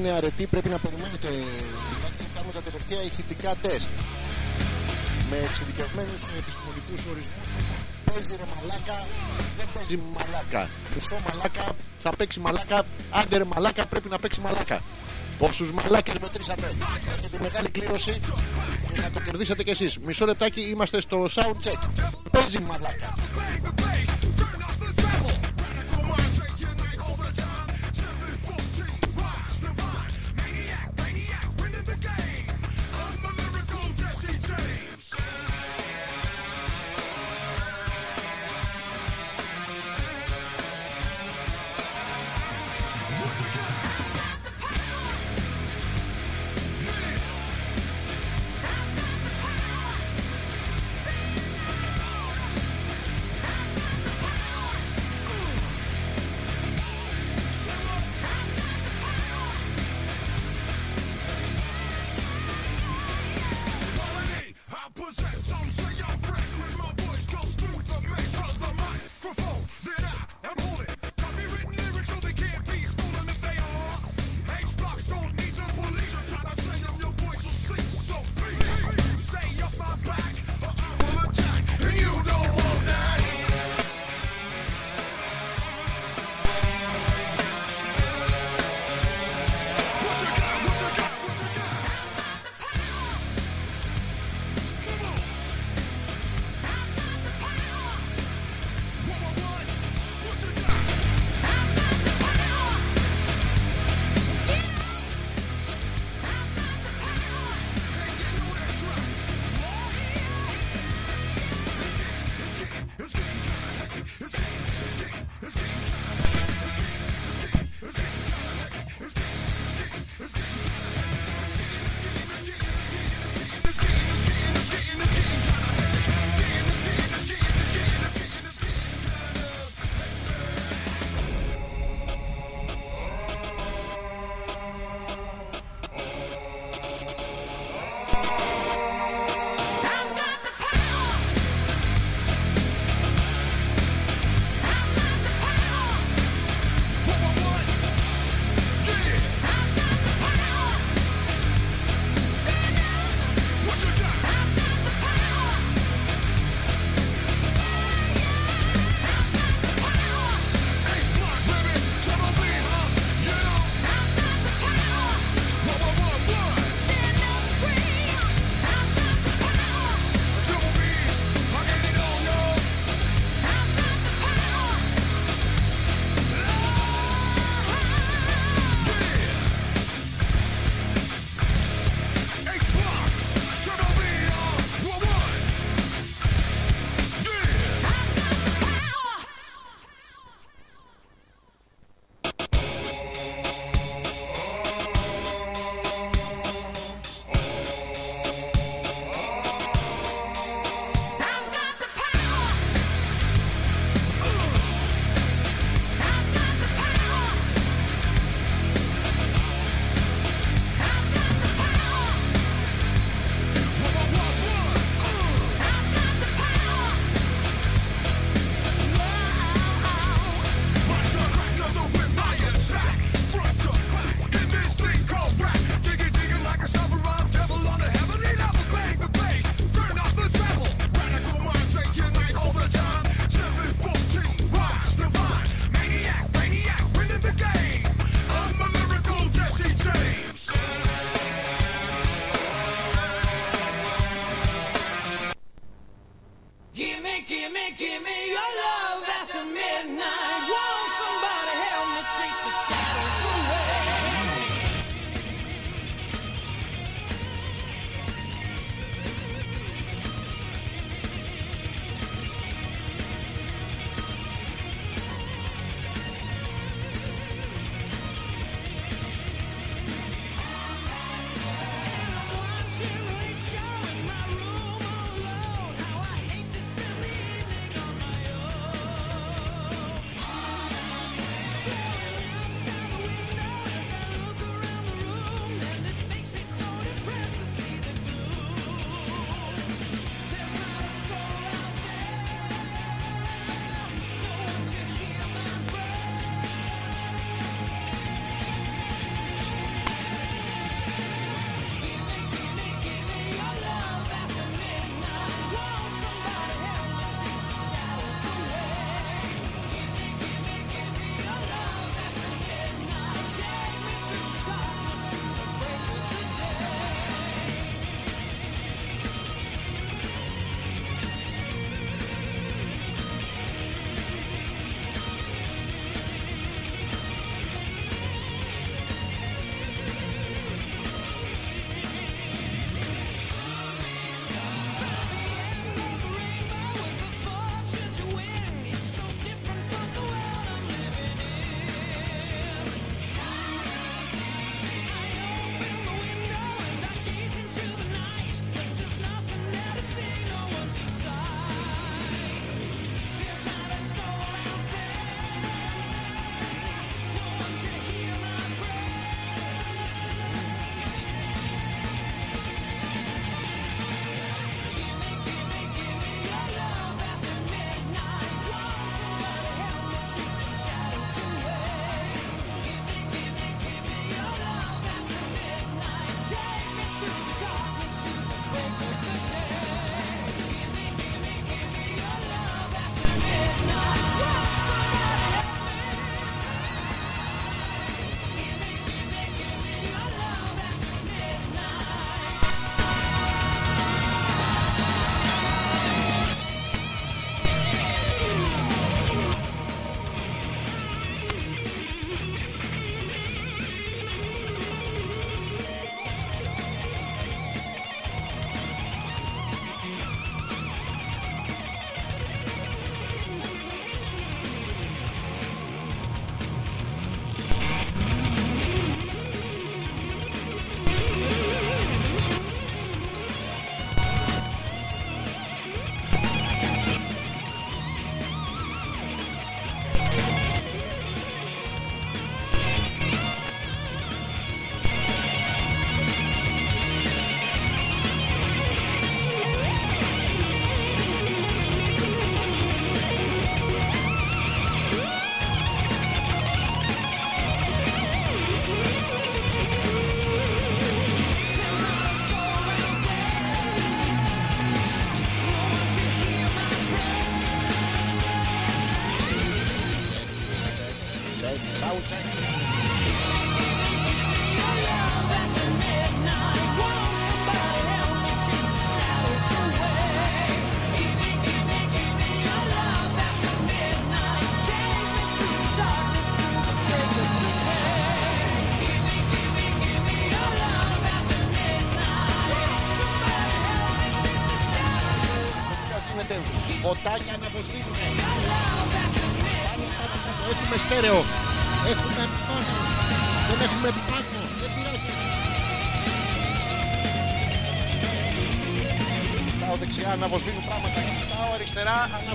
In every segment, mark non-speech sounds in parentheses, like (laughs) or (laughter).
υπομονή είναι αρετή, πρέπει να περιμένετε. Γιατί κάνουμε τα τελευταία ηχητικά τεστ. Με εξειδικευμένους επιστημονικούς ορισμούς όπως παίζει ρε μαλάκα, δεν παίζει μαλάκα. Μισό μαλάκα, θα παίξει μαλάκα, άντε ρε μαλάκα, πρέπει να παίξει μαλάκα. Πόσους μαλάκες μετρήσατε; Έχετε μεγάλη κλήρωση και να το κερδίσετε κι εσείς. Μισό λεπτάκι είμαστε στο sound check. Παίζει μαλάκα.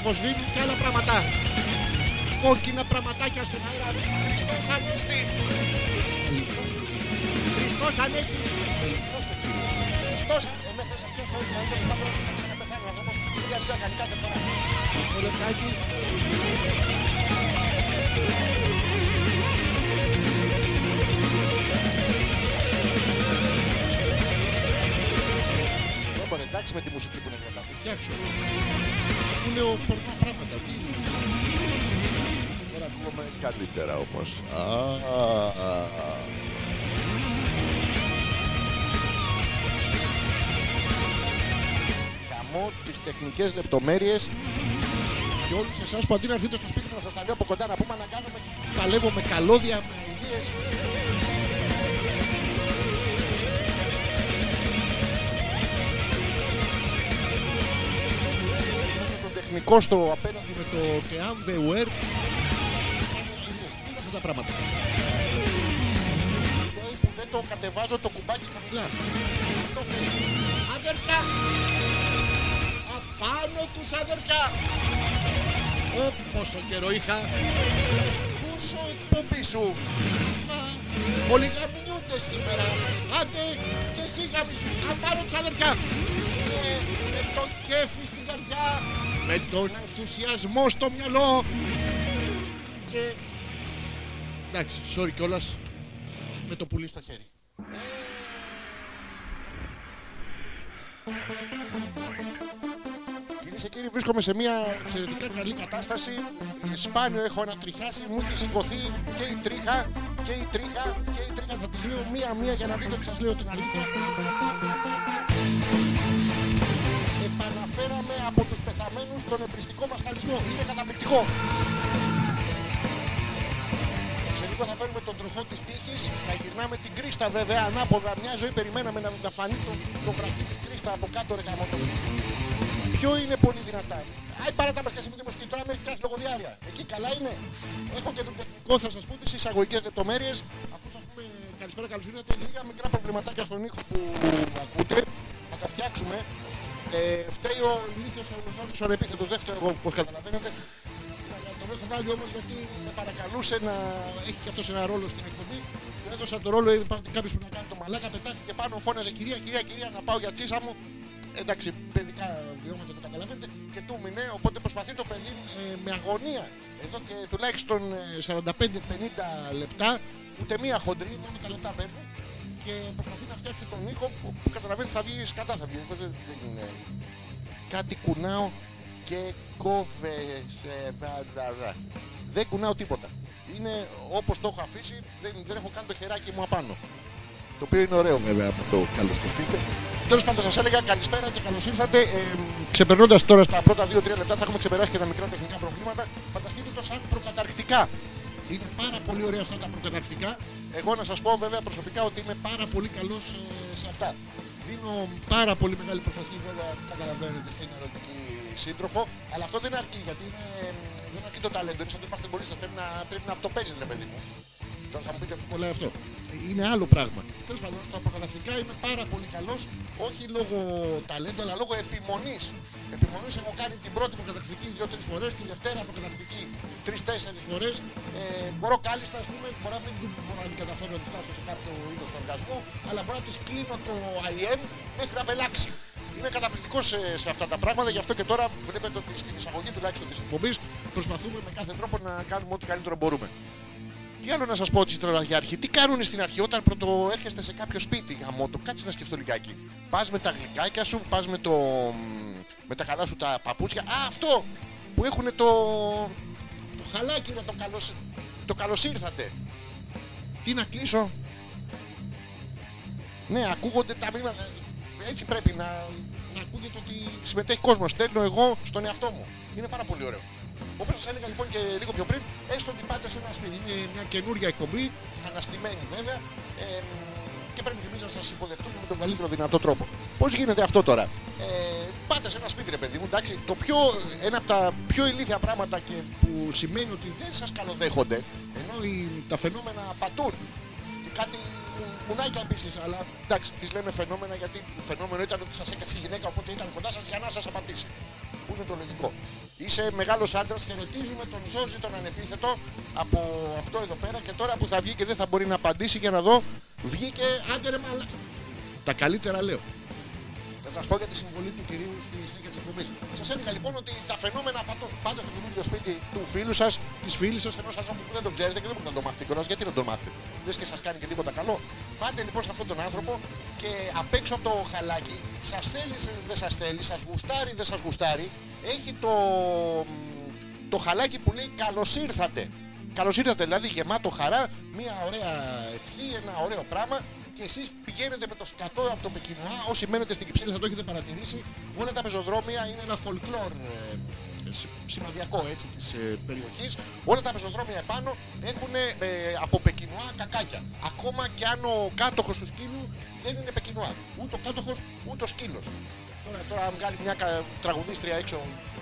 Αριστερά, αναβοσβήνουν και άλλα πράγματα. Κόκκινα πραγματάκια στον αέρα. Χριστός Ανέστη. Χριστός Ανέστη. Χριστός Χριστός ε, μέχρι να σας πιάσω όλους να δείτε πάντων θα ξαναπεθάνει ο άνθρωπος. Η ίδια δουλειά κάνει κάθε φορά. Μισό λεπτάκι. Δεν μπορεί εντάξει με τη μουσική που είναι κρατά. Τη φτιάξω. Αφού λέω περνά πράγματα. Τι Τώρα ακούμε καλύτερα όμως. Α, α, α. Καμώ τις τεχνικές λεπτομέρειες και όλους εσάς που αντί να έρθετε στο σπίτι μου να σας τα λέω από κοντά να πούμε αναγκάζομαι και παλεύω με καλώδια, με ιδέες. Τεχνικό στο απέναντι με το Team Viewer. Τι είναι αυτά τα πράγματα. Φταίει που δεν το κατεβάζω το κουμπάκι χαμηλά. Αυτό φταίει. Αδερφιά! Απάνω τους αδερφιά! Ω, πόσο καιρό είχα. Πόσο εκπομπή σου; Μα, Όλοι γαμινιούνται σήμερα. Άντε και εσύ γαμισού. Απάνω τους αδερφιά. Ε, με το κέφι στην καρδιά. Με τον ενθουσιασμό στο μυαλό. Και... Εντάξει, sorry κιόλας. Με το πουλί στο χέρι. Κυρίες και κύριοι, βρίσκομαι σε μια εξαιρετικά καλή κατάσταση. Ε, Σπάνιο έχω ανατριχιάσει, μου έχει σηκωθεί και η τρίχα και η τρίχα και η τρίχα. Θα τη λέω μία-μία για να δείτε ότι σας λέω την αλήθεια. Τους πεθαμένους τον εμπριστικό μας χαλισμό. Είναι καταπληκτικό. Σε λίγο θα φέρουμε τον τροχό της τύχης, θα γυρνάμε την κρίστα βέβαια ανάποδα. Μια ζωή περιμέναμε να, να φανεί το, το βρακί της κρίστα από κάτω ρε γαμότο. Ποιο είναι πολύ δυνατά. Άι παράτα μας και σε μήνυμος και τώρα με έχει πιάσει λογοδιάρεια. Εκεί καλά είναι. Έχω και τον τεχνικό, θα σας πω τις εισαγωγικές λεπτομέρειες. Αφού σας πούμε καλησπέρα, καλώς ήρθατε. Λίγα μικρά προβληματάκια στον ήχο που ακούτε. Θα τα φτιάξουμε. Ε, φταίει ο ηλίθιος ο Μεσόφιος ο επίθετος, δεν φταίω εγώ όπως καταλαβαίνετε. Αλλά τον έχω βάλει όμως γιατί με παρακαλούσε να έχει και αυτός ένα ρόλο στην εκπομπή. Του έδωσα το ρόλο, είδα κάποιος που να κάνει το μαλάκα, πετάχτηκε πάνω, φώναζε κυρία, κυρία, κυρία, να πάω για τσίσα μου. Εντάξει, παιδικά βιώματα το καταλαβαίνετε και του μηνέ, οπότε προσπαθεί το παιδί ε, με αγωνία. Εδώ και τουλάχιστον ε, 45-50 λεπτά, ούτε μία χοντρή, μόνο τα λεπτά παίρνει και προσπαθεί να φτιάξει τον ήχο που, που καταλαβαίνει θα βγει σκατά, θα βγει. Δεν, δεν είναι. Κάτι κουνάω και κόβεσαι. βαδαδα. Δεν κουνάω τίποτα. Είναι όπως το έχω αφήσει, δεν, δεν έχω καν το χεράκι μου απάνω. Το οποίο είναι ωραίο βέβαια από το καλώ σκεφτείτε. Τέλος πάντων, σας έλεγα καλησπέρα και καλώς ήρθατε. Ε, Ξεπερνώντας τώρα στα πρώτα 2-3 λεπτά, θα έχουμε ξεπεράσει και τα μικρά τεχνικά προβλήματα. Φανταστείτε το σαν προκαταρκτικά. Είναι πάρα πολύ ωραία αυτά τα προκαταρκτικά. Εγώ να σας πω βέβαια προσωπικά ότι είμαι πάρα πολύ καλός σε αυτά. Δίνω πάρα πολύ μεγάλη προσοχή βέβαια, καταλαβαίνετε, στην ερωτική σύντροφο. Αλλά αυτό δεν αρκεί γιατί είναι, δεν αρκεί το ταλέντο. Είναι σαν το είμαστε πολύ πρέπει να, πρέπει να το παίζεις, ρε παιδί μου. Τώρα θα μου πείτε που λέει αυτό. Είναι άλλο πράγμα. Τέλος πάντων, στα προκαταρκτικά είμαι πάρα πολύ καλός, όχι λόγω ταλέντου, αλλά λόγω επιμονής. Επιμονής έχω κάνει την πρώτη προκαταρκτική δύο-τρεις φορές, την δευτέρα προκαταρκτική τρει-τέσσερι φορές. Ε, μπορώ κάλλιστα, ας πούμε, μπορεί να μην μπορώ να την καταφέρω να τη φτάσω σε κάποιο είδος οργασμό, αλλά μπορώ να της κλείνω το IM μέχρι να βελάξει. Είμαι καταπληκτικός σε, σε αυτά τα πράγματα, γι' αυτό και τώρα βλέπετε ότι στην εισαγωγή τουλάχιστον της εκπομπής προσπαθούμε με κάθε τρόπο να κάνουμε ό,τι καλύτερο μπορούμε. Τι άλλο να σας πω έτσι τώρα για αρχή; Τι κάνουν στην αρχή όταν πρώτο έρχεστε σε κάποιο σπίτι γαμό το κάτσε να σκεφτώ λιγάκι. Πας με τα γλυκάκια σου, πας με, το... με τα καλά σου τα παπούτσια. Α, αυτό που έχουν το. Το χαλάκι, ρε, το καλώ το καλώς ήρθατε. Τι να κλείσω; Ναι, ακούγονται τα μηνύματα. Έτσι πρέπει να, να ακούγεται ότι συμμετέχει κόσμος. Στέλνω εγώ στον εαυτό μου. Είναι πάρα πολύ ωραίο. Όπω σα έλεγα λοιπόν και λίγο πιο πριν, έστω ότι πάτε σε ένα σπίτι. Είναι μια καινούργια εκπομπή, αναστημένη βέβαια. Ε, και πρέπει και εμείς να σας υποδεχτούμε με τον καλύτερο δυνατό τρόπο. Πώς γίνεται αυτό τώρα; Ε, πάτε σε ένα σπίτι, ρε παιδί μου, εντάξει, το πιο, ένα από τα πιο ηλίθια πράγματα και που σημαίνει ότι δεν σας καλοδέχονται, ενώ οι- τα φαινόμενα πατούν και κάτι μουνάκια επίσης, αλλά εντάξει, τις λέμε φαινόμενα γιατί φαινόμενο ήταν ότι σας έκατσε η γυναίκα, οπότε ήταν κοντά σας για να σας απαντήσει. Πού είναι το λογικό. Είσαι μεγάλος άντρας, χαιρετίζουμε τον Ζόρζι τον ανεπίθετο από αυτό εδώ πέρα και τώρα που θα βγει και δεν θα μπορεί να απαντήσει για να δω, βγήκε άντε ρε μαλα... Τα καλύτερα λέω. Θα σας πω για τη συμβολή του κυρίου στη συνέχεια τη εκπομπή. Σας έλεγα λοιπόν ότι τα φαινόμενα πατούν. Πάτε στο καινούργιο σπίτι του φίλου σας, της φίλης σας, ενός ανθρώπου που δεν τον ξέρετε και δεν μπορείτε να το μάθετε κιόλας. Γιατί να τον μάθετε; Λες και σας κάνει και τίποτα καλό. Πάτε λοιπόν σε αυτόν τον άνθρωπο και απ' έξω από το χαλάκι, σας θέλει, δεν σας θέλει, σας γουστάρει, δεν σας γουστάρει, έχει το, το χαλάκι που λέει καλώς ήρθατε. Καλώς ήρθατε, δηλαδή γεμάτο χαρά, μια ωραία ευχή, ένα ωραίο πράγμα και εσείς πηγαίνετε με το σκατό από το Πεκινουά. Όσοι μένετε στην Κυψέλη θα το έχετε παρατηρήσει. Όλα τα πεζοδρόμια είναι ένα folklore ε, σ- σημαδιακό έτσι της ε, περιοχής. Όλα τα πεζοδρόμια επάνω έχουν ε, από Πεκινουά κακάκια. Ακόμα και αν ο κάτοχος του σκύλου δεν είναι Πεκινουά. Ούτε ο κάτοχος ούτε ο σκύλος. Τώρα, τώρα αν βγάλει μια κα- τραγουδίστρια έξω αυτό είναι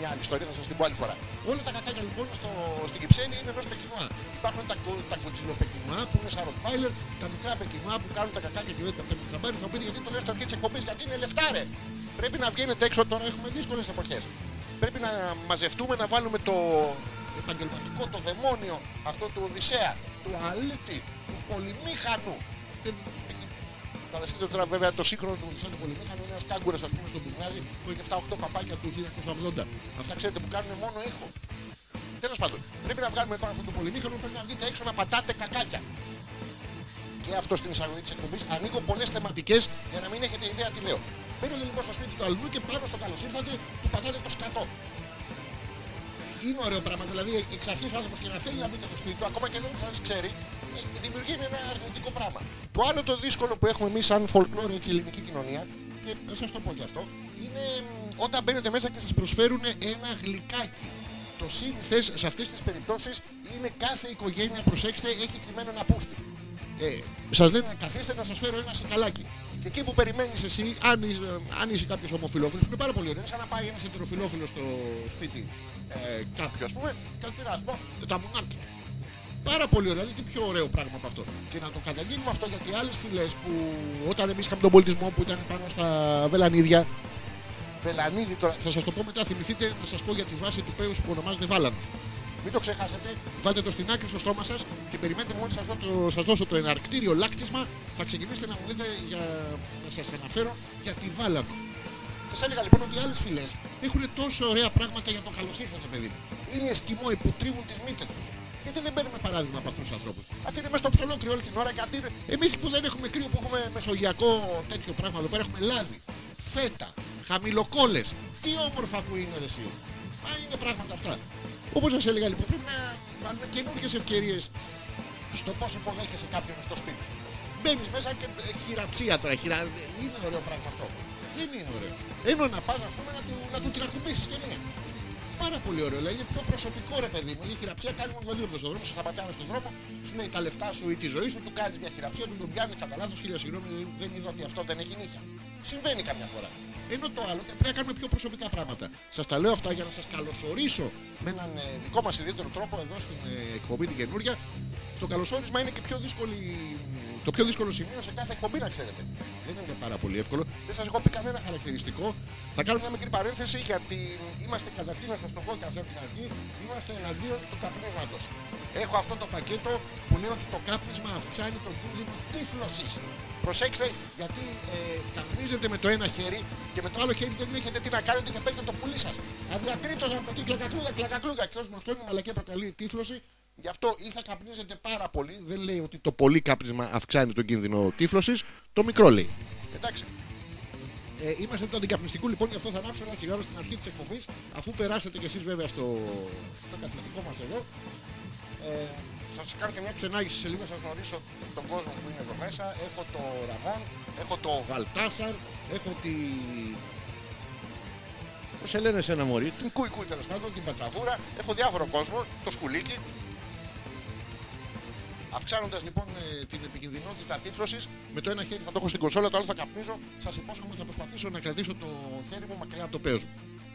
μια άλλη ιστορία, θα σας την πω άλλη φορά. Όλα τα κακάκια λοιπόν στο, στην Κυψέλη είναι ενό πεκινουά. Υπάρχουν τα, κο- τα κοτσιλο πεκινουά που είναι σαν ροτβάιλερ, τα μικρά πεκινουά που κάνουν τα κακάκια και δεν τα παίρνουν χαμπάρι. Θα μου πείτε γιατί το λέω στο αρχή της εκπομπής, γιατί είναι λεφτάρε. Πρέπει να βγαίνετε έξω τώρα, έχουμε δύσκολες εποχές. Πρέπει να μαζευτούμε να βάλουμε το επαγγελματικό, το δαιμόνιο, αυτό του Οδυσσέα, του αλήτη, του πολυμήχανου. Δεν έχει Φανταστείτε τώρα βέβαια το σύγχρονο του Οδυσσέα του πολυμήχανου είναι ένας κάγκουρας ας πούμε στον Πυγνάζι που έχει 7-8 παπάκια του 1980. Αυτά ξέρετε που κάνουν μόνο ήχο. Τέλος πάντων, πρέπει να βγάλουμε τώρα αυτό το πολυμήχανο, πρέπει να βγείτε έξω να πατάτε κακάκια. Και αυτό στην εισαγωγή της εκπομπής. Ανοίγω πολλές θεματικές για να μην έχετε ιδέα τι λέω. Μπαίνετε λοιπόν στο σπίτι του αλλού και πάνω στο καλώ ήρθατε του πατάτε το σκατό. Είναι ωραίο πράγμα. Δηλαδή, εξ αρχής ο άνθρωπος και να θέλει να μπείτε στο σπίτι του, ακόμα και δεν σας ξέρει, ε, δημιουργεί ένα αρνητικό πράγμα. Το άλλο το δύσκολο που έχουμε εμείς, σαν folklore, έτσι, ελληνική κοινωνία, και θα σας το πω και αυτό, είναι μ, όταν μπαίνετε μέσα και σας προσφέρουν ένα γλυκάκι. Το σύνηθε σε αυτές τις περιπτώσεις είναι κάθε οικογένεια, προσέξτε, έχει κρυμμένο ένα πούστη. Ε, σας λένε καθίστε να σας φέρω ένα σικαλάκι. Και εκεί που περιμένεις εσύ, αν είσαι, αν είσαι κάποιος ομοφυλόφιλο, που είναι πάρα πολύ ωραίο, είναι σαν να πάει ένας ετεροφιλόφιλος στο σπίτι ε, κάποιος, ας πούμε, και να του πει να σου πω τα μουνάκια. Πάρα πολύ ωραίο, δηλαδή τι πιο ωραίο πράγμα από αυτό. Και να το καταγγείλουμε αυτό γιατί άλλες φυλές που όταν εμείς είχαμε τον πολιτισμό που ήταν πάνω στα βελανίδια. Βελανίδι τώρα, θα σας το πω μετά, θυμηθείτε να σας πω για τη βάση του πέους που ονομάζεται Βάλανος. Μην το ξεχάσετε, βάλτε το στην άκρη στο στόμα σας και περιμένετε μόλις σας σας δώσω το εναρκτήριο λάκτισμα. Θα ξεκινήσετε να μου λέτε για να σας αναφέρω για τη Βάλανο. Σας έλεγα λοιπόν ότι άλλες φυλές έχουν τόσο ωραία πράγματα για το καλώ ήρθατε, παιδί μου. Είναι οι Εσκιμόοι που τρίβουν τις μύτες τους. Γιατί δεν παίρνουμε παράδειγμα από αυτούς τους ανθρώπους. Αυτοί είναι μέσα στο ψολόκριο όλη την ώρα και αντί εμείς που δεν έχουμε κρύο, που έχουμε μεσογειακό τέτοιο πράγμα εδώ πέρα, έχουμε λάδι, φέτα, χαμηλοκόλες. Τι όμορφα που είναι ρε εσύ. Μα είναι πράγματα αυτά. Όπως σας έλεγα λοιπόν, πρέπει να βάλουμε καινούργιες ευκαιρίες στο πώ υποδέχεσαι κάποιον στο σπίτι σου. Μπαίνεις μέσα και ε, χειραψία τώρα. Χειρα... Είναι ωραίο πράγμα αυτό. Δεν είναι ωραίο. Ενώ να πας, ας πούμε, να του, να του τυρακουμπήσει και μία. Πάρα πολύ ωραίο. Δηλαδή είναι πιο προσωπικό ρε παιδί μου. Η χειραψία κάνει μόνο δύο στον δρόμο. Σου σταματάνε στον δρόμο, σου λέει τα λεφτά σου ή τη ζωή σου, του κάνει μια χειραψία, του τον πιάνει κατά λάθος. Χίλια συγγνώμη, δεν είδα ότι αυτό δεν έχει νύχια. Συμβαίνει καμιά φορά. Ενώ το άλλο πρέπει να κάνουμε πιο προσωπικά πράγματα. Σας τα λέω αυτά για να σας καλωσορίσω με έναν ε, δικό μας ιδιαίτερο τρόπο εδώ στην ε, εκπομπή την καινούρια. Το καλωσόρισμα είναι και πιο δύσκολη, το πιο δύσκολο σημείο σε κάθε εκπομπή, να ξέρετε. Δεν είναι πάρα πολύ εύκολο. Δεν σας έχω πει κανένα χαρακτηριστικό. Θα κάνω μια μικρή παρένθεση γιατί είμαστε καταρχήν, να σας το πω και αυτό από την αρχή, είμαστε εναντίον του καπνίσματος. Έχω αυτό το πακέτο που λέει ότι το κάπνισμα αυξάνει τον κίνδυνο τύφλωσης. Προσέξτε, γιατί ε, καπνίζετε με το ένα χέρι και με το άλλο χέρι δεν έχετε τι να κάνετε και παίρνετε το πουλί σας. Αδιακρίτως από εκεί κλακακλούγα, κλακακλούγα. Και ως με αυτό η μαλακία προκαλεί τύφλωση. Γι' αυτό ή θα καπνίζετε πάρα πολύ. Δεν λέει ότι το πολύ κάπνισμα αυξάνει τον κίνδυνο τύφλωσης. Το μικρό λέει. Εντάξει. Ε, είμαστε του αντικαπνιστικού λοιπόν, γι' αυτό θα ανάψω ένα τσιγάρο στην αρχή της εκπομπής, αφού περάσετε κι εσείς βέβαια στο, στο καθιστικό μας εδώ. Ε, σας κάνω και μια ξενάγηση σε λίγο, σας γνωρίσω τον κόσμο που είναι εδώ μέσα. Έχω το Ραμόν, έχω το Βαλτάσαρ, έχω τη. Πώς σε λένε σε ένα μωρί, την Κούι Κούι τέλος πάντων, την Πατσαβούρα. Έχω διάφορο κόσμο, το σκουλίκι. Αυξάνοντας λοιπόν ε, την επικινδυνότητα τύφλωσης, με το ένα χέρι θα το έχω στην κονσόλα, το άλλο θα καπνίζω. Σας υπόσχομαι θα προσπαθήσω να κρατήσω το χέρι μου μακριά από το πέος μου.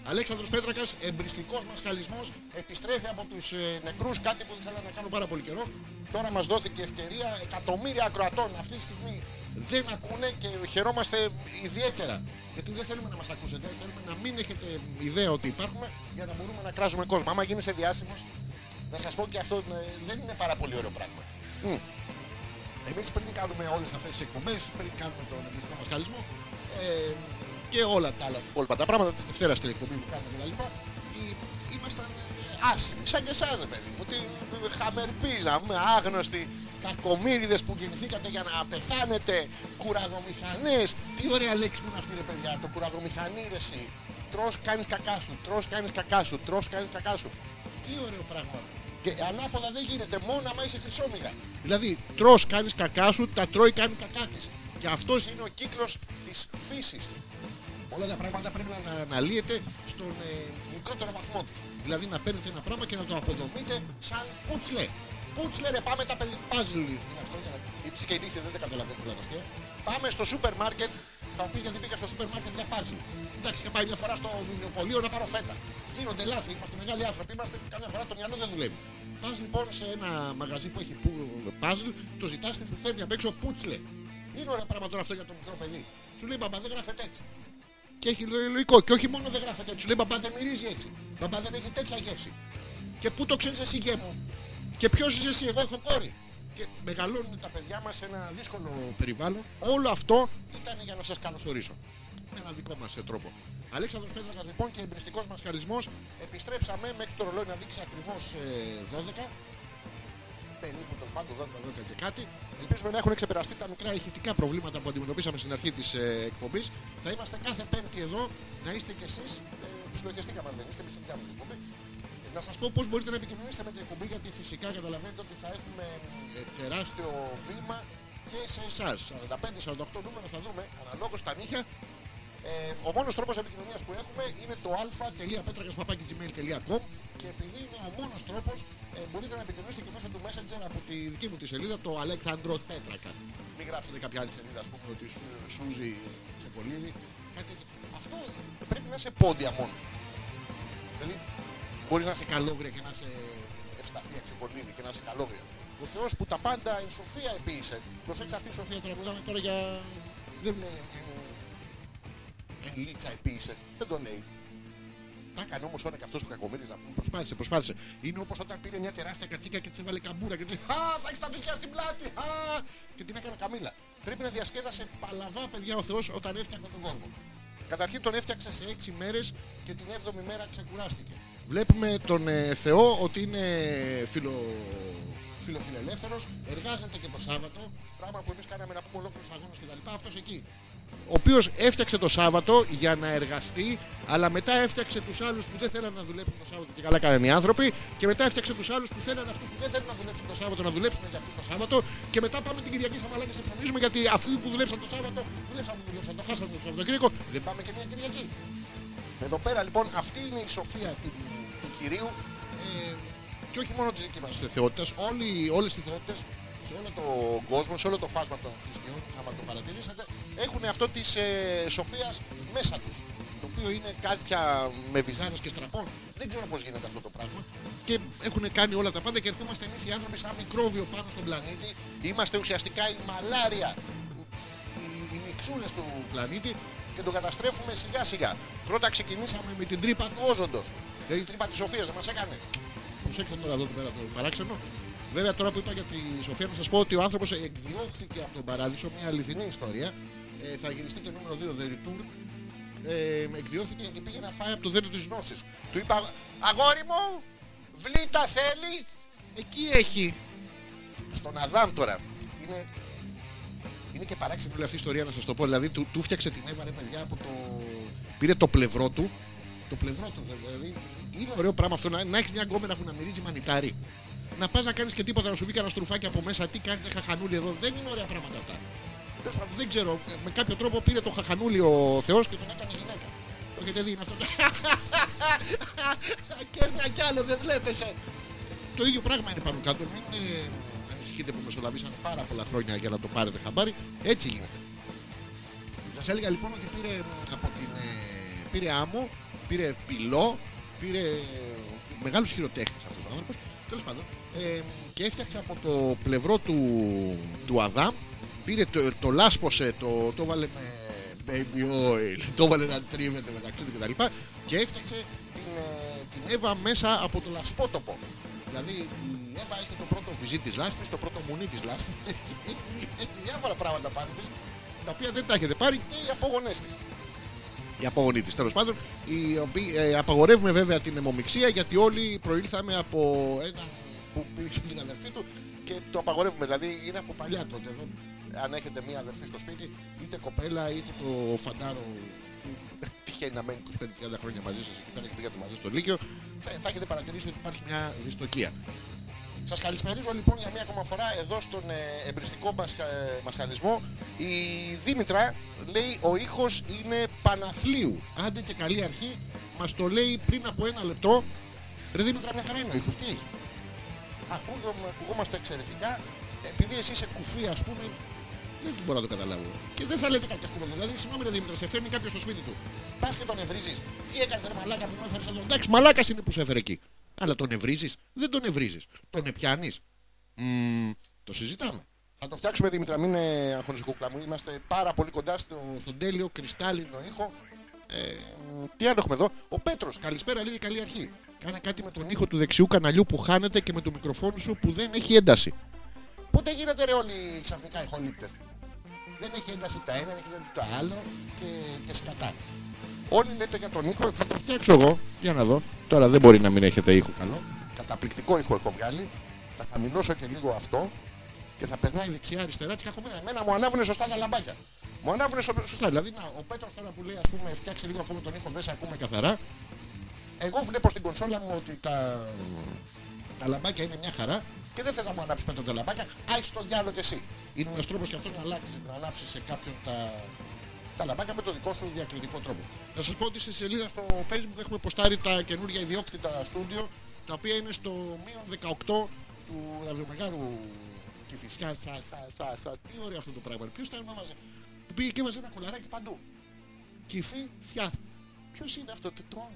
Αλέξανδρος Πέτρακας, εμπριστικός μασχαλισμός, επιστρέφει από τους ε, νεκρούς, κάτι που δεν θέλω να κάνω πάρα πολύ καιρό. Τώρα μας δόθηκε ευκαιρία, εκατομμύρια ακροατών αυτή τη στιγμή δεν ακούνε και χαιρόμαστε ιδιαίτερα. Γιατί δεν θέλουμε να μας ακούσετε, θέλουμε να μην έχετε ιδέα ότι υπάρχουμε για να μπορούμε να κράζουμε κόσμο. Άμα γίνεσαι διάσημος, να σας πω και αυτό ε, δεν είναι πάρα πολύ ωραίο πράγμα. Μμ. Εμείς πριν κάνουμε όλες αυτές τις εκπομπές, πριν κάνουμε τον εμπιστικό μασχαλισμό, ε, και όλα τα άλλα υπόλοιπα τα πράγματα τη Δευτέρα στην εκπομπή που κάνουμε κτλ. ε, Ήμασταν ε, άσημοι, σαν και εσάς, ρε παιδί μου. Ότι ε, χαμερπίζαμε, άγνωστοι, κακομύριδες που γεννηθήκατε για να πεθάνετε, κουραδομηχανές. Τι ωραία λέξη που είναι αυτή, ρε παιδιά, το κουραδομηχανή, ρε εσύ. Τρώ, κάνεις κακά σου, τρώ, κάνεις κακά σου, τρώ, κάνεις κακά σου. Τι ωραίο πράγμα. Και ανάποδα δεν γίνεται, μόνο άμα είσαι χρυσόμυγα. Δηλαδή, τρώ, κάνεις κακά σου, τα τρώει, κάνει κακά της. Και αυτός είναι ο κύκλος της φύσης. Όλα τα πράγματα πρέπει να αναλύεται στον ε, μικρότερο βαθμό του. Δηλαδή να παίρνετε ένα πράγμα και να το αποδομείτε σαν πούτσλε. Πούτσλε ρε, πάμε τα παιδιά. Πάζλ είναι αυτό για να. Γιατί και ηλίθιοι δεν τα καταλαβαίνουν πολλά τα αστεία. Πάμε στο σούπερ μάρκετ. Θα μου πεις γιατί πήγα στο σούπερ μάρκετ για πάζλ. Εντάξει, και πάει μια φορά στο βιβλιοπωλείο να πάρω φέτα. Γίνονται λάθη, είμαστε μεγάλοι άνθρωποι, είμαστε καμιά φορά το μυαλό δεν δουλεύει. Πας λοιπόν σε ένα μαγαζί που έχει πάζλ, το ζητάς και σου φέρνει απ' έξω πούτσλε. Είναι ωραία πράγμα τώρα αυτό για το μικρό παιδί. Σου λέει μπαμπά δεν γράφεται έτσι. Και έχει λο- λογικό. Και όχι μόνο δεν γράφεται έτσι. Σου λέει μπαμπά δεν μυρίζει έτσι. Μπαμπά δεν έχει τέτοια γεύση. Και πού το ξέρεις εσύ γέ μου. Και ποιος είσαι εσύ, εγώ έχω κόρη. Και μεγαλώνουν τα παιδιά μας σε ένα δύσκολο περιβάλλον. Όλο αυτό ήταν για να σας καλωσορίσω. Με έναν δικό μας τρόπο. Αλέξανδρος Πέτρακας λοιπόν και εμπριστικός μα χαρισμό. Επιστρέψαμε μέχρι το ρολόι να δείξει ακριβώς 12 περίπου τέλος πάντων 12, 12 και κάτι. Ελπίζουμε να έχουν ξεπεραστεί τα μικρά ηχητικά προβλήματα που αντιμετωπίσαμε στην αρχή της ε, εκπομπής. Θα είμαστε κάθε Πέμπτη εδώ, να είστε κι εσείς. Ε, ψιλοχεστήκαμε αν δεν είστε, εμεί την κάνουμε την εκπομπή. Ε, να σας πω πώς μπορείτε να επικοινωνήσετε με την εκπομπή, γιατί φυσικά καταλαβαίνετε ότι θα έχουμε ε, τεράστιο βήμα και σε εσάς. 45-48 νούμερα θα δούμε αναλόγως τα νύχια. Ε, ο μόνος τρόπος επικοινωνίας που έχουμε είναι το α.πέτρακα.gmail.com και επειδή είναι ο μόνος τρόπος, ε, μπορείτε να επικοινωνήσετε και μέσω του Messenger από τη δική μου τη σελίδα, το Αλέξανδρο Πέτρακα. Μην γράψετε κάποια άλλη σελίδα, ας πούμε, ότι σου, Σούζη Τσεπολίδη. Κάτι τέτοιο. Αυτό πρέπει να είσαι πόντια μόνο. Δηλαδή, μπορείς να είσαι καλόγρια και να είσαι ευσταθία Τσεπολίδη και να είσαι καλόγρια. Ο Θεός που τα πάντα η Σοφία επίησε. Προσέξτε αυτή η Σοφία τώρα που είδαμε τώρα για. Δεν είναι. Ε, Λίτσα επίησε. Δεν το λέει. Τα έκανε όμως όλα και αυτός ο κακομοίρης να πούμε. Προσπάθησε, προσπάθησε. Είναι όπως όταν πήρε μια τεράστια κατσίκα και της έβαλε καμπούρα και του Α, θα έχεις τα βυθιά στην πλάτη. Α, και την έκανε καμίλα. Πρέπει να διασκέδασε παλαβά, παιδιά, ο Θεός όταν έφτιαχνε τον κόσμο. Καταρχήν τον έφτιαξε σε 6 μέρες και την 7η μέρα ξεκουράστηκε. Βλέπουμε τον ε, Θεό ότι είναι φιλο... φιλοφιλελεύθερος, εργάζεται και το Σάββατο. Πράγμα που εμείς κάναμε να πούμε ολόκληρους αγώνες κτλ. Αυτός εκεί ο οποίος έφτιαξε το Σάββατο για να εργαστεί, αλλά μετά έφτιαξε τους άλλους που δεν θέλαν να δουλέψουν το Σάββατο και καλά κάνανε οι άνθρωποι, και μετά έφτιαξε τους άλλους που θέλαν αυτούς που δεν θέλουν να δουλέψουν το Σάββατο να δουλέψουν για αυτούς το Σάββατο, και μετά πάμε την Κυριακή στα μαλάκια και ψωνίζουμε γιατί αυτοί που δουλέψαν το Σάββατο, δουλέψαν, δουλέψαν, το χάσαν το Σαββατοκύριακο, δεν πάμε και μια Κυριακή. Εδώ πέρα λοιπόν αυτή είναι η σοφία του, του κυρίου ε, και όχι μόνο της δική μα θεότητας, όλες οι θεότητες σε όλο τον κόσμο, σε όλο το φάσμα των θρησκειών, άμα το παρατηρήσατε, έχουν αυτό της ε, σοφίας μέσα τους. Το οποίο είναι κάποια με βυζάρες και στραπών. Δεν ξέρω πώς γίνεται αυτό το πράγμα. Και έχουν κάνει όλα τα πάντα και ερχόμαστε εμείς οι άνθρωποι σαν μικρόβιο πάνω στον πλανήτη. Είμαστε ουσιαστικά η μαλάρια, οι, οι μιξούλες του πλανήτη και τον καταστρέφουμε σιγά σιγά. Πρώτα ξεκινήσαμε με την τρύπα του όζοντος. Δηλαδή η τρύπα της σοφίας δεν μας έκανε. Προσέξτε τώρα εδώ πέρα το παράξενο. Βέβαια, τώρα που είπα για τη Σοφία, να σας πω ότι ο άνθρωπος εκδιώχθηκε από τον παράδεισο, μια αληθινή ιστορία. Ε, θα γυριστεί και νούμερο 2 The Return. Ε, εκδιώχθηκε γιατί πήγε να φάει από το δέντρο της γνώσης. Του είπα, Αγόρι μου, βλήτα θέλεις; Εκεί έχει. Στον Αδάμ τώρα. Είναι, είναι και παράξενη όλη αυτή η ιστορία να σας το πω. Δηλαδή, του, του φτιάξε την Εύα, ρε παιδιά, από το. Πήρε το πλευρό του. Το πλευρό του, δηλαδή. Είναι ωραίο πράγμα αυτό να, να έχεις μια γκόμενα που να μυρίζει μανιτάρι. Να πας να κάνεις και τίποτα, να σου βγει κανένα στρουφάκι από μέσα. Τι κάνεις χαχανούλι εδώ. Δεν είναι ωραία πράγματα αυτά. Τέλος πάντων, Δεν ξέρω, με κάποιο τρόπο πήρε το χαχανούλι ο Θεός και τον έκανε γυναίκα. Το έχετε δει είναι αυτό. (laughs) και ένα κι άλλο δεν βλέπεσαι. Το ίδιο πράγμα είναι πάνω κάτω. Μην ε, ανησυχείτε που μεσολαβήσανε πάρα πολλά χρόνια για να το πάρετε χαμπάρι. Έτσι γίνεται. Σας έλεγα λοιπόν ότι πήρε από την. ε, πήρε άμμο, πήρε πυλό, πήρε μεγάλους χειροτέχνες αυτός ο άνθρωπος. Τέλος πάντων. Ε, και έφτιαξε από το πλευρό του, του Αδάμ. Πήρε το, το λάσπωσε, το, το βάλε με baby oil, το βάλε να τρίβεται μεταξύ του κτλ. Και, και έφτιαξε την, ε, την Εύα μέσα από το λασπότοπο. Δηλαδή η Εύα έχει το πρώτο βυζί της λάσπης, το πρώτο μουνί της λάσπης. (laughs) έχει διάφορα πράγματα πάνω της, τα οποία δεν τα έχετε πάρει και οι απόγονέ της. Οι απόγονοί της, τέλος πάντων. Οι οποίοι ε, απαγορεύουμε βέβαια την αιμομηξία γιατί όλοι προήλθαμε από ένα που πήρε την αδερφή του και το απαγορεύουμε. Δηλαδή είναι από παλιά τότε. Δεν, αν έχετε μία αδερφή στο σπίτι, είτε κοπέλα είτε το φαντάρο που τυχαίνει να μένει 25-30 χρόνια μαζί σας και δεν έχει πήγατε μαζί στο Λύκειο, θα, θα έχετε παρατηρήσει ότι υπάρχει μια δυστοκία. Σας καλησπερίζω λοιπόν για μία ακόμα φορά εδώ στον ε, εμπριστικό μας, ε, μασχαλισμό. Η Δήμητρα λέει ο ήχος είναι Παναθλίου. Άντε και καλή αρχή, μας το λέει πριν από ένα λεπτό. Ρε Δήμητρα μια χαρά είναι ο ήχος, τι έχει; Ακούγομαι, ακουγόμαστε εξαιρετικά. Επειδή εσύ είσαι κουφή ας πούμε, δεν μπορώ να το καταλάβω. Και δεν θα λέτε κάποιε κουβέντε. Δηλαδή, συγγνώμη, ρε Δήμητρα, σε φέρνει κάποιος στο σπίτι του. Πας και τον ευρίζεις. Τι έκανε, ρε Μαλάκα που με έφερες εδώ. Εντάξει, μαλάκας είναι που σε έφερε εκεί. Αλλά τον ευρίζεις. Δεν τον ευρίζεις. Τον επιάνεις. Το συζητάμε. Θα το φτιάξουμε Δήμητρα, μην είναι αγχώνεσαι κούκλα μου. Είμαστε πάρα πολύ κοντά στο, στον τέλειο κρυστάλλινο ήχο. Ε, τι άλλο έχουμε εδώ; Ο Πέτρος, καλησπέρα, λίγη καλή αρχή. Κάνε κάτι με τον ήχο του δεξιού καναλιού που χάνεται και με το μικροφόνου σου που δεν έχει ένταση. Πότε γίνεται ρε όλοι ξαφνικά ηχολήπτες. Δεν έχει ένταση τα ένα, δεν έχει ένταση το άλλο και, και σκατά. Όλοι λέτε για τον ήχο, θα το φτιάξω εγώ. Για να δω. Τώρα δεν μπορεί να μην έχετε ήχο καλό. Καταπληκτικό ήχο έχω βγάλει. Θα χαμηλώσω και λίγο αυτό και θα περνάει δεξιά-αριστερά τη κακομοίρα. Εμένα μου ανάβουν σωστά τα λαμπάκια. Μου ανάβουν σωστά. Δηλαδή, να, ο Πέτρος τώρα που λέει, ας πούμε, φτιάξε λίγο ακόμα τον ήχο, δεν σε ακούμε καθαρά. Εγώ βλέπω στην κονσόλα μου ότι τα, τα λαμπάκια είναι μια χαρά και δεν θες να μου ανάψεις πέντε τα λαμπάκια. Άχι το διάλογο και εσύ. Είναι ένας τρόπος και αυτός να αλλάξεις, να ανάψεις σε κάποιον τα, τα λαμπάκια με το δικό σου διακριτικό τρόπο. Να σας πω ότι στη σελίδα στο facebook έχουμε ποστάρει τα καινούργια ιδιόκτητα στούντιο τα οποία είναι στο μείον 18 του ραδιομεγάρου και φυσικά σα, σα, σα, σα, τι ωραίο αυτό το πράγμα. Ποιος τα ονόμαζε; Που πήγε και έβαζε ένα κολαράκι παντού. Κυφή Θιάθ. Ποιος είναι αυτό το τρόπο.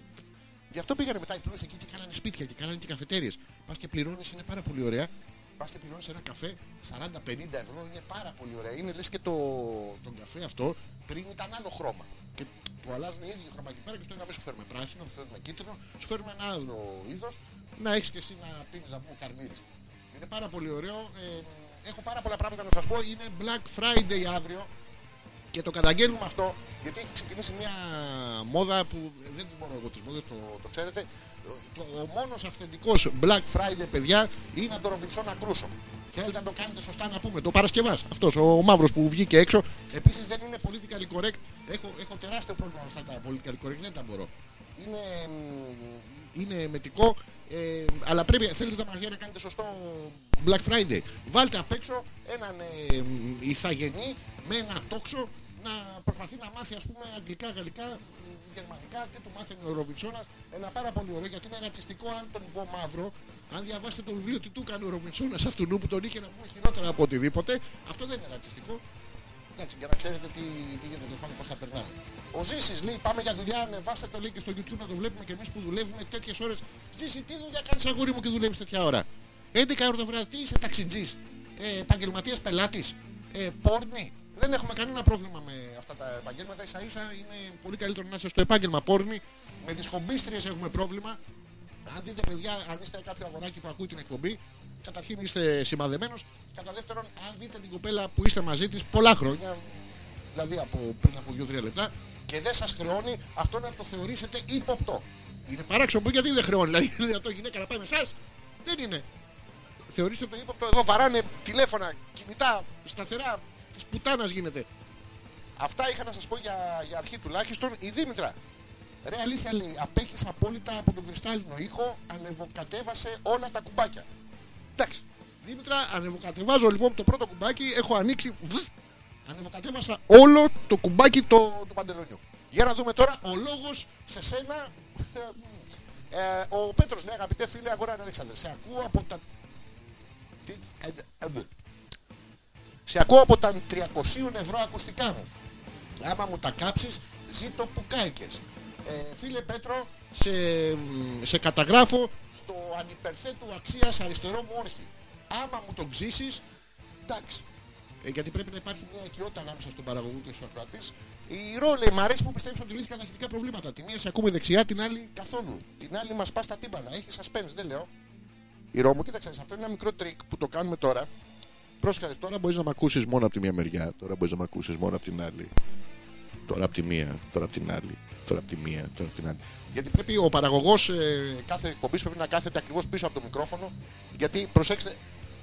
Γι' αυτό πήγανε μετά οι πλούσιοι εκεί και κάνανε σπίτια και κάνανε και καφετέρειες. Πας και πληρώνεις, είναι πάρα πολύ ωραία. Πα και πληρώνει ένα καφέ 40-50 ευρώ, είναι πάρα πολύ ωραία. Είναι λες και το, τον καφέ αυτό πριν ήταν άλλο χρώμα. Και του αλλάζουν οι ίδιοι χρώμα εκεί πέρα και στο ένα σου φέρουμε πράσινο, σου φέρουμε κίτρινο, σου φέρουμε ένα άλλο είδος να έχεις και εσύ να πίνεις να πούμε καρμύρι. Είναι πάρα πολύ ωραίο. Ε, έχω πάρα πολλά πράγματα να σας πω. Είναι Black Friday αύριο και το καταγγέλνουμε αυτό γιατί έχει ξεκινήσει μια μόδα που δεν τις μπορώ εγώ τις μόδες, το, το ξέρετε. Το, ο μόνος αυθεντικός Black Friday, παιδιά, είναι από το Ροβινσόνα Κρούσο. Θέλετε να το κάνετε σωστά να πούμε. Το Παρασκευάς. Αυτός ο, ο μαύρος που βγήκε έξω. Επίσης δεν είναι politically correct. Έχω, έχω τεράστιο πρόβλημα με αυτά τα politically correct. Δεν τα μπορώ. Είναι, μ, είναι μετικό. Ε, αλλά πρέπει, θέλετε τα μαγαζιά να κάνετε σωστό Black Friday. Βάλτε απ' έξω έναν ε, μ, ηθαγενή με ένα τόξο να προσπαθεί να μάθει ας πούμε αγγλικά, γαλλικά, μ, γερμανικά και του μάθαινε ο Ροβινσόνας ένα πάρα πολύ ωραίο γιατί είναι ρατσιστικό αν τον πω μαύρο αν διαβάσετε το βιβλίο τι του έκανε ο Ροβινσόνας αυτού που τον είχε να πούμε χειρότερα από οτιδήποτε αυτό δεν είναι ρατσιστικό Εντάξει, για να ξέρετε τι, τι γίνεται, τέλος πάντων, πώς θα περνάμε. Ο Ζήσης λέει: Πάμε για δουλειά, ανεβάστε το λέει και στο YouTube να το βλέπουμε και εμείς που δουλεύουμε τέτοιες ώρες. Ζήση, τι δουλειά κάνεις αγόρι μου και δουλεύεις τέτοια ώρα; 11 ώρα το βράδυ, τι είσαι ταξιτζής, ε, επαγγελματίας πελάτης, ε, πόρνη. Δεν έχουμε κανένα πρόβλημα με αυτά τα επαγγέλματα. σα ίσα είναι πολύ καλύτερο να είσαι στο επάγγελμα πόρνη. Με τι χομπίστριε έχουμε πρόβλημα. Αν δείτε, παιδιά, αν είστε κάποιο αγοράκι που ακούει την εκπομπή, καταρχήν είστε σημαδεμένος. Κατά δεύτερον, αν δείτε την κοπέλα που είστε μαζί της πολλά χρόνια, δηλαδή από πριν από 2-3 λεπτά, και δεν σας χρεώνει, αυτό να το θεωρήσετε ύποπτο. Είναι παράξενο γιατί δεν χρεώνει. Δηλαδή, (laughs) είναι δυνατόν γυναίκα να πάει με εσάς. Δεν είναι. Θεωρήστε το ύποπτο εδώ, βαράνε τηλέφωνα, κινητά, σταθερά, της πουτάνας γίνεται. Αυτά είχα να σας πω για, για αρχή τουλάχιστον. Η Δήμητρα. Ρε αλήθεια λέει, απέχεις απόλυτα από τον κρυστάλλινο ήχο, ανεβοκατέβασε όλα τα κουμπάκια. Εντάξει. Δήμητρα, ανεβοκατεβάζω λοιπόν το πρώτο κουμπάκι, έχω ανοίξει. βφ, Ανεβοκατέβασα όλο το κουμπάκι το, του παντελονιού. Για να δούμε τώρα ο λόγος σε σένα. (laughs) Ε, ο Πέτρος λέει αγαπητέ φίλε αγορά Αλέξανδρε. Σε ακούω από τα. Τι- ε, ε, ε, Σε ακούω από τα 300 ευρώ ακουστικά μου. Άμα μου τα κάψεις, ζήτω που κάηκες. Ε, φίλε Πέτρο, σε, σε καταγράφω στο ανυπερθέτου αξίας αριστερό μου όρχη. Άμα μου τον ξύσεις, εντάξει. Ε, γιατί πρέπει να υπάρχει μια οικειότητα ανάμεσα στον παραγωγό και στον ακροατή. Η Ηρώ λέει: Μ' αρέσει που πιστεύεις ότι λύθηκαν αρχικά προβλήματα. Τη μία σε ακούμε δεξιά, την άλλη καθόλου. Την άλλη μας πας στα τύμπανα. Έχει suspense, δεν λέω. Ηρώ μου, κοίταξε, αυτό είναι ένα μικρό τρικ που το κάνουμε τώρα. Πρόσεχε, τώρα μπορείς να με ακούσεις μόνο από τη μία μεριά. Τώρα μπορείς να με ακούσεις μόνο από την άλλη. Τώρα από τη μία, τώρα από την άλλη. Τώρα από τη μία, τώρα από την άλλη. Γιατί πρέπει ο παραγωγός ε, κάθε εκπομπής πρέπει να κάθεται ακριβώς πίσω από το μικρόφωνο. Γιατί προσέξτε,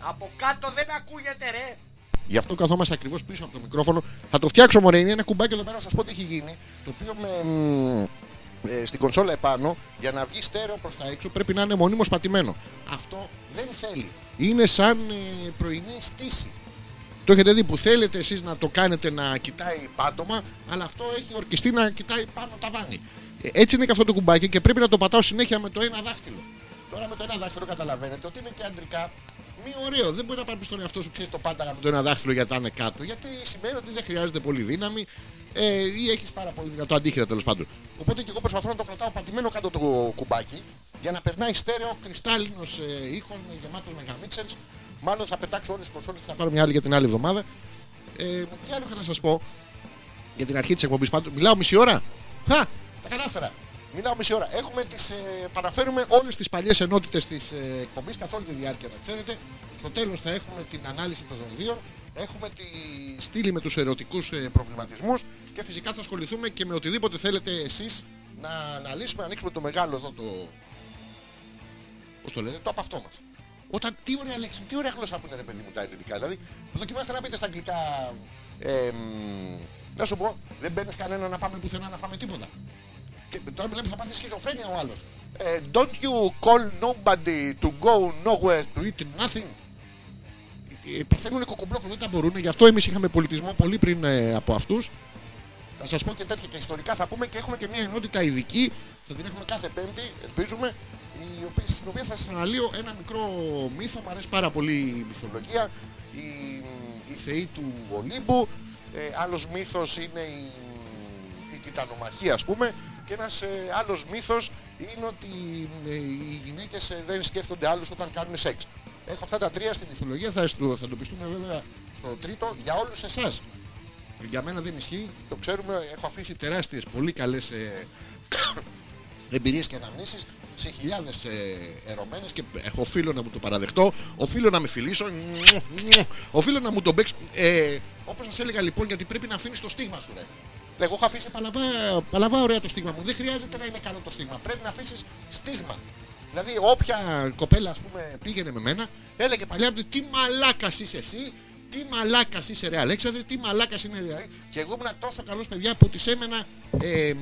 Από κάτω δεν ακούγεται ρε. Γι' αυτό καθόμαστε ακριβώς πίσω από το μικρόφωνο. Θα το φτιάξω μωρέ. Είναι ένα κουμπάκι εδώ πέρα να σας πω τι έχει γίνει. Το οποίο με, μ, ε, στην κονσόλα επάνω για να βγει στέρεο προς τα έξω πρέπει να είναι μονίμω πατημένο. Αυτό δεν θέλει. Είναι σαν ε, πρωινή στήση. Το έχετε δει που θέλετε εσείς να το κάνετε να κοιτάει πάτωμα, αλλά αυτό έχει ορκιστεί να κοιτάει πάνω ταβάνι. Ε, Έτσι είναι και αυτό το κουμπάκι και πρέπει να το πατάω συνέχεια με το ένα δάχτυλο. Τώρα με το ένα δάχτυλο καταλαβαίνετε ότι είναι και αντρικά μη ωραίο. Δεν μπορεί να πάρει στον εαυτό σου ξέρεις το πάντα με το ένα δάχτυλο γιατί είναι κάτω. Γιατί σημαίνει ότι δεν χρειάζεται πολύ δύναμη ε, ή έχεις πάρα πολύ δυνατό αντίχειρα τέλος πάντων. Οπότε και εγώ προσπαθώ να το κρατάω πατημένο κάτω το κουμπάκι για να περνάει στέρεο κρυστάλλινος ε, ήχος με γεμάτος μεγαμίξερ. Μάλλον θα πετάξω όλες τις κονσόλες και θα πάρω μια άλλη για την άλλη εβδομάδα. Ε, τι άλλο είχα να σας πω για την αρχή της εκπομπής πάντω. Μιλάω μισή ώρα; Χα! Τα κατάφερα. Μιλάω μισή ώρα. Έχουμε τις, ε, παραφέρουμε όλες τις παλιές ενότητες της ε, εκπομπής καθ' όλη τη διάρκεια, να ξέρετε. Στο τέλος θα έχουμε την ανάλυση των ζωδίων. Έχουμε τη στήλη με τους ερωτικούς ε, προβληματισμούς. Και φυσικά θα ασχοληθούμε και με οτιδήποτε θέλετε εσείς να αναλύσουμε, να ανοίξουμε το μεγάλο εδώ το. Πώς το λένε, το από αυτό μας. Όταν, τι ωραία λέξη, τι ωραία γλώσσα που είναι ρε παιδί μου τα ελληνικά. Δηλαδή, δοκιμάστε να πείτε στα αγγλικά. Ε, μ, να σου πω, δεν μπαίνεις κανένα να πάμε πουθενά να φάμε τίποτα. Και τώρα μιλάμε θα πάθει σχιζοφρένεια ο άλλος. Ε, don't you call nobody to go nowhere to eat nothing; Ε, Παθαίνουν κοκομπλόκο, δεν τα μπορούν. Γι' αυτό εμείς είχαμε πολιτισμό πολύ πριν ε, από αυτούς. Θα σας πω και τέτοια και ιστορικά θα πούμε και έχουμε και μια ενότητα ειδική. Θα την έχουμε κάθε Πέμπτη, ελπίζουμε. Η οποία, στην οποία θα σας αναλύω ένα μικρό μύθο. Μου αρέσει πάρα πολύ η μυθολογία. Η, η θεή του Ολύμπου. Ε, άλλος μύθος είναι η, η τιτανομαχία ας πούμε και ένας ε, άλλος μύθος είναι ότι ε, οι γυναίκες ε, δεν σκέφτονται άλλους όταν κάνουν σεξ. Έχω αυτά τα τρία στη μυθολογία, θα, στο- θα το πιστούμε βέβαια στο τρίτο για όλους εσάς. Για μένα δεν ισχύει, το ξέρουμε, έχω αφήσει τεράστιες, πολύ καλές ε, (coughs) εμπειρίες και αναμνήσεις σε χιλιάδες ε, ερωμένες και έχω οφείλω να μου το παραδεχτώ, οφείλω να με φιλήσω, οφείλω να μου τον παίξω. Ε, όπως σας έλεγα λοιπόν, γιατί πρέπει να αφήνεις το στίγμα σου ρε. Εγώ έχω αφήσει παλαβά, παλαβά ωραία το στίγμα μου. Δεν χρειάζεται να είναι καλό το στίγμα. Πρέπει να αφήσεις στίγμα. Δηλαδή, όποια κοπέλα ας πούμε, πήγαινε με μένα, έλεγε παλιά μου τι μαλάκας είσαι εσύ, τι μαλάκας είσαι ρε Αλέξανδρε, τι μαλάκας είναι ρε. Και εγώ ήμουν τόσο καλός παιδιά που τη έμενα ε, μ,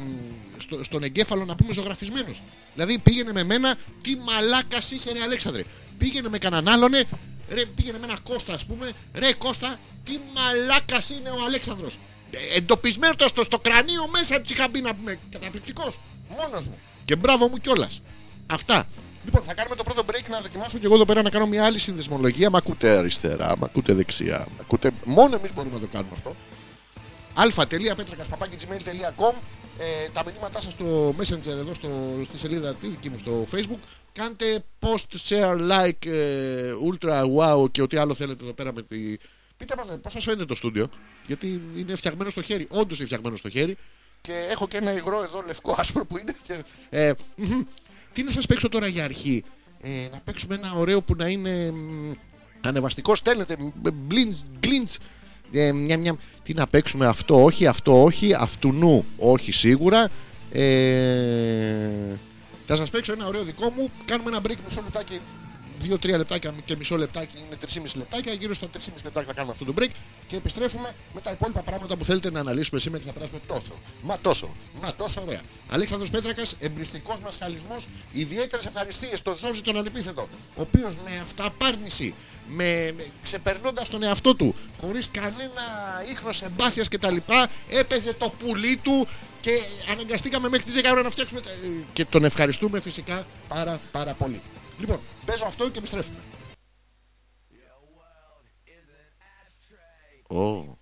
στο, στον εγκέφαλο να πούμε ζωγραφισμένος. Δηλαδή πήγαινε με μένα, τι μαλάκας είσαι ρε Αλέξανδρε. Πήγαινε με κανέναν άλλον, ε, ρε, πήγαινε με ένα Κώστα ας πούμε, ρε Κώστα, τι μαλάκας είναι ο Αλέξανδρος. Ε, εντοπισμένος στο, στο κρανίο μέσα της είχα μπει να πούμε. Καταπληκτικός. Μόνος μου. Και μπράβο μου κιόλας. Αυτά. Λοιπόν, θα κάνουμε το πρώτο break να δοκιμάσω και εγώ εδώ πέρα να κάνω μια άλλη συνδεσμολογία. Μ' ακούτε αριστερά, μ' ακούτε δεξιά. Μ' ακούτε... Μόνο εμείς μπορούμε να το κάνουμε αυτό. αλφα.πέτρακα.gmail.com ε, Τα μηνύματά σας στο Messenger εδώ στο, στη σελίδα τη δική μου στο Facebook. Κάντε post, share, like, ε, ultra, wow και ό,τι άλλο θέλετε εδώ πέρα με τη. Πείτε μας πώς σας φαίνεται το στούντιο. Γιατί είναι φτιαγμένο στο χέρι. Όντως είναι φτιαγμένο στο χέρι. Και έχω και ένα υγρό εδώ λευκό άσπρο που είναι. και- Ε, μμμ. Τι να σας παίξω τώρα για αρχή; Ε, να παίξουμε ένα ωραίο που να είναι μ, ανεβαστικό. Στέλνετε μπλίντς, γκλίντς. Ε, μια, μια, τι να παίξουμε αυτό, όχι αυτό, όχι, αυτουνού, όχι σίγουρα. Ε, θα σας παίξω ένα ωραίο δικό μου. Κάνουμε ένα break μισό λεπτάκι 2-3 λεπτάκια και μισό λεπτάκι είναι 3,5 λεπτάκια. Γύρω στα 3,5 λεπτάκια θα κάνουμε αυτό το break και επιστρέφουμε με τα υπόλοιπα πράγματα που θέλετε να αναλύσουμε σήμερα και θα περάσουμε τόσο. Μα τόσο. Μα τόσο ωραία. Αλέξανδρος Πέτρακας, εμπριστικός μας χαλισμός, ιδιαίτερες ευχαριστίες στον Ζόρζη τον Ανεπίθετο, ο οποίος με αυταπάρνηση, με, με, ξεπερνώντας τον εαυτό του, χωρίς κανένα ίχνος εμπάθειας κτλ. έπαιζε το πουλί του και αναγκαστήκαμε μέχρι τις 10 ώρα να φτιάξουμε. τα- ε, Και τον ευχαριστούμε φυσικά πάρα πάρα πολύ. Λοιπόν, παίζω αυτό και επιστρέφουμε. Ω.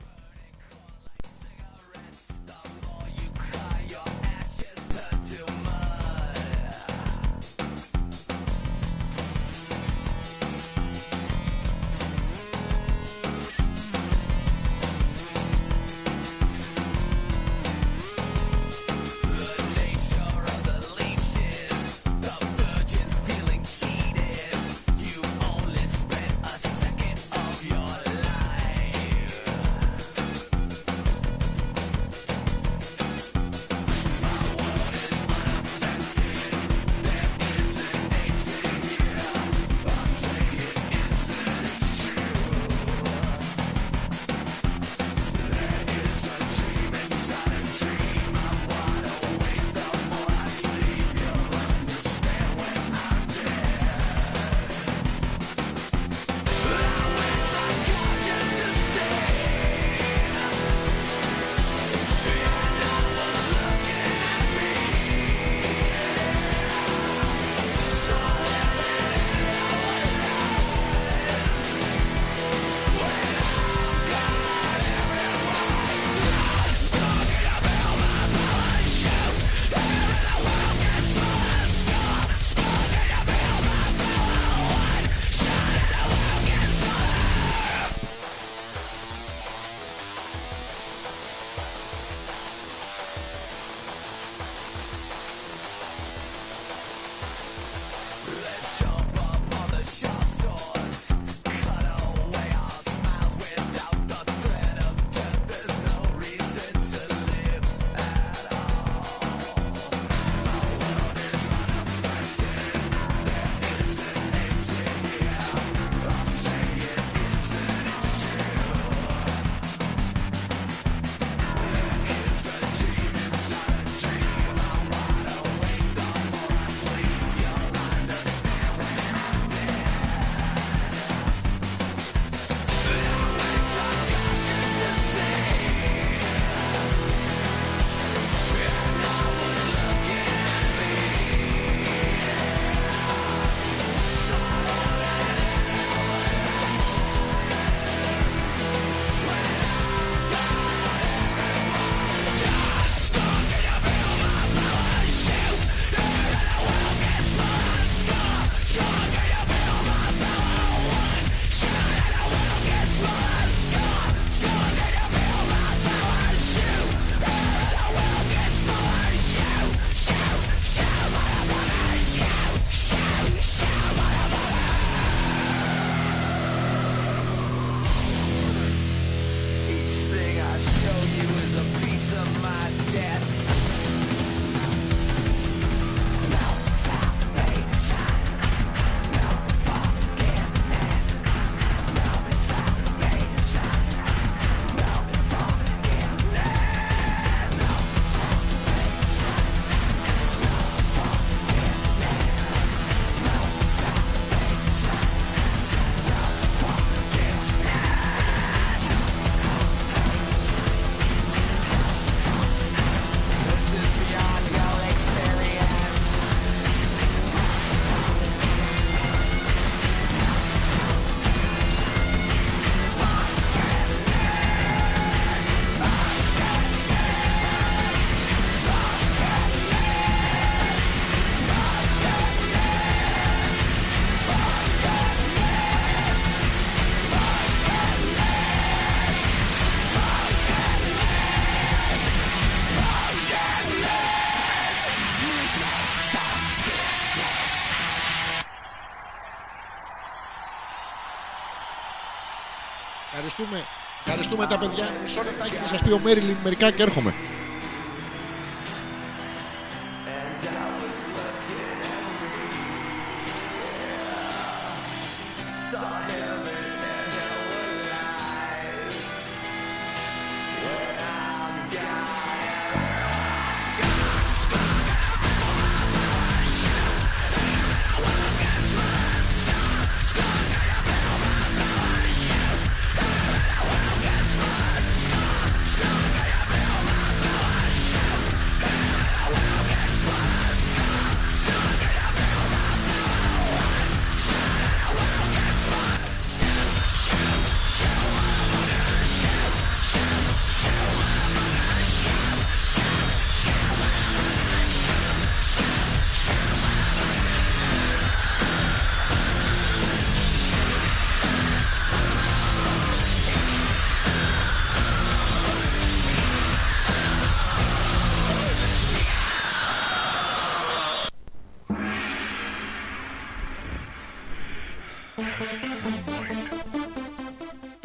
ευχαριστούμε τα παιδιά. Μισό λεπτάκι να σας πει ο Μέριλιν μερικά και έρχομαι.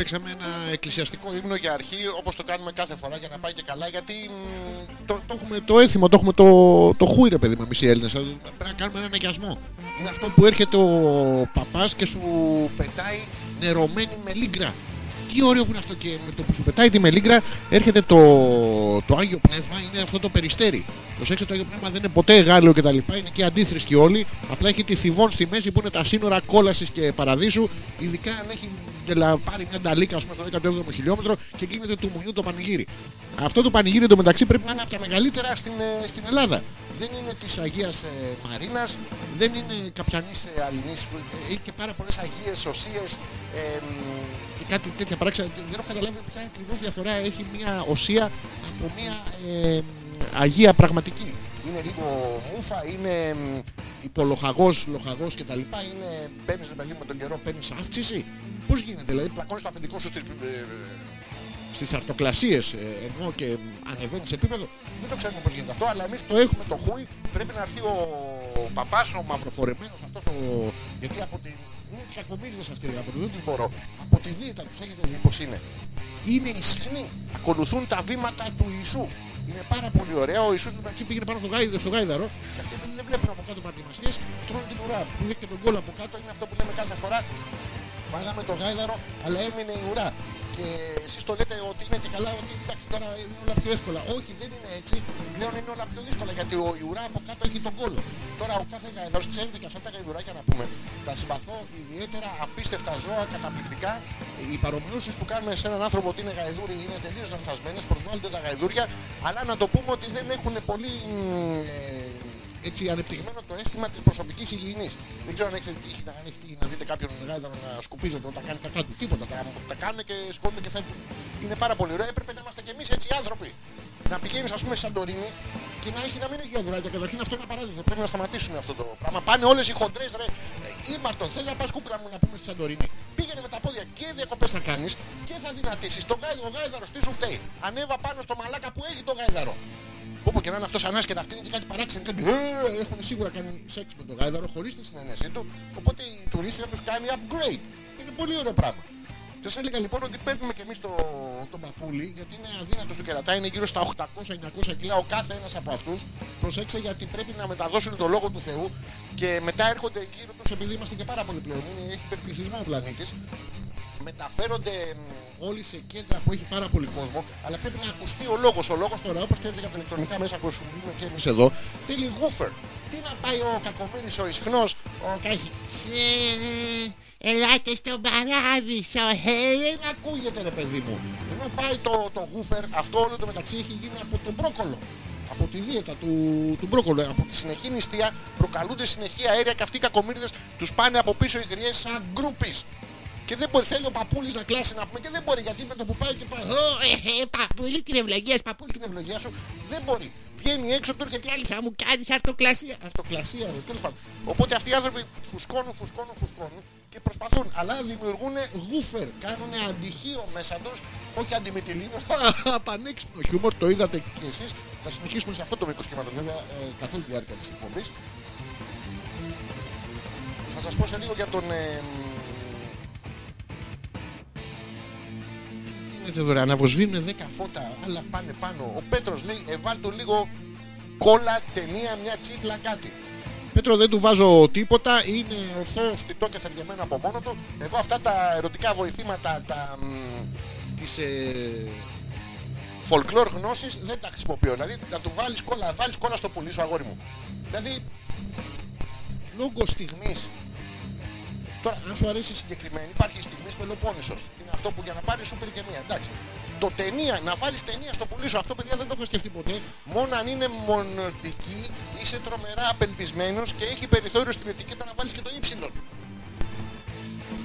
Παίξαμε ένα εκκλησιαστικό ύμνο για αρχή όπως το κάνουμε κάθε φορά για να πάει και καλά γιατί μ, το, το έχουμε το έθιμο, το έχουμε το, το χούι ρε παιδί μου εμείς οι Έλληνες. Δηλαδή, πρέπει να κάνουμε έναν αγιασμό είναι αυτό που έρχεται ο παπάς και σου πετάει νερωμένη μελίγκρα τι ωραίο που είναι αυτό και με το που σου πετάει τη μελίγκρα έρχεται το, το Άγιο Πνεύμα, είναι αυτό το περιστέρι. Προσέξτε, το Άγιο Πνεύμα δεν είναι ποτέ Γάλλιο και τα λοιπά, είναι και αντίθρησκοι όλοι. Απλά έχει τη θηβόν στη μέση που είναι τα σύνορα κόλασης και παραδείσου. Ειδικά αν έχει τελα- πάρει μια νταλίκα ας πούμε, στο 17ο χιλιόμετρο και γίνεται του μουνιού το πανηγύρι. Αυτό το πανηγύρι εντωμεταξύ πρέπει να είναι από τα μεγαλύτερα στην, ε, στην Ελλάδα. Δεν είναι της Αγίας ε, Μαρίνας, δεν είναι καπιανή ε, Αλληνή. Έχει και πάρα πολλές Αγίες Οσίες ε, και κάτι τέτοια παράξενα. Δεν έχω καταλάβει ποια ακριβώς διαφορά έχει μια οσία από μια ε, Αγία πραγματική. Είναι λίγο μούφα, είναι υπολοχαγός, λοχαγός κτλ. Είναι μπαίνει παιδί με τον καιρό, παίρνεις αύξηση. Πώς γίνεται, δηλαδή πλακώνεις το αφεντικό σου στις, ε, στις αρτοκλασίες ε, ενώ και ανεβαίνει σε επίπεδο. Δεν το ξέρουμε πώς γίνεται αυτό, αλλά εμείς το έχουμε το χούι. Πρέπει να έρθει ο παπάς, ο μαυροφορεμένος αυτός, ο... γιατί από την... είναι και κακομύριδες αυτοί, από τη δεν τους μπορώ. Από τη δίαιτα τους έχετε δει πώς είναι. Είναι ισχνοί, ακολουθούν τα βήματα του Ιησού. Είναι πάρα πολύ ωραία. Ο Ιησούς μεταξύ πήγαινε πάνω στο, γάιδαρο, στο γάιδαρο και αυτοί επειδή δεν βλέπουν από κάτω παρτιμαστιές, τρώνε την ουρά. Που έχει και τον κόλλο από κάτω, είναι αυτό που λέμε κάθε φορά Φάγαμε το γάιδαρο, αλλά έμεινε η ουρά. Και εσείς το λέτε ότι είναι και καλά, ότι εντάξει τώρα είναι όλα πιο εύκολα. Όχι, δεν είναι έτσι. Πλέον είναι όλα πιο δύσκολα γιατί ο, η ουρά από κάτω έχει τον κόλλο. Τώρα ο κάθε γάιδαρο, ξέρετε και αυτά τα γαϊδουράκια να πούμε, τα συμπαθώ ιδιαίτερα απίστευτα ζώα, καταπληκτικά. Οι παρομοιώσεις που κάνουμε σε έναν άνθρωπο ότι είναι γαϊδούρι είναι τελείως λανθασμένες, προσβάλλονται τα γαϊδούρια, αλλά να το πούμε ότι δεν έχουν πολύ. μ, ε, έτσι ανεπτυγμένο το αίσθημα της προσωπικής υγιεινής. Δεν ξέρω αν έχετε τύχει να, αν έχετε τύχει να δείτε κάποιον γάιδαρο να σκουπίζεται όταν κάνει κακά του. Τίποτα. Τα, τα κάνουν και σκόνουν και φεύγουν. Είναι πάρα πολύ ωραίο. Έπρεπε να είμαστε κι εμείς έτσι οι άνθρωποι. Να πηγαίνεις, ας πούμε, σε Σαντορίνη και να, έχει, να μην έχει γαϊδουράκια. Καταρχήν αυτό είναι απαράδεκτο. Πρέπει να σταματήσουν αυτό το πράγμα. Πάνε όλες οι χοντρές, ρε. Ε, Ήμαρτον, θέλει να πας κούκλα μου να πούμε στη Σαντορίνη. Πήγαινε με τα πόδια και διακοπές θα κάνεις και θα δυνατήσεις. Το γάιδαρο, ο γάιδαρος τι σου φταίει. Ανέβα πάνω στο μαλάκα που έχει το γάιδαρο. Όπου και να είναι αυτός ανάσκετα, αυτή είναι και κάτι παράξενο. Κάτι, ε, έχουν σίγουρα κάνει σεξ με τον γάιδαρο χωρίς τη συνένεσή του. Οπότε οι τουρίστε θα τους κάνει upgrade. Είναι πολύ ωραίο πράγμα. Και σας έλεγα λοιπόν ότι παίρνουμε και εμείς το, το παππούλι, γιατί είναι αδύνατος του κερατά, είναι γύρω στα 800-900 κιλά ο κάθε ένας από αυτούς. Προσέξτε γιατί πρέπει να μεταδώσουν το λόγο του Θεού και μετά έρχονται γύρω τους επειδή είμαστε και πάρα πολύ πλέον. Είναι, έχει υπερπληθυσμό ο πλανήτης. Μεταφέρονται μ, όλοι σε κέντρα που έχει πάρα πολύ κόσμο, αλλά πρέπει να ακουστεί ο λόγος. Ο λόγος τώρα, όπως ξέρετε από τα ηλεκτρονικά μέσα που χρησιμοποιούμε και εμείς εδώ, θέλει γούφερ. Τι να πάει ο κακομοίρης, ο ισχνός, ο κάχη. Ελάτε στον παράδεισο, Δεν ακούγεται ρε παιδί μου. Ενώ πάει το, το γούφερ, αυτό όλο το μεταξύ έχει γίνει από τον μπρόκολο. Από τη δίαιτα του, του μπρόκολο. Από τη συνεχή νηστεία προκαλούνται συνεχή αέρια και αυτοί οι κακομύριδες τους πάνε από πίσω οι γριές σαν γκρούπις. Και δεν μπορεί, θέλει ο παππούλης να κλάσει να πούμε και δεν μπορεί γιατί με το που πάει και πάει. «Ω, Ε, παππούλη την ευλογία, σου, παππούλη την ευλογία σου δεν μπορεί. Βγαίνει έξω, του έρχεται η άλλη θα μου κάνεις αρτοκλασία. αρτοκλασία, ρε, τέλος πάντων. Οπότε αυτοί οι άνθρωποι φουσκώνουν, φουσκώνουν, φουσκώνουν και προσπαθούν. Αλλά δημιουργούν γούφερ. Κάνουν αντιχείο μέσα τους, όχι αντιμετυλίνο. (laughs) Πανέξυπνο χιούμορ, το είδατε κι εσείς. Θα συνεχίσουμε σε αυτό το μήκος κύματος βέβαια ε, καθ' όλη τη διάρκεια της εκπομπής. Θα σας πω σε λίγο για τον. Ε, γίνεται εδώ, ρε, αναβοσβήνουν 10 φώτα, άλλα πάνε πάνω. Ο Πέτρος λέει, εβάλ του λίγο κόλλα, ταινία, μια τσίχλα, κάτι. Πέτρο δεν του βάζω τίποτα, είναι ορθό, στιτό και θεργεμένο από μόνο του. Εγώ αυτά τα ερωτικά βοηθήματα, τα, μ, τις ε, folklore γνώσεις δεν τα χρησιμοποιώ. Δηλαδή να του βάλεις κόλλα, βάλεις κόλλα στο πουλί σου αγόρι μου. Δηλαδή, λόγω στιγμής Τώρα, αν σου αρέσει συγκεκριμένη, υπάρχει στιγμή Πελοπόννησο. Είναι αυτό που για να πάρει σούπερ και μία. Εντάξει. Το ταινία, να βάλεις ταινία στο πουλί σου, αυτό παιδιά δεν το έχω σκεφτεί ποτέ. Μόνο αν είναι μονοτική, είσαι τρομερά απελπισμένος και έχει περιθώριο στην ετικέτα να βάλεις και το ύψιλον.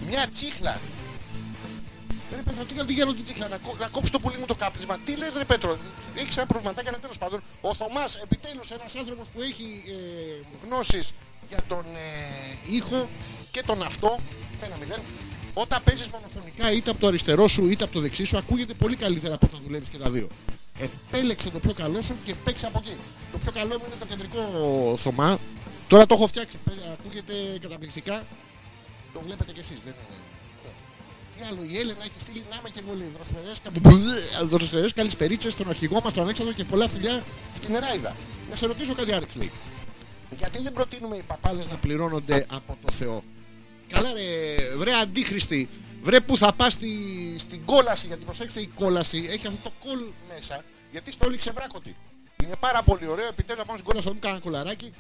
Μια τσίχλα. Ρε Πέτρο, τι να τη γίνω την τσίχλα, να, κό- να κόψεις το πουλί μου το κάπνισμα. Τι λες, Ρε Πέτρο, έχεις ένα προβληματάκι, αλλά τέλος πάντων. Ο Θωμάς, επιτέλους, ένας άνθρωπος που έχει ε, γνώσεις για τον ε, ήχο και τον αυτό, ένα μηδέν, όταν παίζεις μονοφωνικά είτε από το αριστερό σου είτε από το δεξί σου, ακούγεται πολύ καλύτερα από όταν δουλεύεις και τα δύο. Επέλεξε το πιο καλό σου και παίξε από εκεί. Το πιο καλό μου είναι το κεντρικό Θωμά. Τώρα το έχω φτιάξει. Παι- Ακούγεται καταπληκτικά. Το βλέπετε κι εσείς, δεν είναι. Ναι. Τι άλλο, η Έλενα έχει στείλει να είμαι και εγώ λέει δροσερές, κα- δροσερές καλησπερίτσες στον αρχηγό μας, τον Αλέξανδρο και πολλά φιλιά στην Εράιδα. Να σε ρωτήσω κάτι Άρεξ λέει. Γιατί δεν προτείνουμε οι παπάδες να πληρώνονται από το Θεό; Καλά ρε, βρε αντίχρηστη, βρε που θα πας στη, στην κόλαση, γιατί προσέξτε η κόλαση έχει αυτό το κόλ μέσα, γιατί στο όλοι ξεβράκωτη. Είναι πάρα πολύ ωραίο, επιτέλους να πάμε στην κόλαση, θα δούμε κανένα κολαράκι.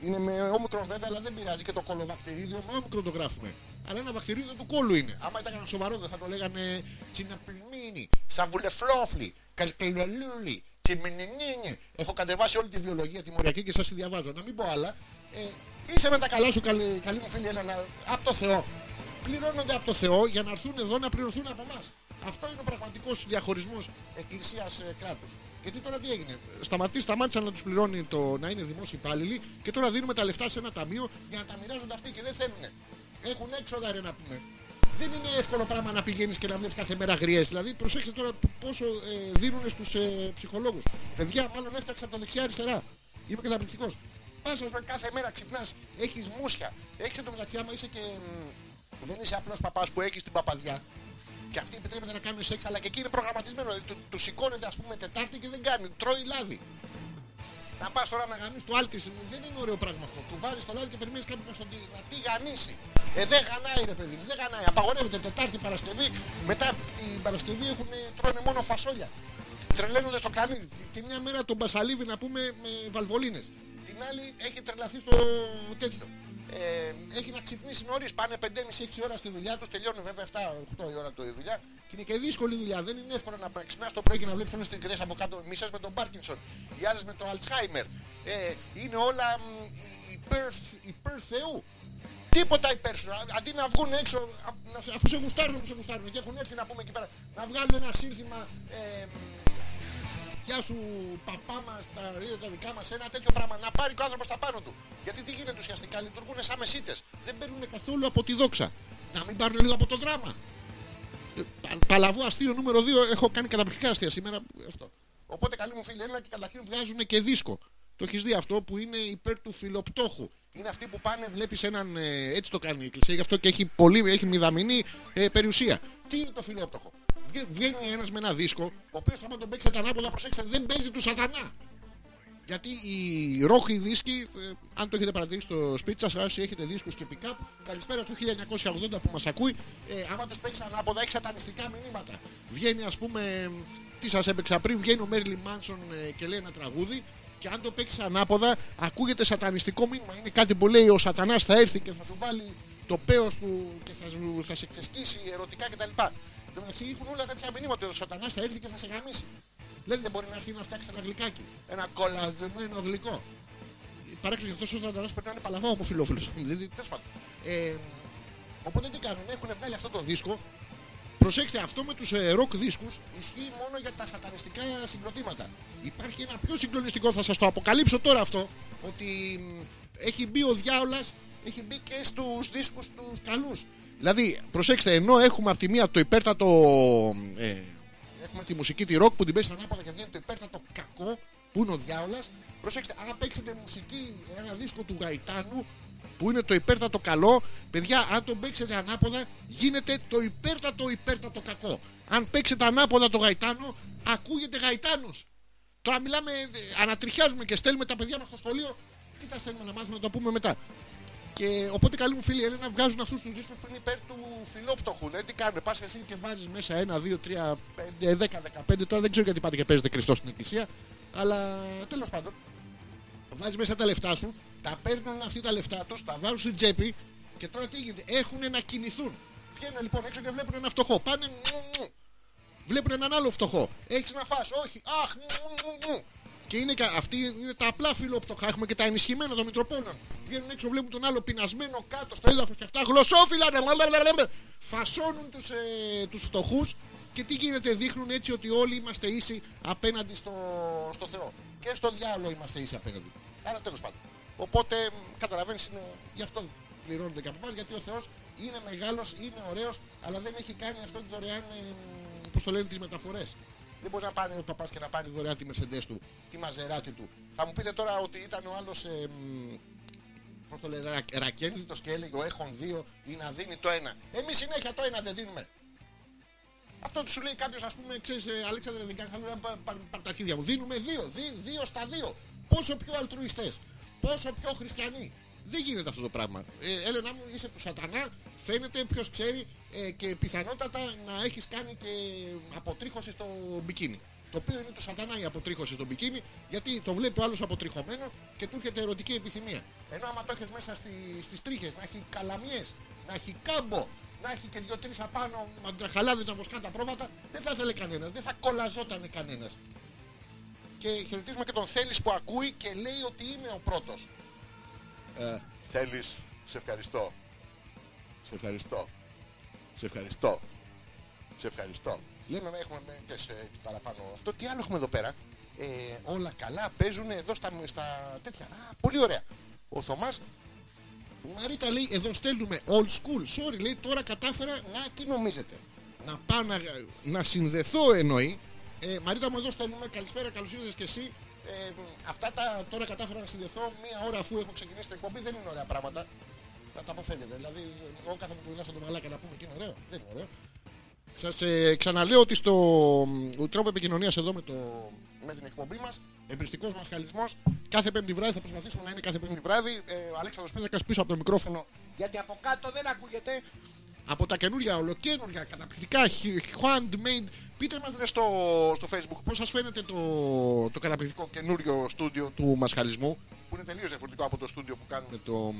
Είναι με όμικρον βέβαια, αλλά δεν πειράζει και το κολοβακτηρίδιο με όμικρον το γράφουμε. Αλλά ένα βακτηρίδιο του κόλου είναι. Άμα ήταν κανένα σοβαρό δεν θα το λέγανε τσιναπιλμίνι, σαβουλεφλόφλι, καλκελολούλι, τσιμινινίνι. Έχω κατεβάσει όλη τη βιολογία τη μοριακή και σας τη διαβάζω. Να μην πω άλλα. Ε, είσαι με τα καλά σου καλή, καλή μου φίλη Έλενα, από το Θεό. Πληρώνονται από το Θεό για να έρθουν εδώ να πληρωθούν από εμάς. Αυτό είναι ο πραγματικός διαχωρισμός εκκλησίας κράτους. Γιατί τώρα τι έγινε; Σταματή, σταμάτησαν να τους πληρώνει το να είναι δημόσιοι υπάλληλοι και τώρα δίνουμε τα λεφτά σε ένα ταμείο για να τα μοιράζονται αυτοί και δεν θέλουν. Έχουν έξοδα ρε να πούμε. Δεν είναι εύκολο πράγμα να πηγαίνεις και να βλέπεις κάθε μέρα γριές. Δηλαδή, προσέξτε τώρα πόσο ε, δίνουν στους ε, ψυχολόγους. Παιδιά, μάλλον έφταξα το δεξιά-αριστερά. Είμαι καταπληκτικός. Πα κάθε μέρα ξυπνάς, έχεις μουσια. Έχεις εντωμεταξύ, άμα είσαι και. μ, δεν είσαι απλός παπάς που έχεις την παπαδιά. Και αυτοί επιτρέπεται να κάνουν σεξ, αλλά και εκεί είναι προγραμματισμένο. Δηλαδή, του, του σηκώνεται, ας πούμε, Τετάρτη και δεν κάνει. Τρώει λάδι. Να πας τώρα να γανίσει το άλτη, δεν είναι ωραίο πράγμα αυτό. Του βάζεις το λάδι και περιμένεις κάποιον να, στον τι- να τη γανίσει. Ε, δεν γανάει ρε παιδί μου, δεν γανάει. Απαγορεύεται Τετάρτη Παρασκευή. Μετά την Παρασκευή έχουν, τρώνε μόνο φασόλια. Τρελαίνονται στο κανίδι. Τη- Τη μια μέρα τον Μπασαλίβι να πούμε με βαλβολίνες. Την άλλη έχει τρελαθεί στο τέτοιο. Ε, έχει να ξυπνήσει νωρίς. Πάνε 5,5-6 ώρα στη δουλειά τους. Τελειώνουν βέβαια 7-8 η ώρα το η δουλειά. Και είναι και δύσκολη δουλειά. Δεν είναι εύκολο να ξυπνά το πρωί και να βλέπεις όλες τις κρυέ από κάτω. Μισές με τον Πάρκινσον. Οι άλλες με το Αλτσχάιμερ. Ε, είναι όλα μ, υπέρ, υπέρ Θεού. Τίποτα υπέρ σου. Α- Αντί να βγουν έξω, α- να σε- αφού σε γουστάρουν, που σε γουστάρουν και έχουν έρθει να πούμε εκεί πέρα, να βγάλουν ένα σύνθημα. Ε, μ, Γεια σου, παπά μας, τα, είναι τα δικά μας, ένα τέτοιο πράγμα. Να πάρει και ο άνθρωπος τα πάνω του. Γιατί τι γίνεται ουσιαστικά, λειτουργούν σαν μεσίτες. Δεν παίρνουν καθόλου από τη δόξα. Να μην πάρουν λίγο από το δράμα. Ε, πα- Παλαβό αστείο νούμερο 2. Έχω κάνει καταπληκτικά αστεία σήμερα. Αυτό. Οπότε καλή μου φίλη, ένα και καταρχήν βγάζουν και δίσκο. Το έχεις δει αυτό που είναι υπέρ του φιλοπτώχου. Είναι αυτοί που πάνε, βλέπεις έναν. ε, έτσι το κάνει η Εκκλησία, γι' αυτό και έχει, πολύ, έχει μηδαμινή ε, περιουσία. Τι είναι το φιλόπτωχο. Βγε- Βγαίνει ένας με ένα δίσκο, ο οποίος άμα τον παίξετε ανάποδα, προσέξτε, δεν παίζει του σατανά. Γιατί οι ρόχοι δίσκοι, ε, αν το έχετε παρατηρήσει στο σπίτι σας, όσοι έχετε δίσκους και pick-up, καλησπέρα στο 1980 που μας ακούει, ε, άμα τους παίξεις ανάποδα, έχεις σατανιστικά μηνύματα. Βγαίνει, ας πούμε, τι σας έπαιξα πριν, βγαίνει ο Μέρλι Μάνσον ε, και λέει ένα τραγούδι, και αν το παίξεις ανάποδα, ακούγεται σατανιστικό μήνυμα. Είναι κάτι που λέει ο Σατανάς θα έρθει και θα σου βάλει το πέος του και θα, σου, θα σε ξεσκίσει ερωτικά κτλ. Εν τω μεταξύ έχουν όλα τέτοια μηνύματα. Ο Σατανάς θα έρθει και θα σε γαμίσει. Λένε δεν μπορεί να έρθει να φτιάξει ένα γλυκάκι. Ένα κολλαζεμένο γλυκό. Παράξενο γι' αυτό ο Σατανάς πρέπει να είναι παλαβά ομοφυλόφιλο. (laughs) Δηλαδή, τέλος πάντων. Ε, οπότε τι κάνουν, έχουν βγάλει αυτό το δίσκο. Προσέξτε, αυτό με τους ε, rock δίσκους ισχύει μόνο για τα σατανιστικά συγκροτήματα. Υπάρχει ένα πιο συγκλονιστικό, θα σας το αποκαλύψω τώρα αυτό, ότι μ, έχει μπει ο διάολας, έχει μπει και στους δίσκους τους καλούς. Δηλαδή, προσέξτε, ενώ έχουμε από τη μία το υπέρτατο. Ε, έχουμε τη μουσική τη rock που την παίζει ανάποδα και βγαίνει το υπέρτατο κακό που είναι ο διάολας. Προσέξτε, αν παίξετε μουσική, ένα δίσκο του Γαϊτάνου που είναι το υπέρτατο καλό, παιδιά, αν τον παίξετε ανάποδα, γίνεται το υπέρτατο υπέρτατο κακό. Αν παίξετε ανάποδα το Γαϊτάνο, ακούγεται Γαϊτάνος. Τώρα μιλάμε, ε, ανατριχιάζουμε και στέλνουμε τα παιδιά μας στο σχολείο. Τι τα στέλνουμε να μάθουμε να το πούμε μετά. Και οπότε καλή μου φίλη Έλενα βγάζουν αυτούς τους δίσκους που είναι υπέρ του φιλόπτωχου. Ναι, τι κάνουν, πας εσύ και βάζεις μέσα ένα, δύο, τρία, πέντε, δέκα, δεκαπέντε. Τώρα δεν ξέρω γιατί πάτε και παίζετε Χριστό στην εκκλησία. Αλλά τέλος πάντων, βάζεις μέσα τα λεφτά σου, τα παίρνουν αυτοί τα λεφτά τους, τα βάζουν στην τσέπη και τώρα τι γίνεται, έχουν να κινηθούν. Βγαίνουν λοιπόν έξω και βλέπουν ένα φτωχό. Πάνε. μου, μου. Βλέπουν έναν άλλο φτωχό. Έχεις να φας, όχι. Αχ, μου, μου, μου. Και είναι, κα- αυτοί είναι τα απλά φιλόπτωχα. Έχουμε και τα ενισχυμένα των Μητροπόλων. Βγαίνουν έξω, βλέπουν τον άλλο πεινασμένο κάτω στο έδαφος και αυτά γλωσσόφυλλα. λαλαλαλαλα. Φασώνουν τους ε, τους φτωχούς και τι γίνεται, δείχνουν έτσι ότι όλοι είμαστε ίσοι απέναντι στο, στο Θεό. Και στο διάλογο είμαστε ίσοι απέναντι. Άρα τέλος πάντων. Οπότε καταλαβαίνεις, γι' αυτό πληρώνονται και από εμάς, γιατί ο Θεός είναι μεγάλος, είναι ωραίος, αλλά δεν έχει κάνει αυτό το δωρεάν, πώς το λένε, τις μεταφορές. Δεν μπορεί να πάρει ο παπάς και να πάρει δωρεάν τη Mercedes του, τη μαζεράτη του. Θα μου πείτε τώρα ότι ήταν ο άλλος. Πώς το λένε, ρα, ρακένδυτο και έλεγε ο έχων δύο ή να δίνει το ένα. Εμείς συνέχεια το ένα δεν δίνουμε. Αυτό του σου λέει κάποιος, ας πούμε, ξέρεις, Αλέξανδρε Δικά, θα λέει πα, πα, πα, τα αρχίδια μου. Δίνουμε δύο, δι, δύο στα δύο. Πόσο πιο αλτρουιστές, πόσο πιο χριστιανοί. Δεν γίνεται αυτό το πράγμα. Ε, Έλενα μου, είσαι του σατανά, φαίνεται ποιος ξέρει ε, και πιθανότατα να έχεις κάνει και αποτρίχωση στο μπικίνι. Το οποίο είναι του σατανά η αποτρίχωση στο μπικίνι, γιατί το βλέπει ο άλλος αποτριχωμένο και του έρχεται ερωτική επιθυμία. Ενώ άμα το έχεις μέσα στι στις τρίχες, να έχει καλαμιές, να έχει κάμπο, να έχει και δύο-τρει απάνω μαντραχαλάδες να βοσκά τα πρόβατα, δεν θα ήθελε κανένας, δεν θα κολλαζότανε κανένας. Και χαιρετίζουμε και τον Θέλει που ακούει και λέει ότι είμαι ο πρώτος. Ε, Θέλεις, σε ευχαριστώ. Σε ευχαριστώ. Σε ευχαριστώ. Σε ευχαριστώ. Λέμε, έχουμε και σε παραπάνω αυτό. Τι άλλο έχουμε εδώ πέρα; Ε, όλα καλά παίζουν εδώ στα, στα τέτοια. Α, πολύ ωραία. Ο Θωμάς η Μαρίτα λέει εδώ στέλνουμε old school. Sorry λέει τώρα κατάφερα να τι νομίζετε; Να πάω να, να συνδεθώ εννοεί. Ε, Μαρίτα μου εδώ στέλνουμε καλησπέρα καλώς ήρθες και εσύ. Ε, αυτά τα τώρα κατάφερα να συνδεθώ μία ώρα αφού έχω ξεκινήσει την εκπομπή δεν είναι ωραία πράγματα. Να τα αποφεύγετε. Δηλαδή, εγώ κάθε που μιλάω στον μαλάκα να πούμε και είναι ωραίο. Δεν είναι ωραίο. Σας ε, ξαναλέω ότι στο ο τρόπο επικοινωνίας εδώ με, το, με την εκπομπή μας, εμπριστικός μα χαλισμό, κάθε πέμπτη βράδυ θα προσπαθήσουμε να είναι κάθε πέμπτη βράδυ. Ε, ο Αλέξανδρος Πέτρακα πίσω από το μικρόφωνο, γιατί από κάτω δεν ακούγεται. Από τα καινούργια, ολοκένουργια, καταπληκτικά, handmade. Πείτε μας στο, στο facebook πώς σας φαίνεται το, το καταπληκτικό καινούριο στούντιο του μασχαλισμού που είναι τελείως διαφορετικό από το στούντιο που κάνουμε το,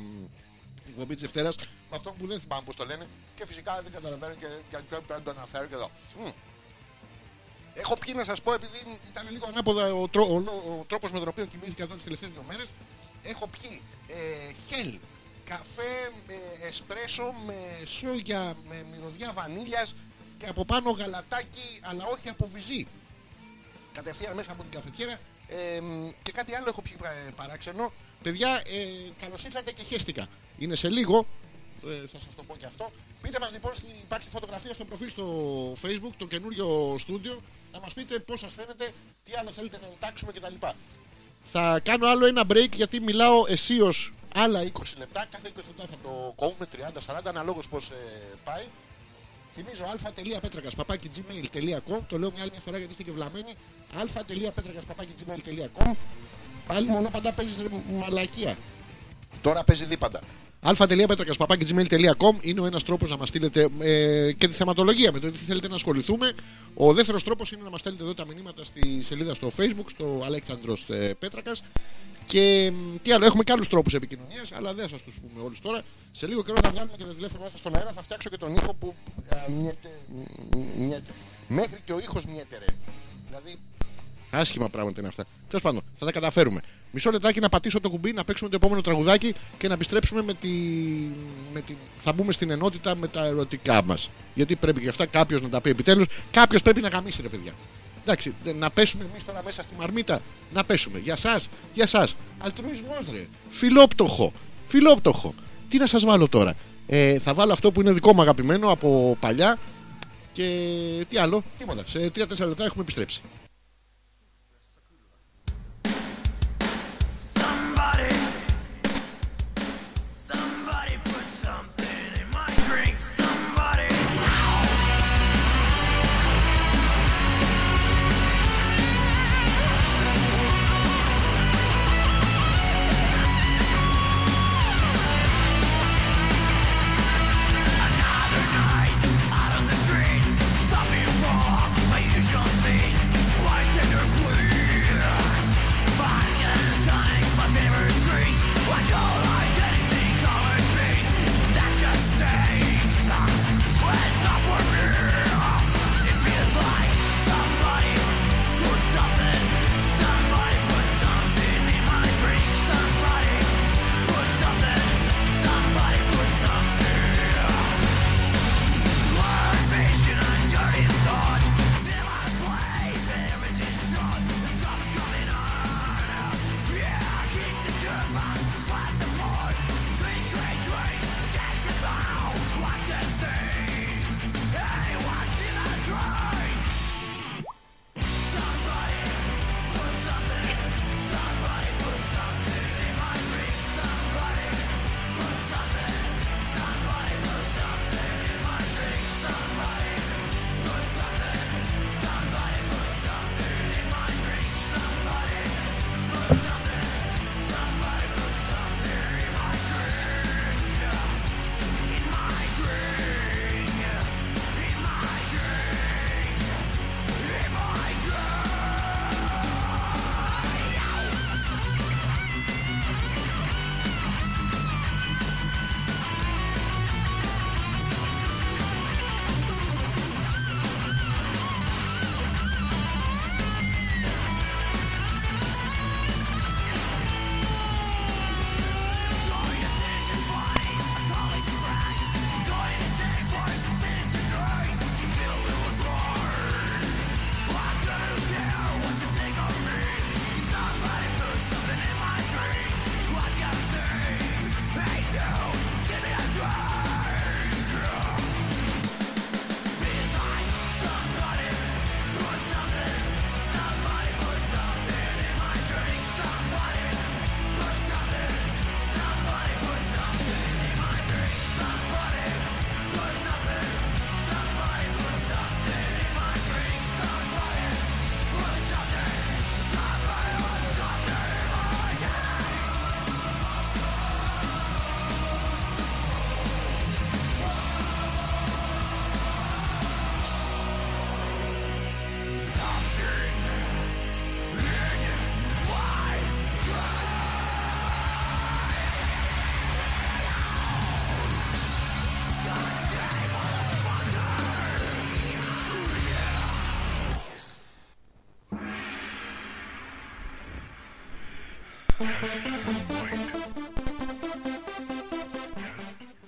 την εκπομπή της Δευτέρα με αυτό που δεν θυμάμαι πώς το λένε και φυσικά δεν καταλαβαίνω και, και ποιο πρέπει να το αναφέρω και εδώ. Μμ. Έχω πιει να σας πω, επειδή ήταν λίγο ανάποδα ο, τρό, ο, ο τρόπος με τον οποίο κοιμήθηκα εδώ τις τελευταίες δύο μέρες. Έχω πιει ε, χέλ, καφέ, ε, εσπρέσο με σόγια, με μυρωδιά βανίλιας και από πάνω γαλατάκι, αλλά όχι από βυζί. Κατευθείαν μέσα από την καφετιέρα. Ε, και κάτι άλλο έχω πιει ε, παράξενο. Παιδιά, ε, καλώς ήρθατε και χέστηκα. Είναι σε λίγο, ε, θα σας το πω και αυτό. Πείτε μας λοιπόν, στη- υπάρχει φωτογραφία στο προφίλ στο facebook, το καινούριο στούντιο, να μας πείτε πώς σας φαίνεται, τι άλλο θέλετε να εντάξουμε κτλ. Θα κάνω άλλο ένα break γιατί μιλάω αισίως άλλα 20 λεπτά. Κάθε 20 λεπτά θα το κόβουμε 30-40 αναλόγως πώς ε, πάει. Θυμίζω α.πέτρακα παπάκι gmail.com. Το λέω μια άλλη μια φορά γιατί είστε και βλαμμένοι. α.πέτρακα παπάκι gmail.com. Πάλι μόνο παντά παίζεις μαλακία. Τώρα παίζει δίπαντα. α.πέτρακα.gmail.com είναι ο ένα τρόπο να μα στείλετε ε, και τη θεματολογία με το τι θέλετε να ασχοληθούμε. Ο δεύτερο τρόπο είναι να μα στέλνετε εδώ τα μηνύματα στη σελίδα στο Facebook, στο Αλέξανδρο ε, Πέτρακα. Και μ, τι άλλο, έχουμε και άλλου τρόπου επικοινωνία, αλλά δεν θα σα του πούμε όλου τώρα. Σε λίγο καιρό θα βγάλουμε και το τηλέφωνο μέσα στον αέρα, θα φτιάξω και τον ήχο που. ε, μοιέται, μ, μοιέται. Μέχρι και ο ήχο μοιέται, ρε. Δηλαδή, Άσχημα πράγματα είναι αυτά. Τέλος πάντων, θα τα καταφέρουμε. Μισό λεπτάκι να πατήσω το κουμπί, να παίξουμε το επόμενο τραγουδάκι και να επιστρέψουμε με τη. Με τη... Θα μπούμε στην ενότητα με τα ερωτικά μας. Γιατί πρέπει και αυτά κάποιος να τα πει επιτέλους. Κάποιος πρέπει να γαμίσει, ρε παιδιά. Εντάξει, δε- να πέσουμε εμείς τώρα μέσα στη μαρμίτα. Να πέσουμε. Για εσά, για εσά. Αλτρουισμός, ρε. Φιλόπτωχο. Φιλόπτωχο. Τι να σας βάλω τώρα. Ε, θα βάλω αυτό που είναι δικό μου αγαπημένο από παλιά. Και τι άλλο, τίποτα. Σε 3-4 λεπτά έχουμε επιστρέψει.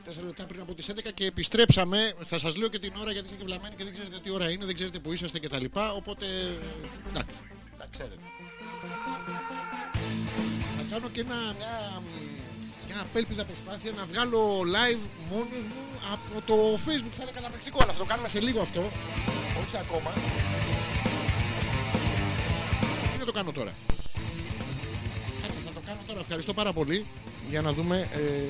Τέσσερα λεπτά πριν από τις 11 και επιστρέψαμε. Θα σας λέω και την ώρα γιατί είστε και βλαμμένοι και δεν ξέρετε τι ώρα είναι, δεν ξέρετε που είσαστε και τα λοιπά. Οπότε, εντάξει, τα ξέρετε. Θα κάνω και ένα, μια, μια απέλπιδα προσπάθεια να βγάλω live μόνος μου από το facebook. Θα είναι καταπληκτικό, αλλά θα το κάνουμε σε λίγο αυτό. Όχι ακόμα. Τι να το κάνω τώρα; Τώρα. Ευχαριστώ πάρα πολύ για να δούμε. Ε,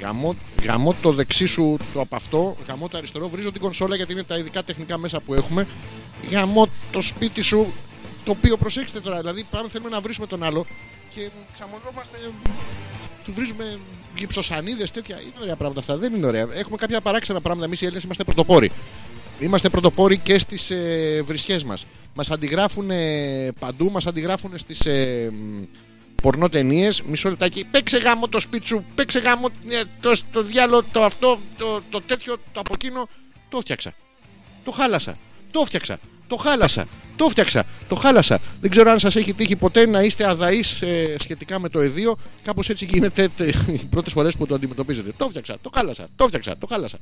γαμώ, γαμώ το δεξί σου το από αυτό. Γαμώ το αριστερό. Βρίζω την κονσόλα γιατί είναι τα ειδικά τεχνικά μέσα που έχουμε. Γαμώ το σπίτι σου. Το οποίο προσέξτε τώρα. Δηλαδή πάμε θέλουμε να βρίσουμε τον άλλο και ξαμολόμαστε. Του βρίζουμε γυψοσανίδες τέτοια. Είναι ωραία πράγματα αυτά. Δεν είναι ωραία. Έχουμε κάποια παράξενα πράγματα. Εμείς οι Έλληνες είμαστε πρωτοπόροι. Είμαστε πρωτοπόροι και στις ε, βρισιές μας. Μας αντιγράφουν ε, παντού, μας αντιγράφουν στις ε, μ, πορνό ταινίε. Μισό λεπτάκι. Παίξε γάμο το σπίτι σου. Παίξε γάμο ε, το, το διάλογο, το αυτό, το, το τέτοιο, το από εκείνο. Το φτιάξα. Το χάλασα. Το φτιάξα. Το χάλασα. Το φτιάξα. Το χάλασα. Δεν ξέρω αν σας έχει τύχει ποτέ να είστε αδαείς σχετικά με το εδίο. Κάπως έτσι γίνεται τε, οι πρώτες φορές που το αντιμετωπίζετε. Το φτιάξα. Το χάλασα. Το φτιάξα. Το χάλασα.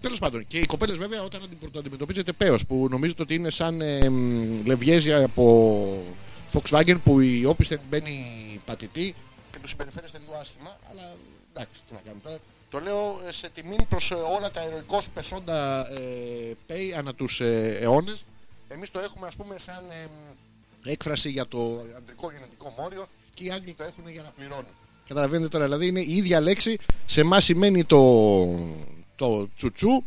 Τέλος πάντων. Και οι κοπέλες βέβαια όταν αντι- το αντιμετωπίζετε πέω που νομίζετε ότι είναι σαν ε, μ, λευγέζια από Volkswagen που η όπισθεν μπαίνει πατητή και τους συμπεριφέρεστε λίγο άσχημα. Αλλά εντάξει, τι να κάνουμε τώρα. Το λέω ε, σε τιμή προς όλα τα ερωικώ πεσόντα ε, pay ανά τους ε, αιώνες. Εμείς το έχουμε ας πούμε σαν ε, έκφραση για το αντρικό γενετικό μόριο και οι Άγγλοι το έχουν για να πληρώνουν. Καταλαβαίνετε τώρα, δηλαδή είναι η ίδια λέξη. Σε εμάς σημαίνει το, το τσουτσού.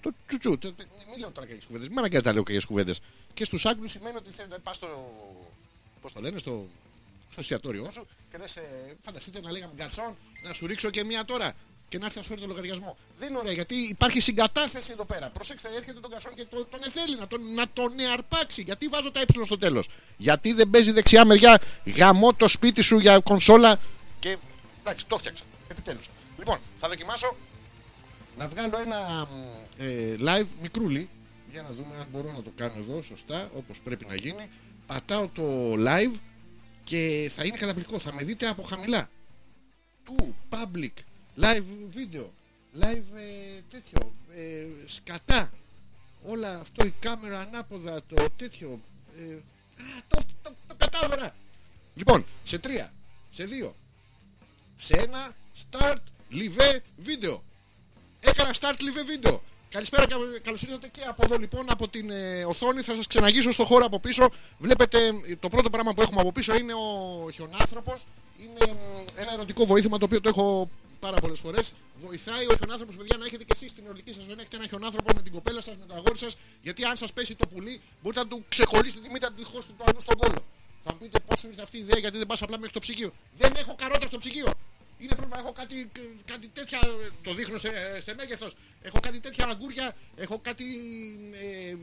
Το τσουτσού. Το- το- Μην λέω τώρα κακές κουβέντες. Μην αναγκάζεται να λέω κακές κουβέντες. Και στους Άγγλους σημαίνει ότι θέλει να πα στο. Πώς το λένε, στο, στο εστιατόριό σου και λες, φανταστείτε να λέγαμε γκαρσόν, να σου ρίξω και μία τώρα και να έρθει να σου φέρει το λογαριασμό. Δεν είναι ωραία γιατί υπάρχει συγκατάθεση εδώ πέρα. Προσέξτε, έρχεται τον γκαρσόν και το- τον εθέλει να τον, να τον εαρπάξει. Γιατί βάζω τα ε στο τέλος; Γιατί δεν παίζει δεξιά μεριά, γαμώ το σπίτι σου για κονσόλα. Και εντάξει, το φτιάξα. Επιτέλους. Λοιπόν, θα δοκιμάσω να βγάλω ένα μ, ε, live μικρούλι για να δούμε αν μπορώ να το κάνω εδώ σωστά όπως πρέπει να γίνει πατάω το live και θα είναι καταπληκτικό. Θα με δείτε από χαμηλά. Του public. Live video. Live ε, τέτοιο ε, σκατά. Όλα αυτό η κάμερα ανάποδα το τέτοιο ε, α, το, το, το κατάφερα λοιπόν σε τρία σε δύο σε ένα start live video. Έκανα start live video. Καλησπέρα και καλώς ήρθατε και από εδώ λοιπόν από την ε, οθόνη. Θα σας ξεναγήσω στο χώρο από πίσω. Βλέπετε ε, το πρώτο πράγμα που έχουμε από πίσω είναι ο χιονάνθρωπος. Είναι μ, ένα ερωτικό βοήθημα το οποίο το έχω πάρα πολλές φορές. Βοηθάει ο χιονάνθρωπος, παιδιά, να έχετε και εσείς στην ερωτική σας ζωή. να Έχετε ένα χιονάνθρωπο με την κοπέλα σας, με το αγόρι σας. Γιατί αν σας πέσει το πουλί, μπορείτε να του ξεκολλήσετε τη μύτη, να του χώσετε το αλλού στον κόλο. Θα μου πείτε πώς σου ήρθε αυτή η ιδέα, γιατί δεν πας απλά μέχρι το ψυγείο. Δεν έχω καρότα στο ψυγείο. Είναι πρόβλημα, έχω κάτι, κάτι τέτοια. Το δείχνω σε, σε μέγεθος. Έχω κάτι τέτοια αγκούρια, έχω κάτι ε,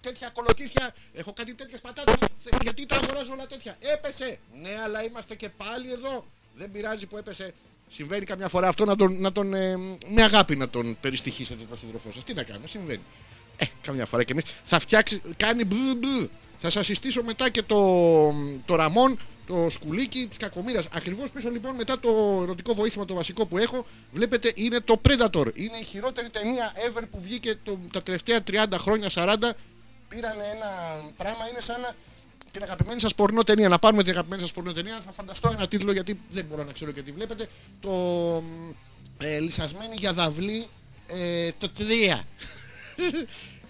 τέτοια κολοκύθια, έχω κάτι τέτοιες πατάτες. Γιατί τα αγοράζω όλα τέτοια. Έπεσε! Ναι, αλλά είμαστε και πάλι εδώ. Δεν πειράζει που έπεσε. Συμβαίνει καμιά φορά αυτό να τον, να τον ε, με αγάπη να τον περιστοιχίσετε το σύντροφό σας. Τι να κάνουμε, συμβαίνει. Ε, καμιά φορά και εμείς. Θα φτιάξει, κάνει μπλ, μπλ. Θα σας συστήσω μετά και το, το ραμόν, το σκουλίκι της κακομοίρας. Ακριβώς πίσω λοιπόν μετά το ερωτικό βοήθημα το βασικό που έχω, βλέπετε είναι το Predator. Είναι η χειρότερη ταινία ever που βγήκε το, τα τελευταία 30 χρόνια, 40. Πήραν ένα πράγμα, είναι σαν να την αγαπημένη σας πορνό ταινία. Να πάρουμε την αγαπημένη σας πορνό ταινία. Θα φανταστώ ένα τίτλο γιατί δεν μπορώ να ξέρω και τι βλέπετε. Το ε, λυσασμένη για δαυλή ε, το 3.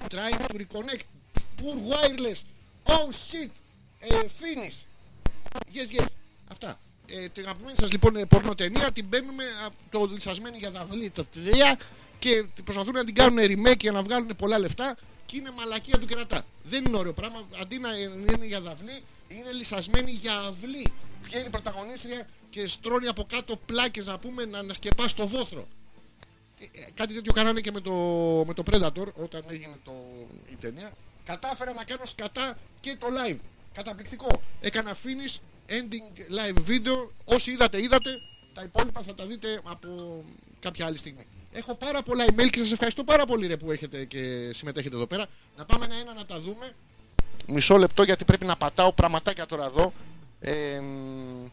Trying (laughs) to reconnect. Poor wireless. Oh shit. Ε, finish. Yes, yes. Αυτά. Ε, την αγαπημένη σας λοιπόν ε, πορνό ταινία την παίρνουμε από το λυσασμένη για δαυλή το 3 και προσπαθούν να την κάνουν remake για να βγάλουν πολλά λεφτά και είναι μαλακία του κερατά. Δεν είναι ωραίο πράγμα. Αντί να είναι για δαυλή, είναι λυσασμένη για αυλή. Βγαίνει η πρωταγωνίστρια και στρώνει από κάτω πλάκες να πούμε να, να σκεπάσει το βόθρο. Ε, κάτι τέτοιο κάνανε και με το, με το Predator όταν έγινε το, η ταινία. Κατάφερα να κάνω σκατά και το live. Καταπληκτικό. Έκανα finish, ending live video. Όσοι είδατε, είδατε. Τα υπόλοιπα θα τα δείτε από κάποια άλλη στιγμή. Έχω πάρα πολλά email και σας ευχαριστώ πάρα πολύ ρε, που έχετε και συμμετέχετε εδώ πέρα. Να πάμε ένα-ένα να τα δούμε. Μισό λεπτό γιατί πρέπει να πατάω πραγματάκια τώρα εδώ. Ε, μ,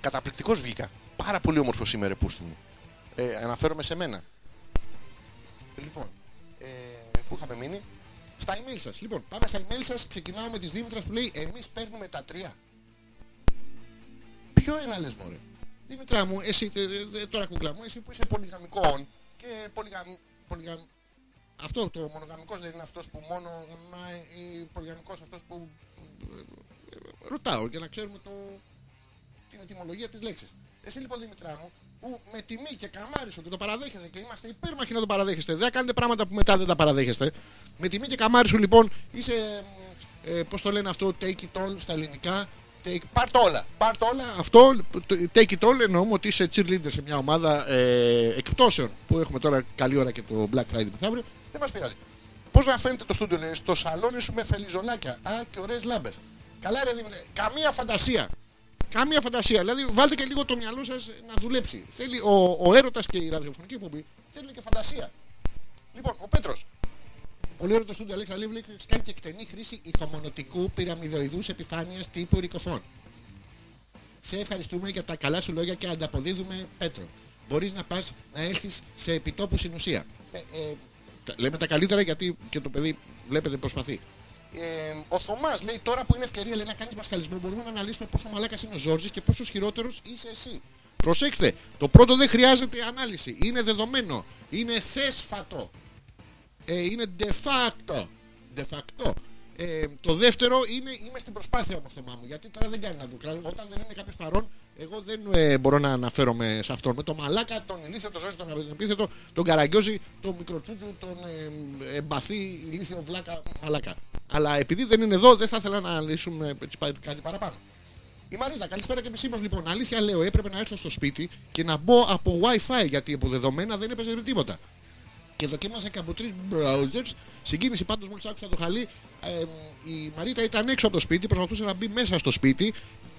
Καταπληκτικός βγήκα. Πάρα πολύ όμορφος σήμερα, πούστη μου. Ε, αναφέρομαι σε μένα. Λοιπόν, ε, πού είχαμε μείνει; Στα email σας. Λοιπόν, πάμε στα email σας. Ξεκινάω με τη Δήμητρας που λέει Εμείς παίρνουμε τα τρία. Ποιο ένα λες, Μωρέ; Δήμητρα μου, εσύ ε, ε, τώρα κουκλά μου, εσύ που είσαι πολυγαμικών και πολυγαμ... πολυγαμ... Αυτό το μονογαμικός δεν είναι αυτός που μόνο γαμάει ή πολυγαμικός αυτός που ε, ε, ρωτάω για να ξέρουμε το... την ετυμολογία της λέξης. Εσύ λοιπόν Δημητρά μου που με τιμή και καμάρισο και το παραδέχεστε και είμαστε υπέρμαχοι να το παραδέχεστε. Δεν κάνετε πράγματα που μετά δεν τα παραδέχεστε. Με τιμή και καμάρισο λοιπόν είσαι, ε, πώς το λένε αυτό, take it all στα ελληνικά. Take, πάρ' το όλα. Πάρ' το όλα. Αυτό, το- take it all εννοούμε ότι είσαι cheerleader σε μια ομάδα ε, εκπτώσεων που έχουμε τώρα καλή ώρα και το Black Friday μεθαύριο. Δεν μας πειράζει. Πώς να φαίνεται το στούντιο, λέει, στο σαλόνι σου με φελιζολάκια. Α, και ωραίες λάμπες. Καλά ρε Δήμητρε, καμία φαντασία. Καμία φαντασία. Δηλαδή, βάλτε και λίγο το μυαλό σας να δουλέψει. Θέλει ο, ο έρωτας και η ραδιοφωνική εκπομπή θέλουν και φαντασία. Λοιπόν, ο Πέτρος. Πολύ ωραίο το στούντιο Αλέξα Λίβ λέει ότι κάνει και εκτενή χρήση ηχομονωτικού πυραμιδοειδούς επιφάνειας τύπου ρικοφών. Σε ευχαριστούμε για τα καλά σου λόγια και ανταποδίδουμε Πέτρο. Μπορείς να πας να έρθει σε επιτόπου συνουσία. Ε, ε, τα- λέμε τα καλύτερα γιατί και το παιδί βλέπετε προσπαθεί. Ε, ο Θωμάς λέει τώρα που είναι ευκαιρία λέει, να κάνεις μασχαλισμό μπορούμε να αναλύσουμε πόσο μαλάκας είναι ο Ζόρζης και πόσο χειρότερο είσαι εσύ. Προσέξτε, το πρώτο δεν χρειάζεται ανάλυση. Είναι δεδομένο. Είναι θέσφατο. Ε, είναι de facto. De facto. Ε, το δεύτερο είναι είμαι στην προσπάθεια όμως Θωμά μου. Γιατί τώρα δεν κάνει να το κάνω. Όταν δεν είναι κάποιος παρόν, εγώ δεν ε, μπορώ να αναφέρομαι σε αυτόν. Με το μαλάκα, τον ηλίθιο, τον Ζόρζη, τον απίθετο, τον καραγκιόζη, τον μικροτσούτσου, τον ε, εμπαθή ηλίθιο βλάκα μαλάκα. Αλλά επειδή δεν είναι εδώ, δεν θα ήθελα να αναλύσουμε έτσι, πα- κάτι παραπάνω. Η Μαρίτα, καλησπέρα και επισήμω λοιπόν. Αλήθεια λέω, έπρεπε να έρθω στο σπίτι και να μπω από WiFi γιατί από δεδομένα δεν έπαιζε τίποτα. Και δοκίμασα και από τρεις browsers. Συγκίνηση πάντως μόλις άκουσα το χαλί. Ε, η Μαρίτα ήταν έξω από το σπίτι, προσπαθούσε να μπει μέσα στο σπίτι.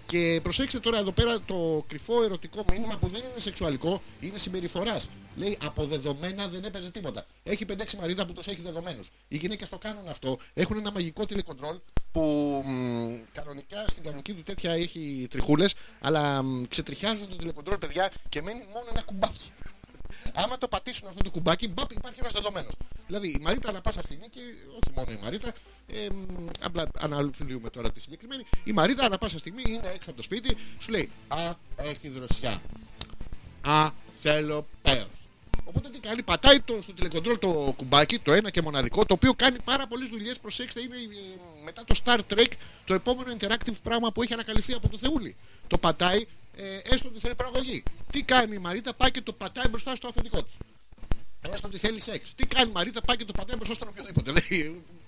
Και προσέξτε τώρα εδώ πέρα το κρυφό ερωτικό μήνυμα που δεν είναι σεξουαλικό, είναι συμπεριφοράς. Λέει από δεδομένα δεν έπαιζε τίποτα. Έχει 5-6 Μαρίτα που τους έχει δεδομένους. Οι γυναίκες το κάνουν αυτό. Έχουν ένα μαγικό τηλεκοντρόλ που μ, κανονικά στην κανονική του τέτοια έχει τριχούλες, αλλά μ, ξετριχιάζουν το τηλεκοντρόλ, παιδιά, και μένει μόνο ένα κουμπάκι. (laughs) Άμα το πατήσουν αυτό το κουμπάκι, μπαπ, υπάρχει ένας δεδομένος. Δηλαδή η Μαρίτα ανά πάσα στιγμή και όχι μόνο η Μαρίτα, ε, μ, απλά αναλύουμε τώρα τη συγκεκριμένη. Η Μαρίτα ανά πάσα στιγμή είναι έξω από το σπίτι, σου λέει Α, έχει δροσιά. Α, θέλω πέος. Οπότε τι κάνει, πατάει το, στο τηλεκοντρόλ το κουμπάκι, το ένα και μοναδικό, το οποίο κάνει πάρα πολλές δουλειές. Προσέξτε, είναι ε, μετά το Star Trek το επόμενο interactive πράγμα που έχει ανακαλυφθεί από το Θεούλη. Το πατάει, ε, έστω ότι θέλει παραγωγή. Τι κάνει η Μαρίτα, πάει και το πατάει μπροστά στο αφεντικό της. Έστω ότι θέλει σεξ. Τι κάνει η Μαρίτα, πάει και το πατάει μπροστά στον οποιοδήποτε.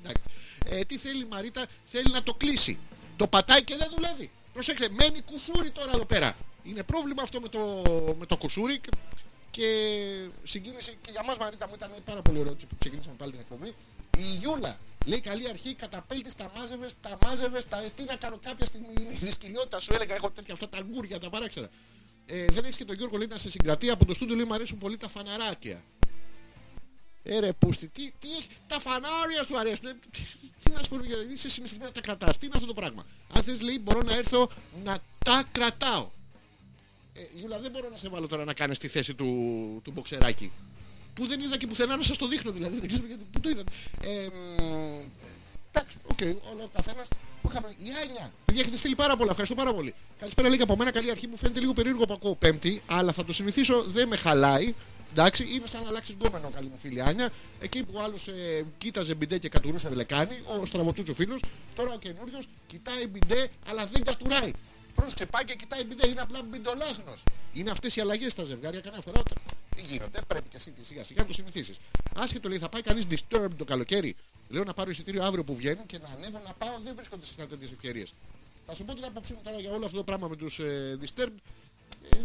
Δεν- εντάξει. ε, τι θέλει η Μαρίτα, θέλει να το κλείσει. Το πατάει και δεν δουλεύει. Προσέξτε, μένει κουσούρι τώρα εδώ πέρα. Είναι πρόβλημα αυτό με το, με το κουσούρι και, και συγκίνηση και για μας Μαρίτα μου ήταν πάρα πολύ ωραίο που ξεκινήσαμε πάλι την εκπομπή. Η Γιούλα λέει καλή αρχή, καταπέλτης, τα μάζευες, τα μάζευες, τα... τι να κάνω κάποια στιγμή είναι η δυσκολιότητα σου έλεγα έχω τέτοια αυτά τα γκούρια, τα παράξερα. Ε, δεν έχεις και τον Γιώργο λέει να σε συγκρατεί από το στούντιο λέει μου αρέσουν πολύ τα φαναράκια. Ε, ρε πούστη, τι, τι έχει, τα φανάρια σου αρέσουν. Ε, τι, τι να σου πω, γιατί είσαι συνηθισμένο να τα κρατάς. Τι είναι αυτό το πράγμα; Αν θες λέει μπορώ να έρθω να τα κρατάω. Ε, Γιούλα, δεν μπορώ να σε βάλω τώρα να κάνεις τη θέση του, του μποξεράκι. Που δεν είδα και πουθενά να σας το δείχνω δηλαδή. Δεν ξέρω γιατί, πού το είδατε. Ε, μ, Εντάξει, οκ, όλο ο καθένας που είχαμε. Η Άνια. Παιδιά, έχετε στείλει πάρα πολλά. Ευχαριστώ πάρα πολύ. Καλησπέρα, λέει και από μένα. Καλή αρχή μου φαίνεται λίγο περίεργο που ακούω Πέμπτη, αλλά θα το συνηθίσω. Δεν με χαλάει. Εντάξει, είναι σαν να αλλάξεις γκόμενο, καλή μου φίλη Άνια. Εκεί που άλλος ε, κοίταζε μπιντέ και κατουρούσε λεκάνη, ο στραβωτούτσο φίλος. Τώρα ο καινούριος κοιτάει μπιντέ, αλλά δεν κατουράει. Πρόσεξε, πάει και κοιτάει μπιντέ, είναι απλά μπιντολάχνος. Είναι αυτές οι αλλαγές στα ζευγάρια καμιά φορά. όταν Γίνονται, πρέπει και εσύ και σιγά σιγά να το συνηθίσεις. Άσχετο λέει, θα πάει κανείς disturb το καλοκαίρι. Λέω να πάρω εισιτήριο αύριο που βγαίνουν και να ανέβω να πάω. Δεν βρίσκονται συχνά τέτοιε ευκαιρίες. Θα σου πω την άποψή μου τώρα για όλο αυτό το πράγμα με τους ε, disturb. Ε, ε,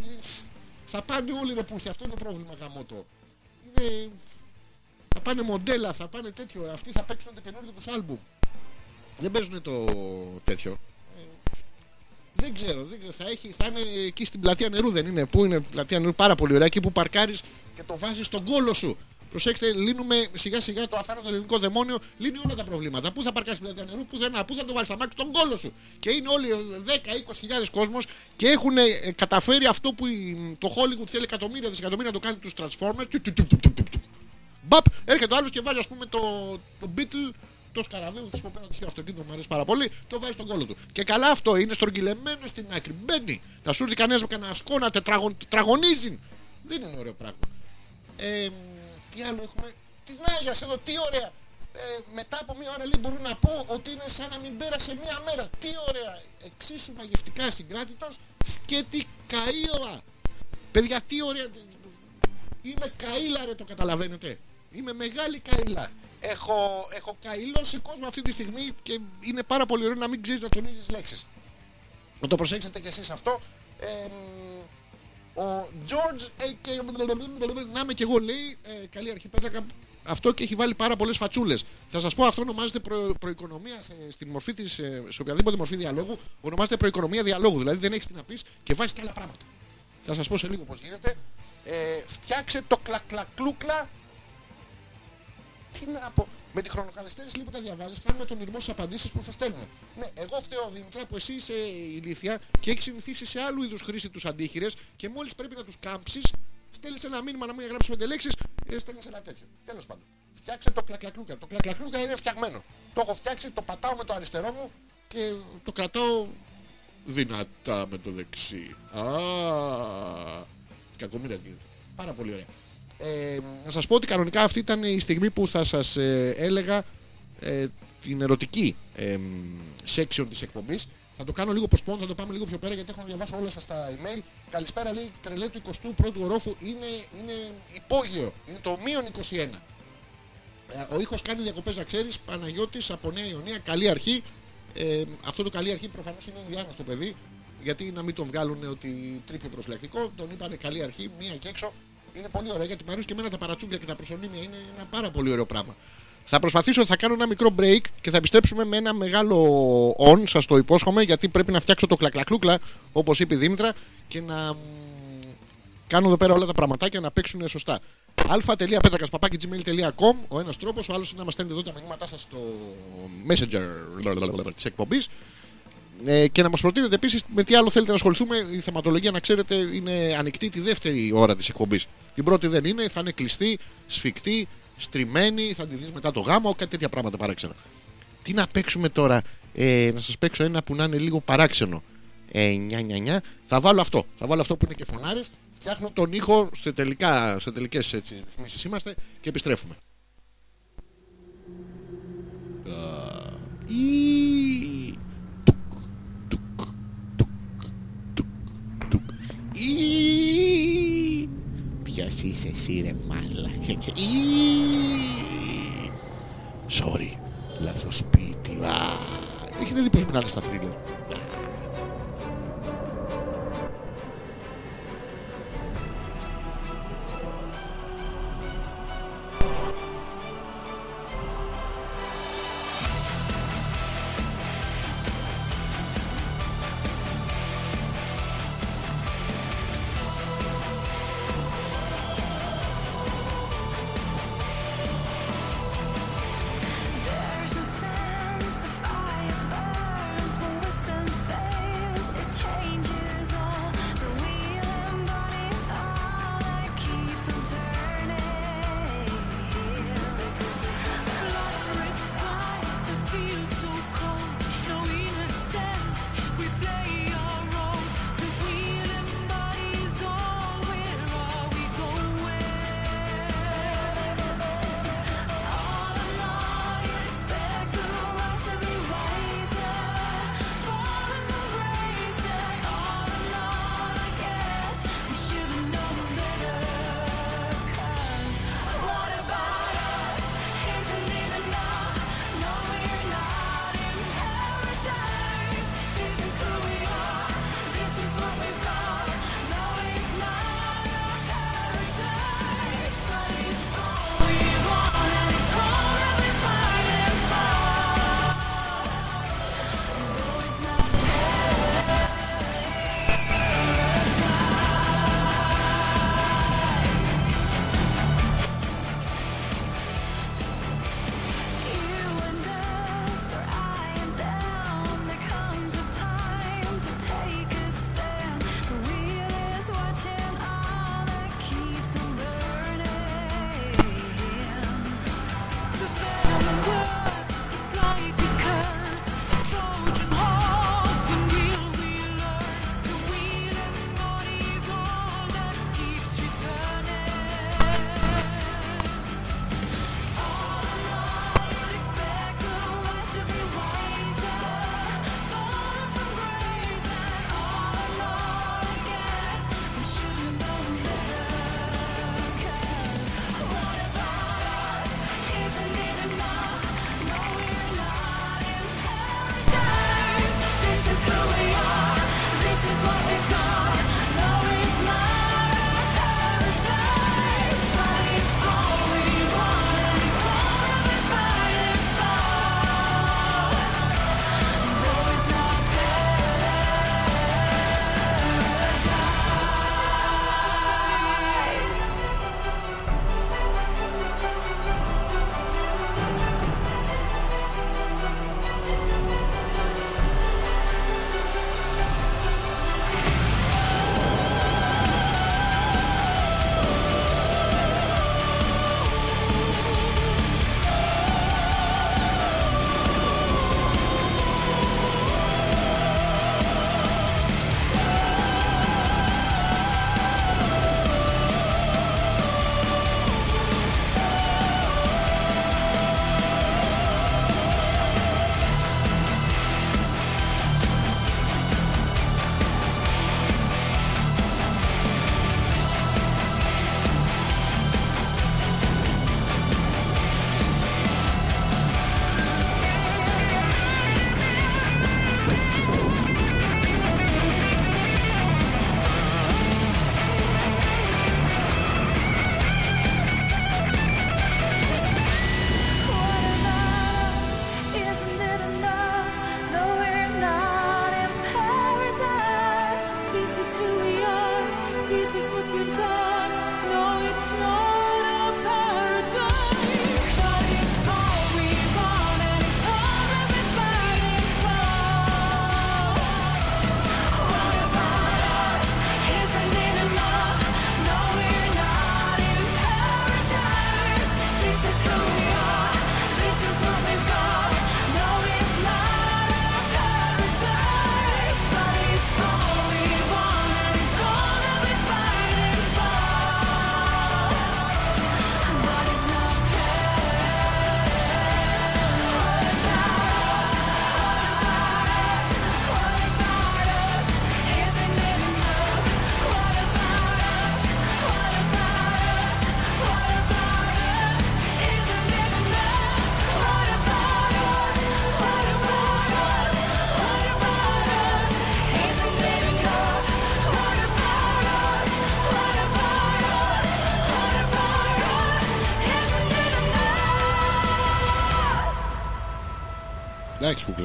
θα πάνε όλοι ρε πούστη, αυτό είναι το πρόβλημα γαμότο. Είναι... Θα πάνε μοντέλα, θα πάνε τέτοιο. Αυτοί θα παίξουν το καινούργιο τους άλμπουμ. Δεν παίζουν το τέτοιο. Ε, δεν ξέρω, δεν ξέρω. Θα, έχει, θα είναι εκεί στην πλατεία νερού, δεν είναι; Πού είναι πλατεία νερού, πάρα πολύ ωραία. Εκεί που παρκάρεις και το βάζεις στον κόλο σου. Προσέξτε, λύνουμε σιγά σιγά το αθάνατο ελληνικό δαιμόνιο, λύνει όλα τα προβλήματα. Πού θα παρκάσει πλατεία νερού, πουθενά, πού θα το βάλεις στα μάτια, τον κόλο σου. Και είναι όλοι 10-20 χιλιάδες κόσμος και έχουν ε, καταφέρει αυτό που η- το Hollywood θέλει εκατομμύρια δισεκατομμύρια να το κάνει τους Transformers. Του, του, του, του, του, του, του. Μπαπ, έρχεται ο άλλος και βάζει, ας πούμε, το, το Beatle, το σκαραβαίο, χρησιμοποιώ ένα τυχαίο αυτοκίνητο, μου αρέσει πάρα πολύ, το βάζει στον κόλλο του. Και καλά αυτό είναι στρογγυλεμένο στην άκρη. Μπαίνει. Θα σου έρθει κανένας με κανένα σκόνα, τετραγων, τετραγωνίζει. Δεν είναι ωραίο πράγμα. Ε, τι άλλο έχουμε. Τη Νάγια εδώ, τι ωραία. Ε, μετά από μία ώρα λέει μπορώ να πω ότι είναι σαν να μην πέρασε μία μέρα. Τι ωραία. Εξίσου μαγευτικά συγκράτητος και τι καΐωα. Παιδιά, τι ωραία. Είμαι καΐλα ρε, το καταλαβαίνετε. Είμαι μεγάλη καΐλα. Έχω, έχω καηλώσει κόσμο αυτή τη στιγμή και είναι πάρα πολύ ωραίο να μην ξέρεις να τονίζεις λέξεις. Να το προσέξετε κι εσείς αυτό. Ε, ο George A.K. Να είμαι κι εγώ λέει ε, καλή αρχή Πέτρακα αυτό και έχει βάλει πάρα πολλές φατσούλες. Θα σας πω, αυτό ονομάζεται προ, προοικονομία σε, στην μορφή της, ε, σε οποιαδήποτε μορφή διαλόγου. Ονομάζεται προοικονομία διαλόγου. Δηλαδή δεν έχεις τι να πεις και βάζεις και άλλα πράγματα. Θα σας πω σε λίγο πώς γίνεται. Ε, φτιάξε το κλακλακλούκλα. Τι να πω. Με τη χρονοκαλαιστέρηση λίγο τα διαβάζεις, κάνουμε τον ηρμό στις απαντήσεις που σου στέλνουν. Ναι, εγώ φταίω Δημητρά που εσύ είσαι ηλίθια και έχεις συνηθίσει σε άλλου είδους χρήση τους αντίχειρες και μόλις πρέπει να τους κάμψεις, στέλνεις ένα μήνυμα να μην γράψει πέντε λέξεις, στέλνεις ένα τέτοιο. Τέλος πάντων. Φτιάξε το κλακλακλούκα. Το κλακλακλούκα είναι φτιαγμένο. Το έχω φτιάξει, το πατάω με το αριστερό μου και το κρατάω δυνατά με το δεξί. Α, κακομοίρα γίνεται. Πάρα πολύ ωραία. Ε, να σας πω ότι κανονικά αυτή ήταν η στιγμή που θα σας ε, έλεγα ε, την ερωτική ε, section της εκπομπής. Θα το κάνω λίγο postpone, θα το πάμε λίγο πιο πέρα γιατί έχω να διαβάσω όλα σας τα email. Καλησπέρα λέει τρελέ του 21ου ορόφου είναι, είναι υπόγειο, είναι το μείον 21. Ε, Ο ήχος κάνει διακοπές να ξέρεις, Παναγιώτης από Νέα Ιωνία, καλή αρχή. Ε, αυτό το καλή αρχή προφανώς είναι Ινδιάνος το παιδί, γιατί να μην τον βγάλουν ότι τρίπιο προσφυλακτικό, τον είπανε καλή αρχή, μία και έξω. Είναι πολύ ωραία γιατί μου αρέσουν και εμένα τα παρατσούγκια και τα προσωνύμια είναι ένα πάρα πολύ ωραίο πράγμα. Θα προσπαθήσω, θα κάνω ένα μικρό break και θα επιστρέψουμε με ένα μεγάλο on, σας το υπόσχομαι, γιατί πρέπει να φτιάξω το κλακλακλούκλα, όπως είπε η Δήμητρα, και να μ, κάνω εδώ πέρα όλα τα πραγματάκια να παίξουν σωστά. αλφα.πέτρακα.gmail.com Ο ένας τρόπος, ο άλλος είναι να μας στέλνετε εδώ τα μηνύματά σας στο Messenger της εκπομπής. Ε, και να μας προτείνετε επίσης με τι άλλο θέλετε να ασχοληθούμε. Η θεματολογία, να ξέρετε, είναι ανοιχτή τη δεύτερη ώρα της εκπομπής. Την πρώτη δεν είναι, θα είναι κλειστή, σφιχτή, στριμμένη, θα τη δεις μετά το γάμο, κάτι τέτοια πράγματα παράξενα. Τι να παίξουμε τώρα, ε, να σας παίξω ένα που να είναι λίγο παράξενο. Ε, νιά, νιά, νιά. Θα βάλω αυτό. Θα βάλω αυτό που είναι και φωνάρες. Φτιάχνω τον ήχο σε, τελικά, σε τελικές ρυθμίσεις είμαστε και επιστρέφουμε. Α, Ποιος είσαι εσύ ρε μάλακα. ή. Sorry, λάθος σπίτι. Α, Έχετε δει πώς μιλάνε στα θρύλα.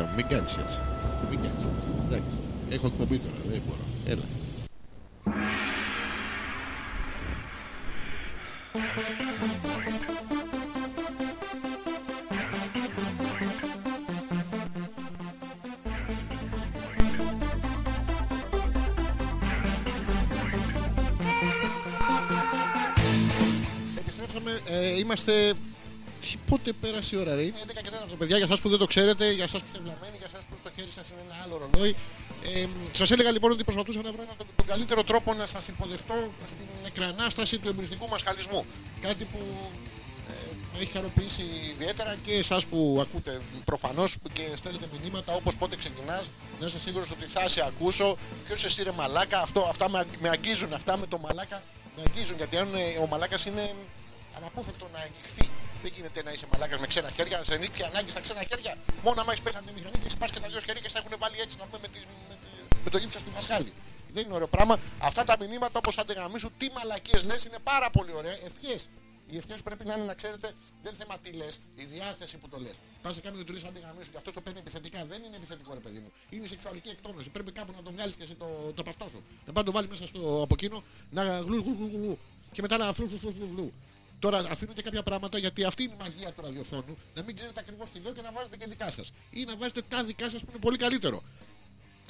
Εντάξει, κούκλα μου, μην κάνεις έτσι. Μην κάνεις έτσι. Εντάξει. Έχω εκπομπή τώρα, δεν μπορώ. Έλα. Επιστρέψαμε, ε, είμαστε. Τι- Πότε πέρασε η ώρα, ρε; Είναι 11 και 4 παιδιά. Για εσάς που δεν το ξέρετε, για εσάς που είστε σας έλεγα λοιπόν ότι προσπαθούσα να βρω ένα- τον, τον καλύτερο τρόπο να σας υποδεχτώ στην εκρανάσταση του εμπριστικού μας χαλισμού. Κάτι που ε, με έχει χαροποιήσει ιδιαίτερα και εσάς που ακούτε προφανώς και στέλνετε μηνύματα όπως πότε ξεκινάς. Να είστε σίγουροι ότι θα σε ακούσω. Ποιος εσύ ρε μαλάκα, αυτό, αυτά με, αγ- με αγγίζουν. Αυτά με το μαλάκα με αγγίζουν. Γιατί αν ε, ο μαλάκας είναι αναπόφευκτο να αγγιχθεί. Δεν γίνεται να είσαι μαλάκας με ξένα χέρια, να σε ρίξει ανάγκης στα ξένα χέρια. Μόνο άμα έχεις πέσει από τη μηχανή και σπά και τα δυο χέρια και σε έχουν βάλει έτσι να πούμε με, τη, με, τη- με το γύψος στη μασχάλη. Δεν είναι ωραίο πράγμα. Αυτά τα μηνύματα όπως αντεγαμίσου, τι μαλακίες λες είναι πάρα πολύ ωραία. Ευχές. Οι ευχές πρέπει να είναι να ξέρετε, δεν θέμα τι λες, η διάθεση που το λες. Πας σε κάποιον και του λες αντεγαμίσου και αυτός το παίρνει επιθετικά. Δεν είναι επιθετικό ρε παιδί μου. Είναι σεξουαλική εκτόνωση. Πρέπει κάπου να το βγάλεις και εσύ το, το παυτό σου. Να πάει να το βάλει μέσα στο από εκείνο να γλου, γλου, γλου, γλου, και μετά να φλου, φλου, φλου, φλου, φλου. Τώρα αφήνονται κάποια πράγματα γιατί αυτή είναι η μαγεία του ραδιοφώνου. Να μην ξέρετε ακριβώς τι λέω και να βάζετε και δικά σας. Ή να βάζετε τα δικά σας που είναι πολύ καλύτερο.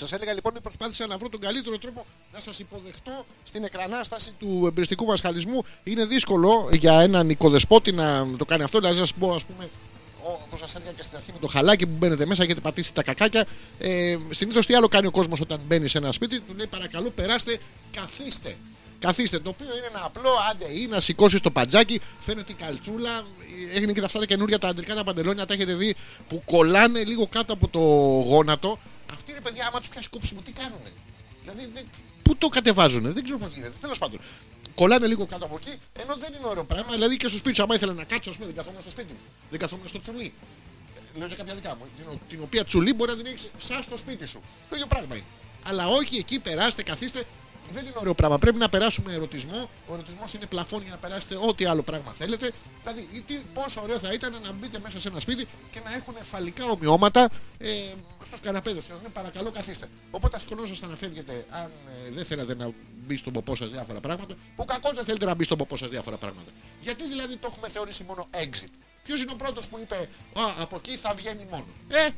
Σας έλεγα λοιπόν ότι προσπάθησα να βρω τον καλύτερο τρόπο να σας υποδεχτώ στην εκρανάσταση του εμπριστικού μα χαλισμού. Είναι δύσκολο για έναν οικοδεσπότη να το κάνει αυτό. Δηλαδή, να σας πω, ας πούμε, όπως σας έλεγα και στην αρχή με το χαλάκι που μπαίνετε μέσα, έχετε πατήσει τα κακάκια. Ε, Συνήθως τι άλλο κάνει ο κόσμος όταν μπαίνει σε ένα σπίτι, του λέει παρακαλώ περάστε, καθίστε. Καθίστε, το οποίο είναι ένα απλό άντε ή να σηκώσεις το παντζάκι, φαίνεται η καλτσούλα, έγινε και αυτά τα καινούρια τα αντρικά τα παντελόνια, τα έχετε δει που κολλάνε λίγο κάτω από το γόνατο. Αυτοί ρε παιδιά, άμα τους πιάσει κόψιμο, τι κάνουνε; Δηλαδή, δεν, πού το κατεβάζουνε, δεν ξέρω πώς γίνεται. Τέλος πάντων, κολλάνε λίγο κάτω από εκεί, ενώ δεν είναι ωραίο πράγμα. Δηλαδή και στο σπίτι σου, άμα ήθελα να κάτσω, ας πούμε, δεν καθόμουν στο σπίτι μου, δεν καθόμουν στο τσουλί. Ε, Λέω για κάποια δικά μου, την, την οποία τσουλί μπορεί να την έχεις σαν στο σπίτι σου. Το ίδιο πράγμα είναι. Αλλά όχι εκεί, περάστε, καθίστε. Δεν είναι ωραίο πράγμα. Πρέπει να περάσουμε ερωτισμό. Ο ερωτισμός είναι πλαφόν για να περάσετε ό,τι άλλο πράγμα θέλετε. Δηλαδή, ή τι, πόσο ωραίο θα ήταν να μπείτε μέσα σε ένα σπίτι και να έχουν φαλικά ομοιώματα ε, στου καναπέδε. Να λένε παρακαλώ καθίστε. Οπότε σηκωνόσασταν να φεύγετε αν ε, δεν θέλατε να μπει στον ποπό σας διάφορα πράγματα. Που κακώς δεν θέλετε να μπει στον ποπό σας διάφορα πράγματα. Γιατί δηλαδή το έχουμε θεωρήσει μόνο exit; Ποιος είναι ο πρώτος που είπε Α, από εκεί θα βγαίνει μόνο. Ε,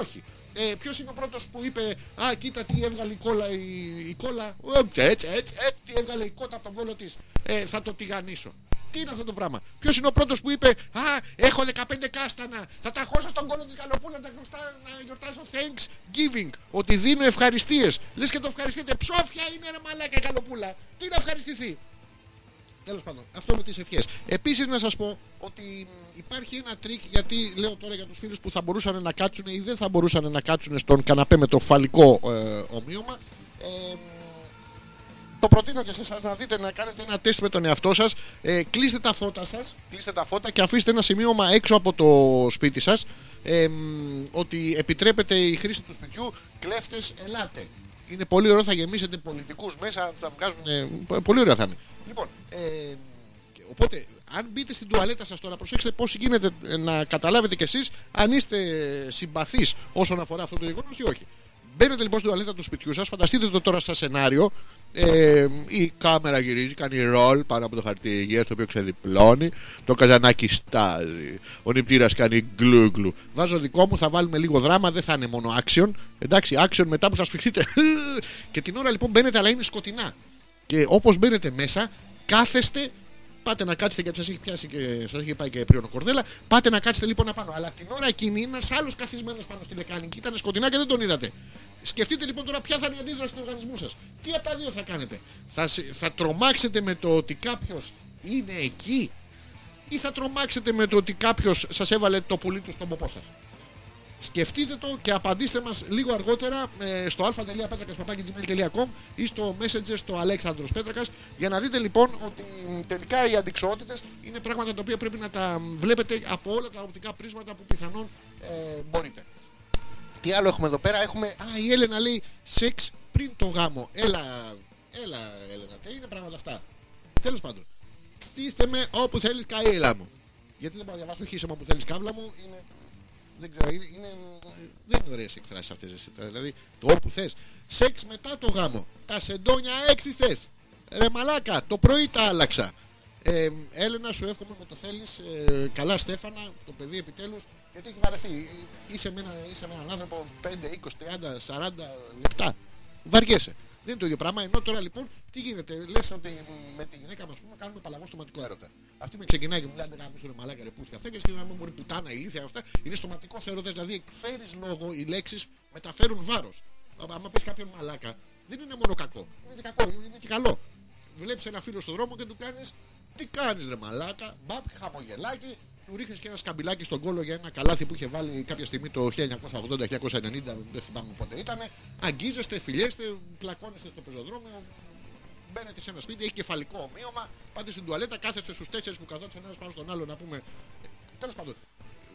όχι. Ε, Ποιος είναι ο πρώτος που είπε Α, κοίτα τι έβγαλε η κόλλα. Η, η κόλλα. Ε, έτσι, έτσι, έτσι, τι έβγαλε η κότα από τον κόλλο της. Ε, θα το τηγανίσω. Τι είναι αυτό το πράγμα; Ποιος είναι ο πρώτος που είπε Α, έχω 15 κάστανα. Θα τα χώσω στον κόλλο της γαλοπούλας να, γιορτά- να γιορτάσω Thanksgiving. Ότι δίνω ευχαριστίες. Λες και το ευχαριστείτε. Ψόφια είναι ρε μαλάκα η γαλοπούλα. Τι να ευχαριστηθεί. Τέλος πάντων, αυτό με τις ευχές. Επίσης, να σας πω ότι μ, υπάρχει ένα τρικ, γιατί λέω τώρα για τους φίλους που θα μπορούσαν να κάτσουν ή δεν θα μπορούσαν να κάτσουν στον καναπέ με το φαλλικό ε, ομοίωμα. Ε, μ, το προτείνω και σε εσάς να δείτε να κάνετε ένα τεστ με τον εαυτό σας. Ε, κλείστε τα φώτα σας, κλείστε τα φώτα και αφήστε ένα σημείωμα έξω από το σπίτι σας. Ε, μ, ότι επιτρέπεται η χρήση του σπιτιού. Κλέφτες, ελάτε. Είναι πολύ ωραίο, θα γεμίσετε πολιτικούς μέσα, θα βγάζουν. ε, πολύ ωραία θα είναι. Λοιπόν, ε, και οπότε, αν μπείτε στην τουαλέτα σας τώρα, προσέξτε πώς γίνεται ε, να καταλάβετε κι εσείς αν είστε συμπαθείς όσον αφορά αυτό το γεγονός ή όχι. Μπαίνετε λοιπόν στην τουαλέτα του σπιτιού σας, φανταστείτε το τώρα σαν σενάριο. Ε, η κάμερα γυρίζει, κάνει ρολ πάνω από το χαρτί υγείας, το οποίο ξεδιπλώνει. Το καζανάκι στάζει. Ο νηπτήρας κάνει γκλου γκλου. Βάζω δικό μου, θα βάλουμε λίγο δράμα, δεν θα είναι μόνο action. Εντάξει, action μετά που θα σφιχτείτε. (laughs) και την ώρα λοιπόν μπαίνετε, αλλά είναι σκοτεινά. Και όπως μπαίνετε μέσα, κάθεστε Πάτε να κάτσετε γιατί σας έχει πιάσει και σας έχει πάει και πριν ο κορδέλα. Πάτε να κάτσετε λοιπόν απάνω. Αλλά την ώρα εκείνη ένας άλλος καθισμένος πάνω στη λεκάνη και ήταν σκοτεινά και δεν τον είδατε. Σκεφτείτε λοιπόν τώρα ποια θα είναι η αντίδραση του οργανισμού σας. Τι από τα δύο θα κάνετε; Θα, σε- θα τρομάξετε με το ότι κάποιος είναι εκεί ή θα τρομάξετε με το ότι κάποιος σας έβαλε το πουλί του στον ποπό σας; Σκεφτείτε το και απαντήστε μας λίγο αργότερα ε, στο α.πέτρακας.gmail.com ή στο messenger στο Αλέξανδρος Πέτρακας για να δείτε λοιπόν ότι μ, τελικά οι αντικσοότητες είναι πράγματα τα οποία πρέπει να τα μ, βλέπετε από όλα τα οπτικά πρίσματα που πιθανόν ε, μπορείτε. Τι άλλο έχουμε εδώ πέρα, έχουμε... Α, η Έλενα λέει σεξ πριν το γάμο. Έλα, έλα Έλενα, τι είναι πράγματα αυτά; Τέλος πάντων, χτίστε με όπου θέλεις καήλα μου. Γιατί δεν μπορώ να διαβάσω χύσεμα που θέλεις κάβλα μου, είναι Δεν ξέρω, είναι, είναι, δεν είναι ωραίες εκφράσεις αυτές. Δηλαδή, το όπου θες. Σεξ μετά το γάμο. Τα σεντόνια έξι θες. Ρε μαλάκα, το πρωί τα άλλαξα. Ε, Έλενα, σου εύχομαι με το θέλεις. Ε, καλά, Στέφανα, το παιδί επιτέλους. Γιατί έχει βαρεθεί. Είσαι με, ένα, είσαι με έναν άνθρωπο 5, 20, 30, 40 λεπτά. Βαριέσαι. Δεν είναι το ίδιο πράγμα. Ενώ τώρα λοιπόν, τι γίνεται, λες ότι με τη γυναίκα μας πούμε κάνουμε παλαβό στοματικό έρωτα. Αυτή με ξεκινάει και μου λέει: Δεν κάνω ρε μαλάκα ρε πούστη αυτέ και να μου μπορεί πουτάνα, ηλίθεια αυτά. Είναι στοματικός έρωτας, δηλαδή εκφέρεις λόγο, οι λέξεις μεταφέρουν βάρος. Αν πεις κάποιον μαλάκα, δεν είναι μόνο κακό. Είναι και κακό, είναι και καλό. Βλέπεις ένα φίλο στον δρόμο και του κάνεις τι κάνεις ρε μαλάκα, μπαπ, χαμογελάκι, του ρίχνεις και ένα σκαμπιλάκι στον κόλο για ένα καλάθι που είχε βάλει κάποια στιγμή το 1980-1990, δεν θυμάμαι πότε ήταν. Αγγίζεστε, φιλιέστε, πλακώνεστε στο πεζοδρόμιο, μπαίνετε σε ένα σπίτι, έχει κεφαλικό ομοίωμα, πάτε στην τουαλέτα, κάθεστε στους τέσσερις που καθόντουσαν ένας πάνω στον άλλο να πούμε. Τέλος πάντων,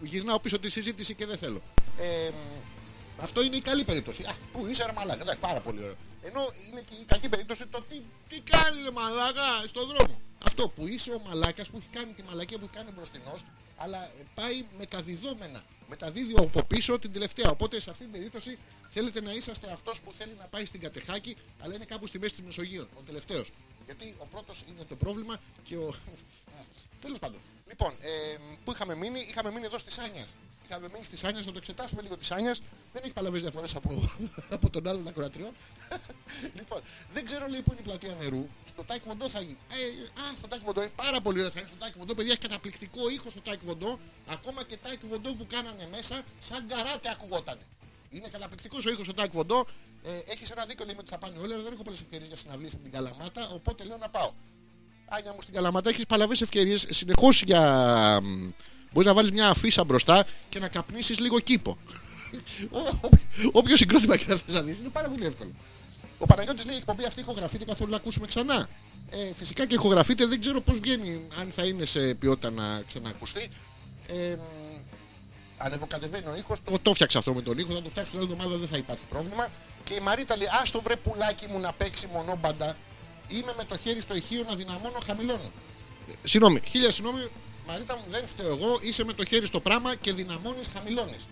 γυρνάω πίσω τη συζήτηση και δεν θέλω. Ε, αυτό είναι η καλή περίπτωση. Α, που είσαι ρε μαλάκα, εντάξει, πάρα πολύ ωραίο. Ενώ είναι και η κακή περίπτωση το τι, τι κάνει ρε μαλάκα στον δρόμο. Αυτό που είσαι ο μαλάκας που έχει κάνει τη μαλακία που έχει κάνει μπροστινός, αλλά ε, πάει μεταδιδόμενα. Μεταδίδει από πίσω την τελευταία. Οπότε σε αυτήν την περίπτωση θέλετε να είσαστε αυτός που θέλει να πάει στην Κατεχάκη, αλλά είναι κάπου στη μέση της Μεσογείων, ο τελευταίος. Γιατί ο πρώτος είναι το πρόβλημα και ο. (laughs) Τέλος πάντων. Λοιπόν, ε, πού είχαμε μείνει, είχαμε μείνει εδώ στις Άνιας. Είχαμε μείνει στις Άνιας, να το εξετάσουμε λίγο τις Άνιας. Δεν έχει παλαβές διαφορές από, (laughs) από τον άλλον ακροατριών. (laughs) λοιπόν, δεν ξέρω λέει που είναι η πλατεία νερού. Στο Τάε Κβον Ντο θα γίνει. Ε, α, στο Τάε Κβον Ντο είναι πάρα πολύ ωραία. Θα είναι στο Τάε Κβον Ντο, παιδιά, έχει καταπληκτικό ήχο στο Τάε Κβον Ντο. Ακόμα και Τάε Κβον Ντο που κάνανε μέσα, σαν καράτε ακουγότανε. Είναι καταπληκτικός ο ήχος στο Τάε Κβον Ντο. Ε, έχεις ένα δίκιο λέει με ότι θα πάνε όλοι, αλλά δεν έχω πολλές ευκαιρίες για συναυλίες από την Καλαμάτα. Οπότε λέω να πάω. Άνια μου στην Καλαμάτα έχεις παλαβές ευκαιρίες συνεχώς για. Μπορείς να βάλεις μια αφίσα μπροστά και να καπνίσεις λίγο κήπο. Όποιος συγκρότημα και να θες να δεις είναι πάρα πολύ εύκολο. Ο Παναγιώτης λέει: Η εκπομπή αυτή ηχογραφείται καθόλου να ακούσουμε ξανά. Ε, φυσικά και ηχογραφείται, δεν ξέρω πώς βγαίνει, αν θα είναι σε ποιότητα να ξανακουστεί. Ε, ανεβοκατεβαίνει ο ήχος. Το, το φτιάξα αυτό με τον ήχο, θα το φτιάξω την άλλη εβδομάδα, δεν θα υπάρχει πρόβλημα. Και η Μαρίτα λέει: Α το βρε πουλάκι μου να παίξει μονόμπαντα. Είμαι με το χέρι στο ηχείο να δυναμώνω, χαμηλώνω. Ε, Συγγνώμη, χίλια συγγνώμη, Μαρίτα μου, δεν φταίω εγώ. Είσαι με το χέρι στο πράγμα και δυναμώνεις, χαμηλώνεις.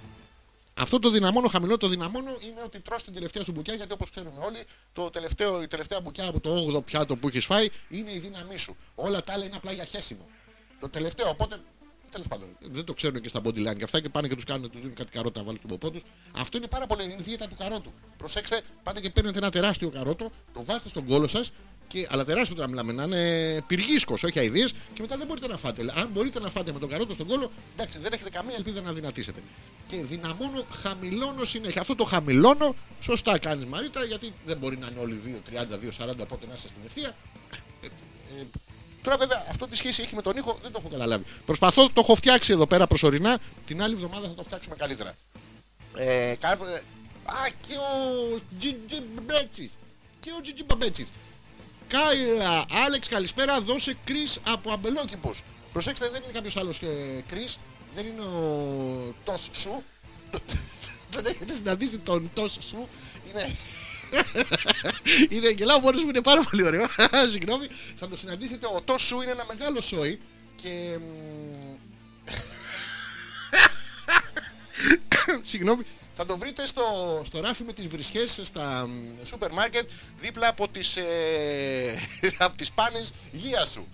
Αυτό το δυναμώνω, χαμηλό το δυναμώνω είναι ότι τρως την τελευταία σου μπουκιά γιατί όπως ξέρουμε όλοι, το τελευταίο, η τελευταία μπουκιά από το 8ο πιάτο που έχεις φάει είναι η δύναμή σου. Όλα τα άλλα είναι απλά για χέσιμο. Το τελευταίο, οπότε τέλος πάντων δεν το ξέρουν και στα body line και αυτά και πάνε και τους κάνουν, τους δίνουν κάτι καρότα, βάλουν στον ποπό τους. Αυτό είναι πάρα πολύ, είναι η δίαιτα του καρότου. Προσέξτε, πάτε και παίρνετε ένα τεράστιο καρότο, το βάζετε στον κόλο σας και, αλλά τεράστιο τώρα μιλάμε, να είναι πυργίσκος, όχι αειδίε, και μετά δεν μπορείτε να φάτε. Αν μπορείτε να φάτε με τον καρότο στον κόλο, εντάξει, δεν έχετε καμία ελπίδα να δυνατήσετε. Και δυναμώνω, χαμηλώνω συνέχεια. Αυτό το χαμηλώνω, σωστά κάνει Μαρίτα, γιατί δεν μπορεί να είναι όλοι 2, 30, 2, 40, οπότε να είστε στην ευθεία. Ε, ε, Τώρα βέβαια αυτό τι σχέση έχει με τον ήχο δεν το έχω καταλάβει. Προσπαθώ, το έχω φτιάξει εδώ πέρα προσωρινά. Την άλλη εβδομάδα θα το φτιάξουμε καλύτερα. Ε, κα- ε, α, και ο Τζιτζι Μπέτσης. Και ο Τζιτζι Μπέτσης. Κάιλα, Άλεξ, καλησπέρα. Δώσε κρι από αμπελόκηπους. Προσέξτε, δεν είναι κάποιος άλλος ε, κρι. Δεν είναι ο Τος Σου. (laughs) δεν έχετε συναντήσει τον Τος Σου. Είναι (laughs) είναι γελάω μόνος μου, είναι πάρα πολύ ωραίο. (laughs) Συγγνώμη, θα το συναντήσετε. Ο Τος Σου είναι ένα μεγάλο σόι και. μ, Συγγνώμη, θα το βρείτε στο, στο ράφι με τις βρισχές στα μ, σούπερ μάρκετ δίπλα από τις, ε, (laughs) από τις πάνες γεία σου.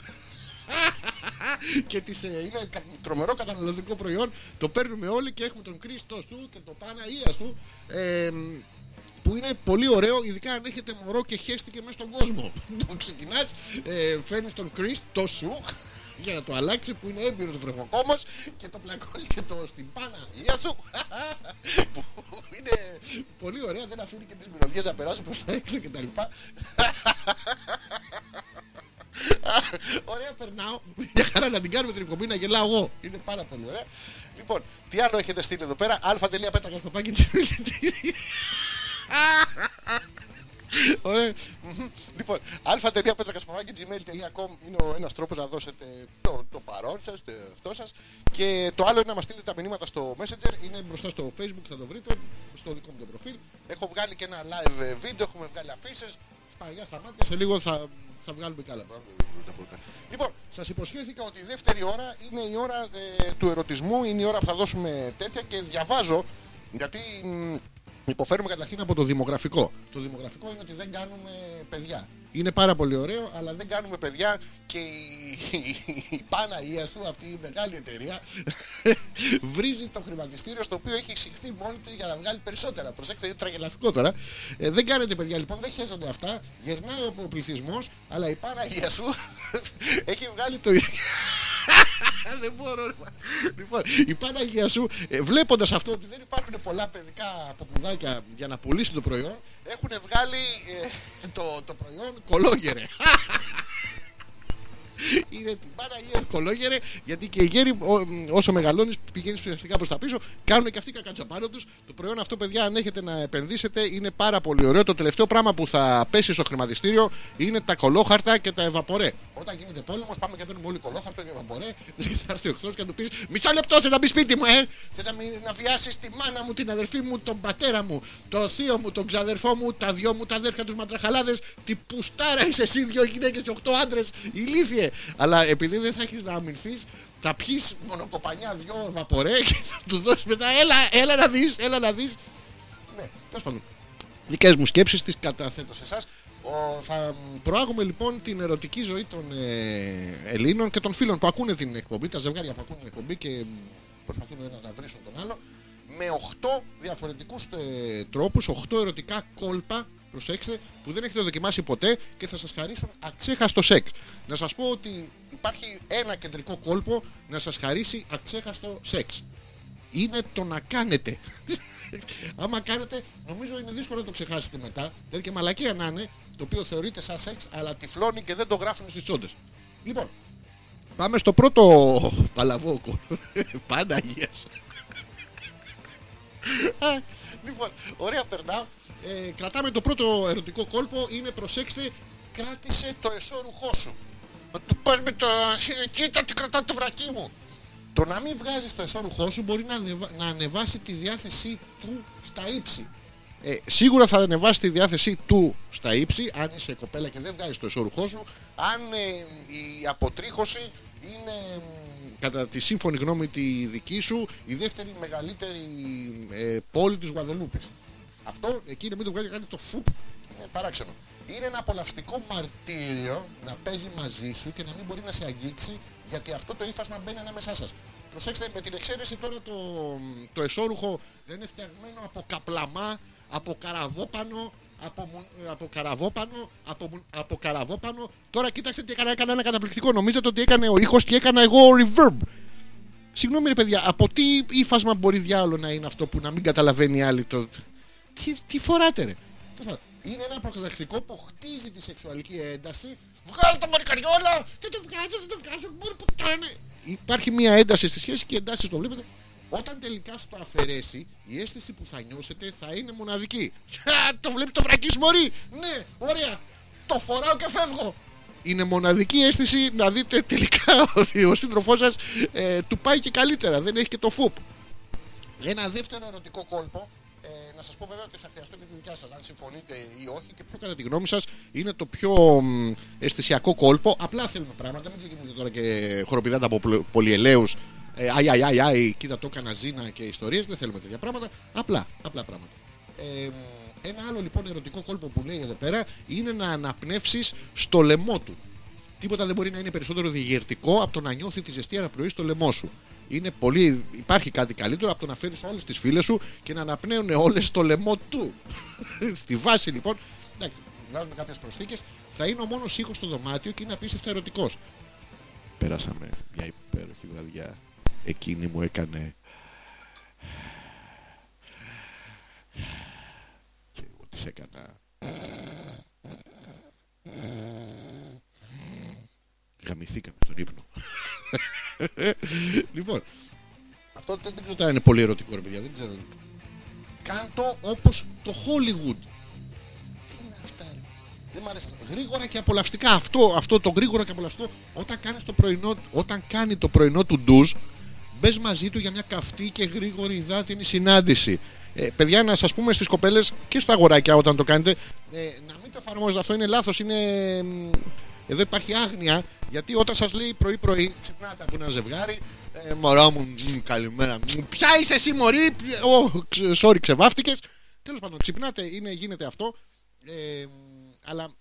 (laughs) και τις, ε, είναι κα- τρομερό καταναλωτικό προϊόν. Το παίρνουμε όλοι και έχουμε τον Κρίστο σου και το Πάνα Ία σου. Ε, μ, που είναι πολύ ωραίο, ειδικά αν έχετε μωρό και χέστηκε μέσα στον κόσμο. (laughs) το ξεκινάς, ε, φέρνεις τον Chris το σου για να το αλλάξει που είναι έμπειρος βρεφοκόμο και το πλακώσει και το στην Παναγία σου. (laughs) που είναι πολύ ωραία, δεν αφήνει και τις μυρωδιές να περάσουν προς τα έξω κτλ. (laughs) Ωραία, περνάω. Για χαρά να την κάνουμε την εκπομπή να γελάω εγώ. Είναι πάρα πολύ ωραία. Λοιπόν, τι άλλο έχετε στείλει εδώ πέρα; αλφα.πέτρακα παπάκι (laughs) Ωραία. Μμμ. Λοιπόν, αλφα.πέτρακα.gmail.com είναι ο ένας τρόπος να δώσετε το, το παρόν σας, το αυτό σας. Και το άλλο είναι να μας στείλετε τα μηνύματα στο Messenger. Είναι μπροστά στο Facebook, θα το βρείτε, στο δικό μου το προφίλ. Έχω βγάλει και ένα live ε, βίντεο, έχουμε βγάλει αφήσεις. παγιά στα μάτια, σε λίγο θα, θα βγάλουμε καλά. Λοιπόν, σας υποσχέθηκα ότι η δεύτερη ώρα είναι η ώρα ε, του ερωτισμού, είναι η ώρα που θα δώσουμε τέτοια και διαβάζω γιατί μ, υποφέρουμε καταρχήν από το δημογραφικό. Το δημογραφικό είναι ότι δεν κάνουμε παιδιά. Είναι πάρα πολύ ωραίο, αλλά δεν κάνουμε παιδιά και η, η Παναγία σου, αυτή η μεγάλη εταιρεία, (laughs) βρίζει το χρηματιστήριο στο οποίο έχει εισηχθεί μόνη της για να βγάλει περισσότερα. Προσέξτε, είναι τραγελαφικό τώρα. Ε, δεν κάνετε παιδιά λοιπόν, δεν χέζονται αυτά. Γερνάει ο πληθυσμός, αλλά η Παναγία σου (laughs) έχει βγάλει το ίδιο. (laughs) δεν μπορώ. ρε. Λοιπόν, η Παναγία σου, ε, βλέποντας αυτό ότι δεν υπάρχουν πολλά παιδικά ποπουδάκια για να πουλήσει το προϊόν, έχουν βγάλει ε, το, το προϊόν κολόγερε. (laughs) Είναι την Παναγία κολόγερε, γιατί και οι γέροι, ό- όσο μεγαλώνεις, πηγαίνεις ουσιαστικά προς τα πίσω, κάνουν και αυτοί κακάτσα πάνω τους. Το προϊόν αυτό, παιδιά, αν έχετε να επενδύσετε, είναι πάρα πολύ ωραίο. Το τελευταίο πράγμα που θα πέσει στο χρηματιστήριο είναι τα κολόχαρτα και τα ευαπορέ. Όταν γίνεται πόλεμος, πάμε και παίρνουμε όλοι κολόχαρτο και ευαπορέ. Και θα έρθει ο εχθρός και να του πεις: Μισό λεπτό, θες να μπεις σπίτι μου, ε! Θες να, μην- να βιάσεις τη μάνα μου, την αδερφή μου, τον πατέρα μου, το θείο μου, τον ξαδερφό μου, τα δυο μου, τα αδέρφια τους μαντραχαλάδες. Τι πουστάρα είσαι εσύ, δύο γυναίκες και οχτώ άντρες, ηλίθιε. Αλλά επειδή δεν θα έχεις να αμυνθείς, θα πιεις μονοκοπανιά, δυο βαπορέ και θα τους δώσεις μετά. Έλα, έλα να δεις, έλα να δεις. Ναι, τέλος πάντων. Δικές μου σκέψεις τις καταθέτω σε εσάς. Θα προάγουμε λοιπόν την ερωτική ζωή των ε, Ελλήνων και των φίλων που ακούνε την εκπομπή, τα ζευγάρια που ακούνε την εκπομπή και προσπαθούν ο ένας να βρίσουν τον άλλο, με 8 διαφορετικούς ε, τρόπους, 8 ερωτικά κόλπα. Προσέξτε, που δεν έχετε δοκιμάσει ποτέ και θα σας χαρίσουν αξέχαστος σεξ. Να σας πω ότι υπάρχει ένα κεντρικό κόλπο να σας χαρίσει αξέχαστο σεξ είναι το να κάνετε. (laughs) Άμα κάνετε, νομίζω είναι δύσκολο να το ξεχάσετε μετά. Δηλαδή και μαλακία να είναι, το οποίο θεωρείται σαν σεξ, αλλά τυφλώνει και δεν το γράφουν στις τσόντες. Λοιπόν, πάμε στο πρώτο παλαβόκο. (laughs) Παναγίας. (laughs) Α, λοιπόν, ωραία περνάω. Ε, κρατάμε το πρώτο ερωτικό κόλπο. Είναι προσέξτε, κράτησε το εσώρουχό σου. Να του πας με το... Κοίτα τι κρατά το βρακί μου. Το να μην βγάζεις το εσώρουχό σου μπορεί να, ανεβα- να ανεβάσει τη διάθεσή του στα ύψη. Ε, σίγουρα θα ανεβάσει τη διάθεσή του στα ύψη αν είσαι κοπέλα και δεν βγάζεις το εσώρουχό σου. Αν ε, η αποτρίχωση είναι μ, κατά τη σύμφωνη γνώμη τη δική σου η δεύτερη μεγαλύτερη ε, πόλη της Γουαδελούπης. Αυτό εκεί να μην το βγάζει κάτι το φουπ είναι παράξενο. Είναι ένα απολαυστικό μαρτύριο να παίζει μαζί σου και να μην μπορεί να σε αγγίξει γιατί αυτό το ύφασμα μπαίνει ανάμεσά σας. Προσέξτε, με την εξαίρεση τώρα το, το εσώρουχο δεν είναι φτιαγμένο από καπλαμά, από καραβόπανο, από, μου- από καραβόπανο, από, μου- από καραβόπανο. Τώρα κοίταξτε τι έκανα, έκανα ένα καταπληκτικό. Νομίζετε ότι έκανε ο ήχος και έκανα εγώ reverb. Συγγνώμη ρε παιδιά, από τι ύφασμα μπορεί διάολο να είναι αυτό που να μην καταλαβαίνει η άλλη το... Τι, τι φοράτε ρε. Τέλος πάντων, Είναι ένα προκαταρκτικό που χτίζει τη σεξουαλική ένταση. Βγάλε τα μαρικαριόλα! Δεν το βγάζω, δεν το βγάζω, μπορεί που το είναι. Υπάρχει μια ένταση στη σχέση και οι εντάσεις το βλέπετε. Όταν τελικά στο αφαιρέσει, η αίσθηση που θα νιώσετε θα είναι μοναδική. Α, το βλέπει το βρακί σου, μωρή! Ναι, ωραία! Το φοράω και φεύγω! Είναι μοναδική αίσθηση να δείτε τελικά ότι ο σύντροφός σας ε, του πάει και καλύτερα. Δεν έχει και το φουπ. Ένα δεύτερο ερωτικό κόλπο. Ε, να σας πω βέβαια ότι θα χρειαστώ και τη δικιά σας, αν συμφωνείτε ή όχι, και ποιο κατά τη γνώμη σας είναι το πιο μ, αισθησιακό κόλπο. Απλά θέλουμε πράγματα, μην ξεκινήσετε τώρα και χοροπηδάτε από πολυ- πολυελαίους. Ε, αι, αι, αι, αι, κοίτα το έκανα ζήνα και ιστορίες. Δεν θέλουμε τέτοια πράγματα. Απλά, απλά πράγματα. Ε, ένα άλλο λοιπόν ερωτικό κόλπο που λέει εδώ πέρα είναι να αναπνεύσεις στο λαιμό του. Τίποτα δεν μπορεί να είναι περισσότερο διηγερτικό από το να νιώθει τη ζεστή αναπνοή στο λαιμό σου. Είναι πολύ, υπάρχει κάτι καλύτερο από το να φέρεις όλε τις φίλες σου και να αναπνέουν όλες στο λαιμό του. (laughs) Στη βάση λοιπόν, εντάξει, βγάζουμε κάποιες προσθήκες, θα είναι ο μόνος ήχος στο δωμάτιο και είναι απίστευτα ερωτικός. Πέρασαμε μια υπέροχη βραδιά. Εκείνη μου έκανε. Και εγώ της έκανα. Γαμηθήκαμε στον ύπνο. (laughs) λοιπόν, αυτό δεν, δεν ξέρω αν είναι πολύ ερωτικό ρε παιδιά, δεν ξέρω. Κάντο όπως το Hollywood. Τι είναι αυτά ρε; Δεν μ' αρέσει αυτό. Γρήγορα και απολαυστικά. Αυτό, αυτό το γρήγορα και απολαυστικό. Όταν, κάνεις το πρωινό, όταν κάνει το πρωινό του ντουζ, μπες μαζί του για μια καυτή και γρήγορη υδάτινη συνάντηση. Ε, παιδιά, να σας πούμε στις κοπέλες και στα αγοράκια όταν το κάνετε, ε, να μην το εφαρμόζετε αυτό, είναι λάθος. Είναι... μ, Εδώ υπάρχει άγνοια γιατί όταν σας λέει πρωί-πρωί, ξυπνάτε από ένα ζευγάρι, ε, μωρό μου, μ, καλημέρα. μ, Ποια είσαι εσύ, Μωρή, Ω, ξε- sorry, ξεβάφτηκες. Τέλος πάντων, ξυπνάτε, είναι, γίνεται αυτό. Ε, μ, αλλά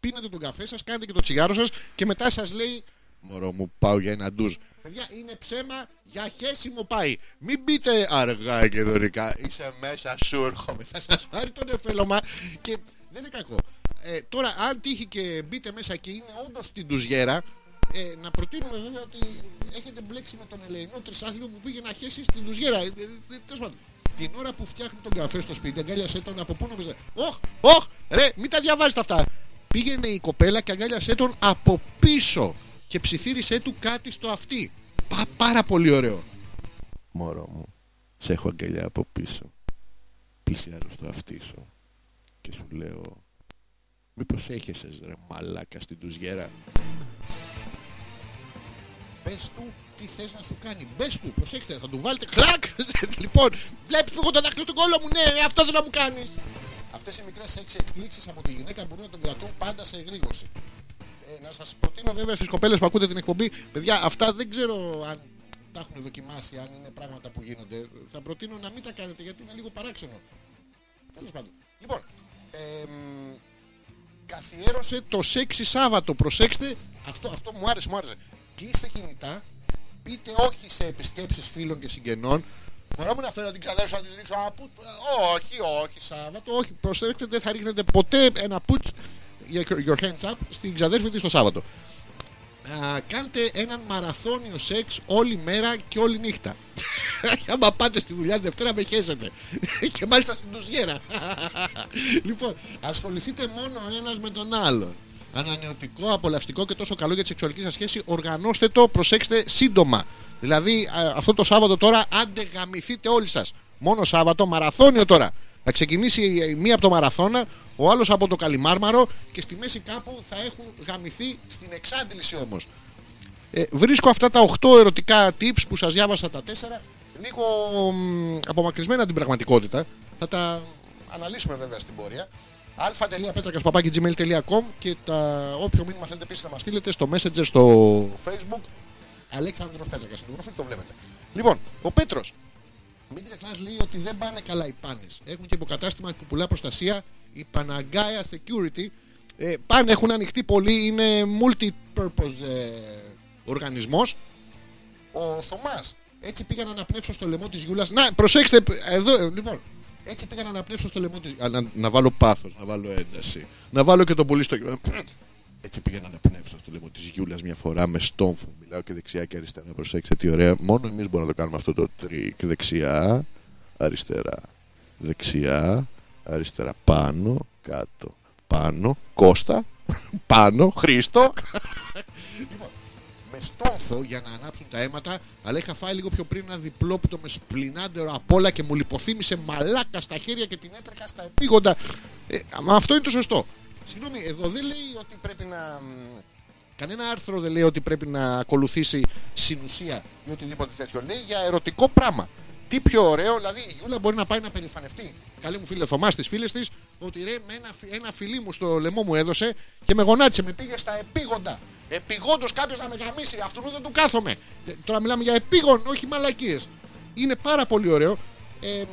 πίνετε τον καφέ σας, κάνετε και το τσιγάρο σας και μετά σας λέει Μωρό μου, πάω για ένα ντουζ. Παιδιά, είναι ψέμα για χέσιμο πάει. Μην μπείτε αργά και δωρικά. Είσαι μέσα, σου έρχομαι. Θα σας πάρει τον εφέλωμα και δεν είναι κακό. Ε, τώρα, αν τύχει και μπείτε μέσα και είναι όντως στην ντουζιέρα, ε, να προτείνουμε βέβαια ότι έχετε μπλέξει με τον Ελεηνό τρισάθλιο που πήγε να χέσει στην ντουζιέρα. Ε, ε, ε, τέλος πάντων. Την ώρα που φτιάχνει τον καφέ στο σπίτι, αγκάλιασέ τον από πού νομίζετε. Όχ, όχ, ρε, μην τα διαβάζετε αυτά. Πήγαινε η κοπέλα και αγκάλιασέ τον από πίσω και ψιθύρισέ του κάτι στο αυτί. Πα, πάρα πολύ ωραίο. Μωρό μου, σε έχω αγκαλιά από πίσω. Πλησιάζω στο αυτί σου και σου λέω Μήπως έχεσαι ρε μαλάκα στην τουζιέρα; Πες του τι θες να σου κάνει. Μπες του, προσέξτε, θα του βάλετε κλακ. (laughs) Λοιπόν, βλέπεις που έχω το δάχτυλο του κόλλο μου. Ναι, αυτό δεν να μου κάνεις. Αυτές οι μικρές έξι εκπλήξεις από τη γυναίκα μπορούν να τον κρατούν πάντα σε εγρήγορση. Ε, Να σας προτείνω βέβαια στις κοπέλες που ακούτε την εκπομπή Παιδιά, αυτά δεν ξέρω αν τα έχουν δοκιμάσει Αν είναι πράγματα που γίνονται. Θα προτείνω να μην τα κάνετε γιατί είναι λίγο παράξενο. Τέλος πάντων. Λοιπόν, εμ, καθιέρωσε το σεξι Σάββατο. Προσέξτε, αυτό, αυτό μου άρεσε, μου άρεσε. Κλείστε κινητά, πείτε όχι σε επισκέψεις φίλων και συγγενών. Μπορώ μου να φέρω την ξαδέρφη να τη ρίξω ένα πουτ. Όχι, όχι, Σάββατο, όχι. Προσέξτε, δεν θα ρίχνετε ποτέ ένα πουτ your hands up στην ξαδέρφη της το Σάββατο. Να κάνετε έναν μαραθώνιο σεξ όλη μέρα και όλη νύχτα. (laughs) Άμα πάτε στη δουλειά τη Δευτέρα με χέσετε. (laughs) και μάλιστα στην τουζιέρα. (laughs) λοιπόν, ασχοληθείτε μόνο ο ένας με τον άλλον. Ανανεωτικό, απολαυστικό και τόσο καλό για τη σεξουαλική σας σχέση. Οργανώστε το, προσέξτε σύντομα. Δηλαδή, α, αυτό το Σάββατο τώρα, άντε γαμηθείτε όλοι σας. Μόνο Σάββατο, μαραθώνιο τώρα. Θα ξεκινήσει η μία από το μαραθώνα, ο άλλος από το καλιμάρμαρο και στη μέση κάπου θα έχουν γαμηθεί στην εξάντληση όμως. Ε, βρίσκω αυτά τα 8 ερωτικά tips που σας διάβασα τα 4 λίγο μ, απομακρυσμένα από την πραγματικότητα. Θα τα αναλύσουμε βέβαια στην πορεία. αλφα.πέτρακας.gmail.com και τα, όποιο μήνυμα θέλετε επίσης να μας στείλετε στο Messenger, στο Facebook. Αλέξανδρος Πέτρακας, στην προφίλ το βλέπετε. Λοιπόν, ο Πέτρος μην ξεχνάς λέει ότι δεν πάνε καλά οι πάνες. Έχουν και υποκατάστημα που πουλά προστασία, η Παναγκάια Security. Ε, πάνε, έχουν ανοιχτεί πολύ, είναι multi-purpose ε, οργανισμός. Ο Θωμάς, έτσι πήγα να αναπνεύσω στο λαιμό της Γιούλας. Να, προσέξτε, εδώ, ε, λοιπόν, έτσι πήγα να αναπνεύσω στο λαιμό της... Α, να, να βάλω πάθος, να βάλω ένταση. Να βάλω και τον πολύ στο... Έτσι πήγα να αναπνεύσω στο λαιμό της Γιούλας μια φορά με στόμφο. Μιλάω και δεξιά και αριστερά. Προσέξτε τι ωραία. Μόνο εμείς μπορούμε να το κάνουμε αυτό το τρίκ. Δεξιά, αριστερά. Δεξιά, αριστερά. Πάνω, κάτω. Πάνω, Κώστα. (laughs) Πάνω, Χρήστο. (laughs) Λοιπόν, με στόμφο για να ανάψουν τα αίματα, αλλά είχα φάει λίγο πιο πριν ένα διπλόπιτο με σπλινάντερο απ' όλα και μου λιποθύμησε μαλάκα στα χέρια και την έτρεχα στα επίγοντα. Ε, μα αυτό είναι το σωστό. Συγγνώμη, εδώ δεν λέει ότι πρέπει να. μ, Κανένα άρθρο δεν λέει ότι πρέπει να ακολουθήσει συνουσία ή οτιδήποτε τέτοιο. Λέει για ερωτικό πράγμα. Τι πιο ωραίο, δηλαδή η Γιούλα μπορεί να πάει να περηφανευτεί. Καλή μου φίλε Θωμάς, τι φίλε της, ότι ρε, με ένα, φι- ένα φιλί μου στο λαιμό μου έδωσε και με γονάτισε, με πήγε στα επίγοντα. Επιγόντως κάποιος να με γαμίσει, αυτού δεν του κάθομαι. Ε, Τώρα μιλάμε για επίγον, όχι μαλακίες. Είναι πάρα πολύ ωραίο. Ε, μ,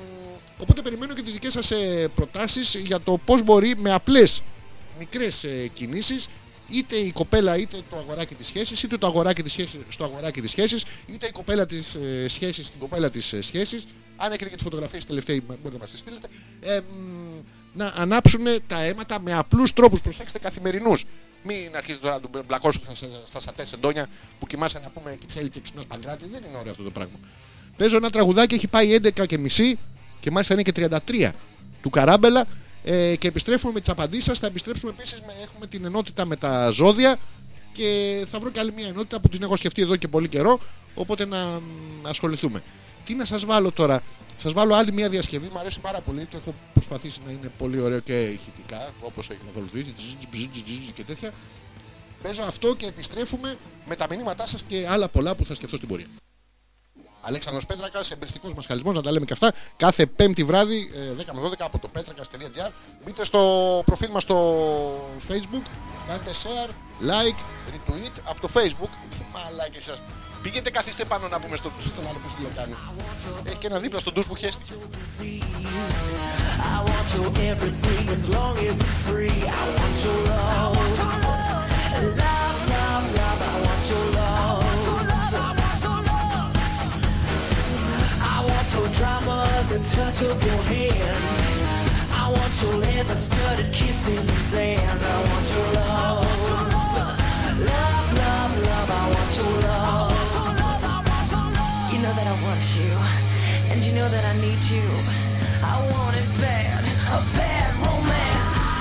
οπότε περιμένω και τις δικές σας προτάσεις για το πώς μπορεί με απλές μικρές ε, κινήσεις είτε η κοπέλα είτε το αγοράκι της σχέσης, είτε το αγοράκι της σχέσης στο αγοράκι της σχέσης, είτε η κοπέλα της ε, σχέσης στην κοπέλα της ε, σχέσης. Αν έχετε και τις φωτογραφίες τελευταία, μπορείτε να μας τις στείλετε. Ε, μ, να ανάψουν τα αίματα με απλούς τρόπους. Προσέξτε καθημερινούς. Μην αρχίζετε τώρα να του μπλακώσετε στα, στα σατές εντόνια που κοιμάσαι να πούμε κυψέλη και ξυπνάς παγκράτη. Δεν είναι ωραίο αυτό το πράγμα. Παίζω ένα τραγουδάκι, έχει πάει 11 και μισή και μάλιστα είναι και 33 του Καράμπελα. Ε, και επιστρέφουμε με τις απαντήσεις σας. Θα επιστρέψουμε επίσης, έχουμε την ενότητα με τα ζώδια και θα βρω και άλλη μια ενότητα που την έχω σκεφτεί εδώ και πολύ καιρό. Οπότε να μ, ασχοληθούμε. Τι να σας βάλω τώρα, Σας βάλω άλλη μια διασκευή. Μου αρέσει πάρα πολύ. Το έχω προσπαθήσει να είναι πολύ ωραίο και ηχητικά, όπως έχει να ακολουθήσει και τέτοια. Παίζω αυτό και επιστρέφουμε με τα μηνύματά σας και άλλα πολλά που θα σκεφτώ στην πορεία. Αλέξανδρος Πέτρακας, εμπριστικός μασχαλισμός, να τα λέμε και αυτά. Κάθε πέμπτη βράδυ, ε, 10 με 12 από το petrakas.gr. Μπείτε στο προφίλ μας στο facebook, κάντε share, like, retweet από το facebook. Μαλάκες σας. Πήγαινε καθίστε πάνω να πούμε στο, στον άλλο που στη λεκάνη. Έχει και ένα δίπλα στον ντους που χέστηκε. I want your everything as long as it's free. I want your love. Love, love, love. I want your love. Drama, the touch of your hand. I want your leather studded kiss in the sand. I want your love. Love, love, love. I want your love. You know that I want you, and you know that I need you. I want it bad, a bad romance.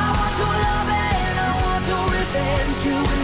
I want your love and I want your revenge.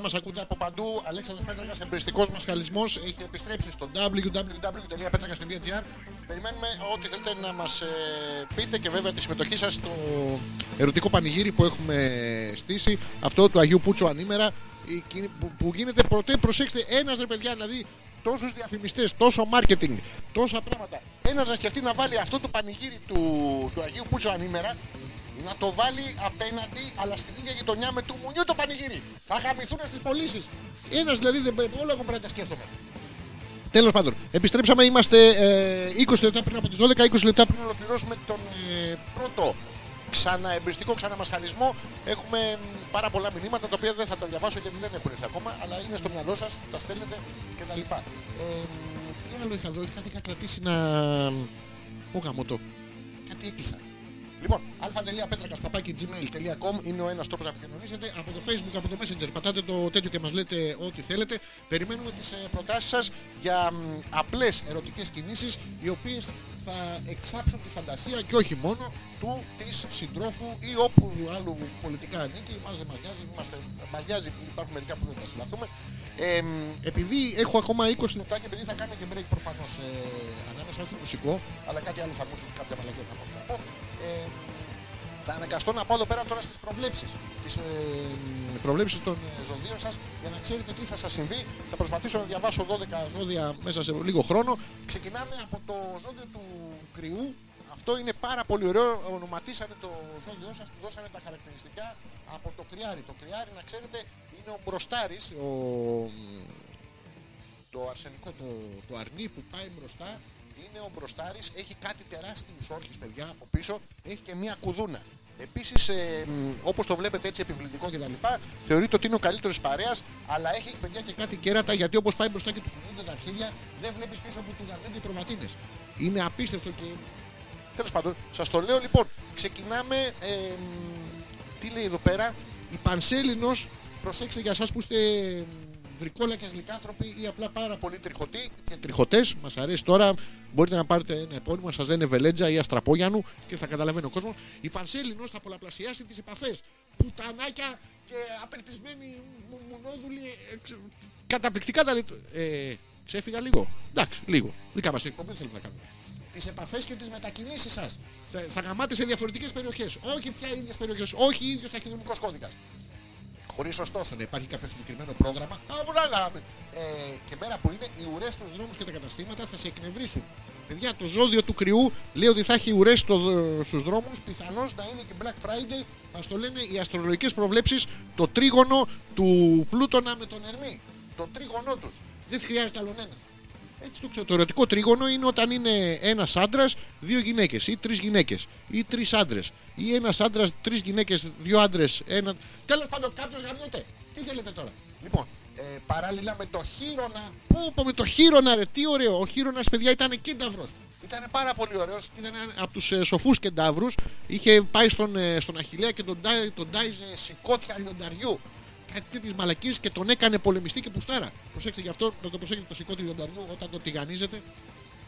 Μα ακούτε αριστερά, μας ακούτε από παντού. Αλέξανδρος Πέτρακας, εμπριστικός μασχαλισμό, έχει επιστρέψει στο www.petrakas.gr. Περιμένουμε ό,τι θέλετε να μας πείτε και βέβαια τη συμμετοχή σας στο ερωτικό πανηγύρι που έχουμε στήσει. Αυτό του Αγίου Πούτσο ανήμερα. η κίνη- Που, που γίνεται πρωτέ, προσέξτε, ένας ρε παιδιά, δηλαδή τόσους διαφημιστές, τόσο marketing, τόσα πράγματα. Ένας να σκεφτεί να βάλει αυτό το πανηγύρι του, του Αγίου Πούτσο ανήμερα να το βάλει απέναντι, αλλά στην ίδια γειτονιά με του Μουνιού το πανηγύρι. Θα χαμηθούν στις πωλήσεις. Ένας δηλαδή δεν πρέπει, όλα εγώ πρέπει να τα σκέφτομαι. Τέλος πάντων, επιστρέψαμε. Είμαστε ε, 20 λεπτά πριν από τις 12, 20 λεπτά πριν ολοκληρώσουμε τον ε, πρώτο ξαναεμπριστικό, ξαναμασχαλισμό. Έχουμε μ, πάρα πολλά μηνύματα τα οποία δεν θα τα διαβάσω γιατί δεν έχουν έρθει ακόμα, αλλά είναι στο μυαλό σας, τα στέλνετε κτλ. Ε, μ, τι άλλο είχα εδώ, κάτι είχα κρατήσει να. Ω γαμώτο. Κάτι έκλεισα. Λοιπόν, αλφα.πέτρακα.gmail.com είναι ο ένας τρόπος να επικοινωνήσετε. Από το Facebook, από το Messenger, πατάτε το τέτοιο και μας λέτε ό,τι θέλετε. Περιμένουμε τις προτάσεις σας για απλές ερωτικές κινήσεις οι οποίες θα εξάψουν τη φαντασία και όχι μόνο του της συντρόφου ή όπου άλλου πολιτικά ανήκει. Μας δεν μα νοιάζει, είμαστε, μας νοιάζει που υπάρχουν μερικά που δεν θα συλλαθούμε. Ε, μ, επειδή έχω ακόμα 20 λεπτά και επειδή θα κάνω και break προφανώς ε, ανάμεσα, όχι μουσικό, αλλά κάτι άλλο θα μου έρθει, κάποια μαλακία θα μου έρθει να πω. Ε, θα αναγκαστώ να πάω εδώ πέρα τώρα στις προβλέψεις τις ε, προβλέψεις των ε, ζωδίων σας για να ξέρετε τι θα σας συμβεί θα προσπαθήσω να διαβάσω 12 ζώδια μέσα σε λίγο χρόνο ξεκινάμε από το ζώδιο του κρυού αυτό είναι πάρα πολύ ωραίο. Ονοματίσανε το ζώδιό σας, του δώσανε τα χαρακτηριστικά από το κρυάρι. Το κρυάρι, να ξέρετε, είναι ο μπροστάρης, ο... το αρσενικό, το, το αρνί που πάει μπροστά. Είναι ο μπροστάρης, έχει κάτι τεράστιου όρχε, παιδιά, από πίσω. Έχει και μία κουδούνα. Επίσης, ε, όπως το βλέπετε έτσι επιβλητικό κτλ., θεωρείται ότι είναι ο καλύτερος παρέας, αλλά έχει παιδιά και κάτι κέρατα γιατί όπως πάει μπροστά και του κουνούνται τα αρχίδια, δεν βλέπεις πίσω από του γαρδέντε προβατίνες. Είναι απίστευτο και Τέλος πάντων, σας το λέω λοιπόν. Ξεκινάμε. Ε, τι λέει εδώ πέρα, η Πανσέλινος. Προσέξτε για εσά που είστε βρικόλακε λικάνθρωποι ή απλά πάρα πολύ τριχωτοί και τριχωτές. Μας αρέσει τώρα. Μπορείτε να πάρετε ένα επώνυμο, σας λένε Βελέτζα ή Αστραπόγιανου και θα καταλαβαίνει ο κόσμος. Η Πανσέλινο θα πολλαπλασιάσει τις επαφές. Πουτανάκια και απελπισμένοι μου- μουνόδουλοι. ε, ξε- Καταπληκτικά τα λέει. Ε, ξέφυγα λίγο. Εντάξει, λίγο. Δικά μας εκπομπή δεν θέλουμε να κάνουμε τις επαφές και τις μετακινήσεις σας. Θα, θα γαμάτε σε διαφορετικές περιοχές. Όχι πια ίδιες περιοχές. Όχι ίδιο ταχυδρομικός κώδικας. Χωρίς ωστόσο να υπάρχει κάποιο συγκεκριμένο πρόγραμμα. Α, πολλά γάμε. Ε, και μέρα που είναι, οι ουρές στους δρόμους και τα καταστήματα θα σε εκνευρίσουν. Παιδιά, το ζώδιο του κρυού λέει ότι θα έχει ουρές στους δρόμους. Πιθανώς να είναι και Black Friday. Μας το λένε οι αστρολογικές προβλέψεις. Το τρίγωνο του Πλούτονα με τον Ερμή. Το τρίγωνο τους. Δεν χρειάζεται άλλον ένα. Έτσι το ξέρω. Το ερωτικό τρίγωνο είναι όταν είναι ένας άντρας, δύο γυναίκες ή τρεις γυναίκες ή τρεις άντρες. Ή ένας άντρας, τρεις γυναίκες, δύο άντρες, ένα. Τέλος πάντων, κάποιος γαμιέται. Τι θέλετε τώρα; Λοιπόν, ε, παράλληλα με το χείρονα. Πού πω με το χείρονα, ρε, τι ωραίο. Ο χείρονας, παιδιά, ήταν κένταυρος. Ήταν πάρα πολύ ωραίος. Ήταν από τους ε, σοφούς κενταύρους. Είχε πάει στον, ε, στον Αχηλέα και τον, τάι- τον τάιζε σηκώτια λιονταριού κάτι τέτοιες μαλακίες και τον έκανε πολεμιστή και πουστάρα. Προσέξτε γι' αυτό να το προσέξετε το σηκώτη λιονταριού όταν το τηγανίζετε.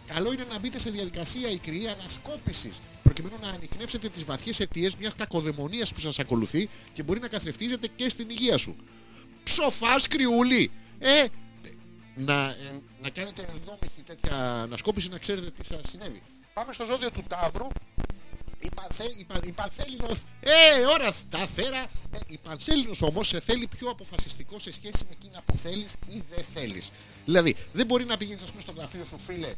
Καλό είναι να μπείτε σε διαδικασία ικρή ανασκόπησης προκειμένου να ανοιχνεύσετε τις βαθιές αιτίες μιας κακοδαιμονίας που σας ακολουθεί και μπορεί να καθρεφτίζετε και στην υγεία σου. Ψοφάς κρυούλι! Ε, να, ε, να κάνετε ενδόμηχη τέτοια ανασκόπηση να ξέρετε τι σας συνέβη. Πάμε στο ζώδιο του Ταύρου η, Πανθε, η, Πα- η Πανθέλινος Ε, ώρα τα φέρα ε, Η Πανθέλινος όμως σε θέλει πιο αποφασιστικό Σε σχέση με εκείνα που θέλεις Ή δεν θέλεις. Δηλαδή δεν μπορεί να πηγαίνεις ας πούμε στο γραφείο σου φίλε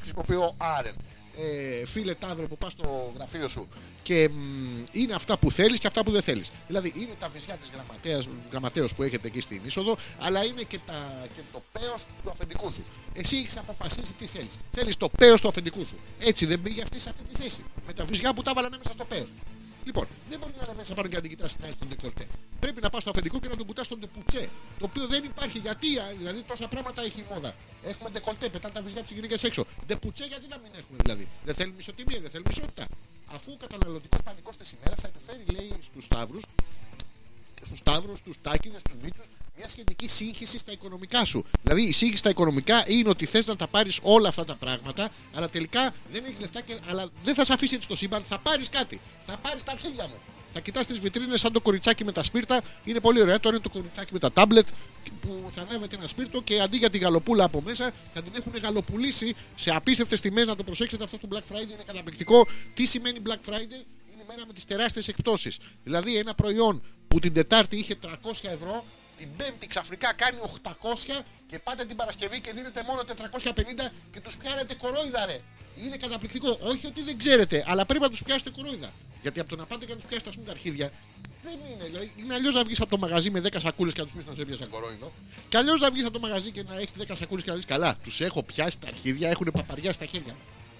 Χρησιμοποιώ Άρεν ε, Φίλε Ταύρο που πας στο γραφείο σου. Και μ, είναι αυτά που θέλεις και αυτά που δεν θέλεις. Δηλαδή είναι τα βυζιά της γραμματέας, γραμματέως που έχετε εκεί στην είσοδο Αλλά είναι και, τα, και το πέος του αφεντικού σου. Εσύ έχεις αποφασίσει τι θέλεις. Θέλεις το πέος του αφεντικού σου. Έτσι δεν πήγε αυτή σε αυτή τη θέση. Με τα βυζιά που τα βάλανε μέσα στο πέος Λοιπόν, δεν μπορεί να ανεβαίνει πάνω και να την κοιτά την άλλη στον ντεκολτέ. Πρέπει να πας στο αφεντικό και να τον κοιτάς στον ντεπουτσέ. Το οποίο δεν υπάρχει γιατί, α, δηλαδή τόσα πράγματα έχει η μόδα. Έχουμε ντεκολτέ, πετάνε τα βυζιά οι γυναίκες έξω. Ντεπουτσέ γιατί να μην έχουμε δηλαδή; Δεν θέλουμε ισοτιμία, δεν θέλουμε ισότητα. Αφού ο καταναλωτικός πανικός της ημέρας θα επιφέρει, λέει, στους Σταύρους στους Σταύρους, στους Τάκηδες, στους Μίτσους, μια σχετική σύγχυση στα οικονομικά σου. Δηλαδή, η σύγχυση στα οικονομικά είναι ότι θες να τα πάρεις όλα αυτά τα πράγματα, αλλά τελικά δεν έχεις λεφτά, και, αλλά δεν θα σε αφήσει έτσι το σύμπαν. Θα πάρεις κάτι. Θα πάρεις τα αρχίδια μου. Θα κοιτάς τις βιτρίνες σαν το κοριτσάκι με τα σπίρτα. Είναι πολύ ωραίο. Τώρα είναι το κοριτσάκι με τα τάμπλετ που θα ανέβεται ένα σπίρτο και αντί για την γαλοπούλα από μέσα θα την έχουν γαλοπουλήσει σε απίστευτες τιμές. Να το προσέξετε αυτό στο Black Friday είναι καταπληκτικό. Τι σημαίνει Black Friday, είναι η μέρα με τις τεράστιες εκπτώσεις. Δηλαδή, ένα προϊόν που την Τετάρτη είχε 300 ευρώ, την Πέμπτη ξαφνικά κάνει 800 και πάτε την Παρασκευή και δίνετε μόνο 450 και τους πιάνετε κορόιδα, ρε. Είναι καταπληκτικό. Όχι ότι δεν ξέρετε, αλλά πρέπει να τους πιάσετε κορόιδα. Γιατί από το να πάτε και να τους πιάσετε ας πούμε, τα αρχίδια, δεν είναι. Δηλαδή, είναι αλλιώς να βγεις από το μαγαζί με 10 σακούλες και να τους πεις να σε έπιασα κορόιδο. Και αλλιώς να βγεις από το μαγαζί και να έχεις 10 σακούλες και να δεις καλά. Τους έχω πιάσει τα αρχίδια, έχουν παπαριά στα χέρια.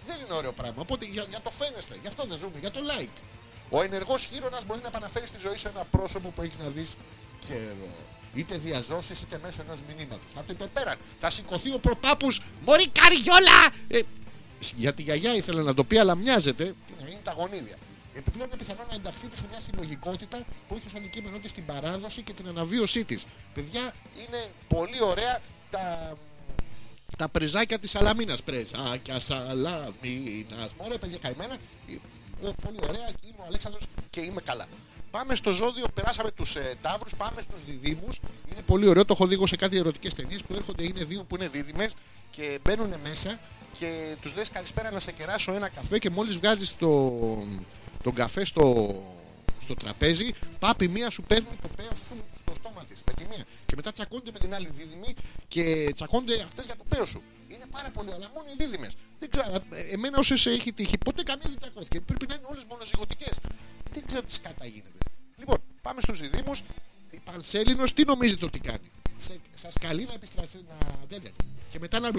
Δεν είναι ωραίο πράγμα. Οπότε για, για το φαίνεστε, γι' αυτό δεν ζούμε, για το like. Ο ενεργός χείρονας μπορεί να επαναφέρει στη ζωή σου ένα πρόσωπο που έχεις να δεις καιρό. Είτε διαζώσεις είτε μέσω ενός μηνύματος. Από το υπερπέραν. Θα σηκωθεί ο πρωτάπου. Μωρή καριόλα! Ε, για τη γιαγιά ήθελα να το πει, αλλά μοιάζεται. Είναι τα γονίδια. Επιπλέον είναι πιθανό να ενταχθείτε σε μια συλλογικότητα που έχει ω αντικείμενο της την παράδοση και την αναβίωσή της. Παιδιά, είναι πολύ ωραία τα, τα πρεζάκια της Σαλαμίνας. Πρεζάκια Σαλαμίνας. Μωρέ, παιδιά, καημένα. Ε, Πολύ ωραία. Είμαι ο Αλέξανδρος και είμαι καλά. Πάμε στο ζώδιο, περάσαμε τους ε, ταύρους, πάμε στους διδήμου. Είναι πολύ ωραίο, το έχω δει εγώ σε κάτι ερωτικές ταινίες που έρχονται, είναι δύο που είναι δίδυμες και μπαίνουν μέσα και τους λες καλησπέρα να σε κεράσω ένα καφέ και μόλις βγάζεις το, τον καφέ στο, στο τραπέζι, πάπη μία σου παίρνει το πέος σου στο στόμα της με τη μία. Και μετά τσακώνται με την άλλη δίδυμη και τσακώνται αυτές για το πέος σου. Είναι πάρα πολύ, αλλά μόνο οι δίδυμες. Δεν ξέρω, ε, εμένα όσες έχει τύχει, ποτέ καμία δεν τσακώθηκε. Πρέπει να είναι όλες μονοζυγωτικές. Δεν ξέρω τι σκάτα γίνεται. Λοιπόν, πάμε στους διδήμου. Η Πανσέλινος τι νομίζετε ότι κάνει; Σας καλεί να επιστραφείτε να. δεν, δεν. Και μετά να.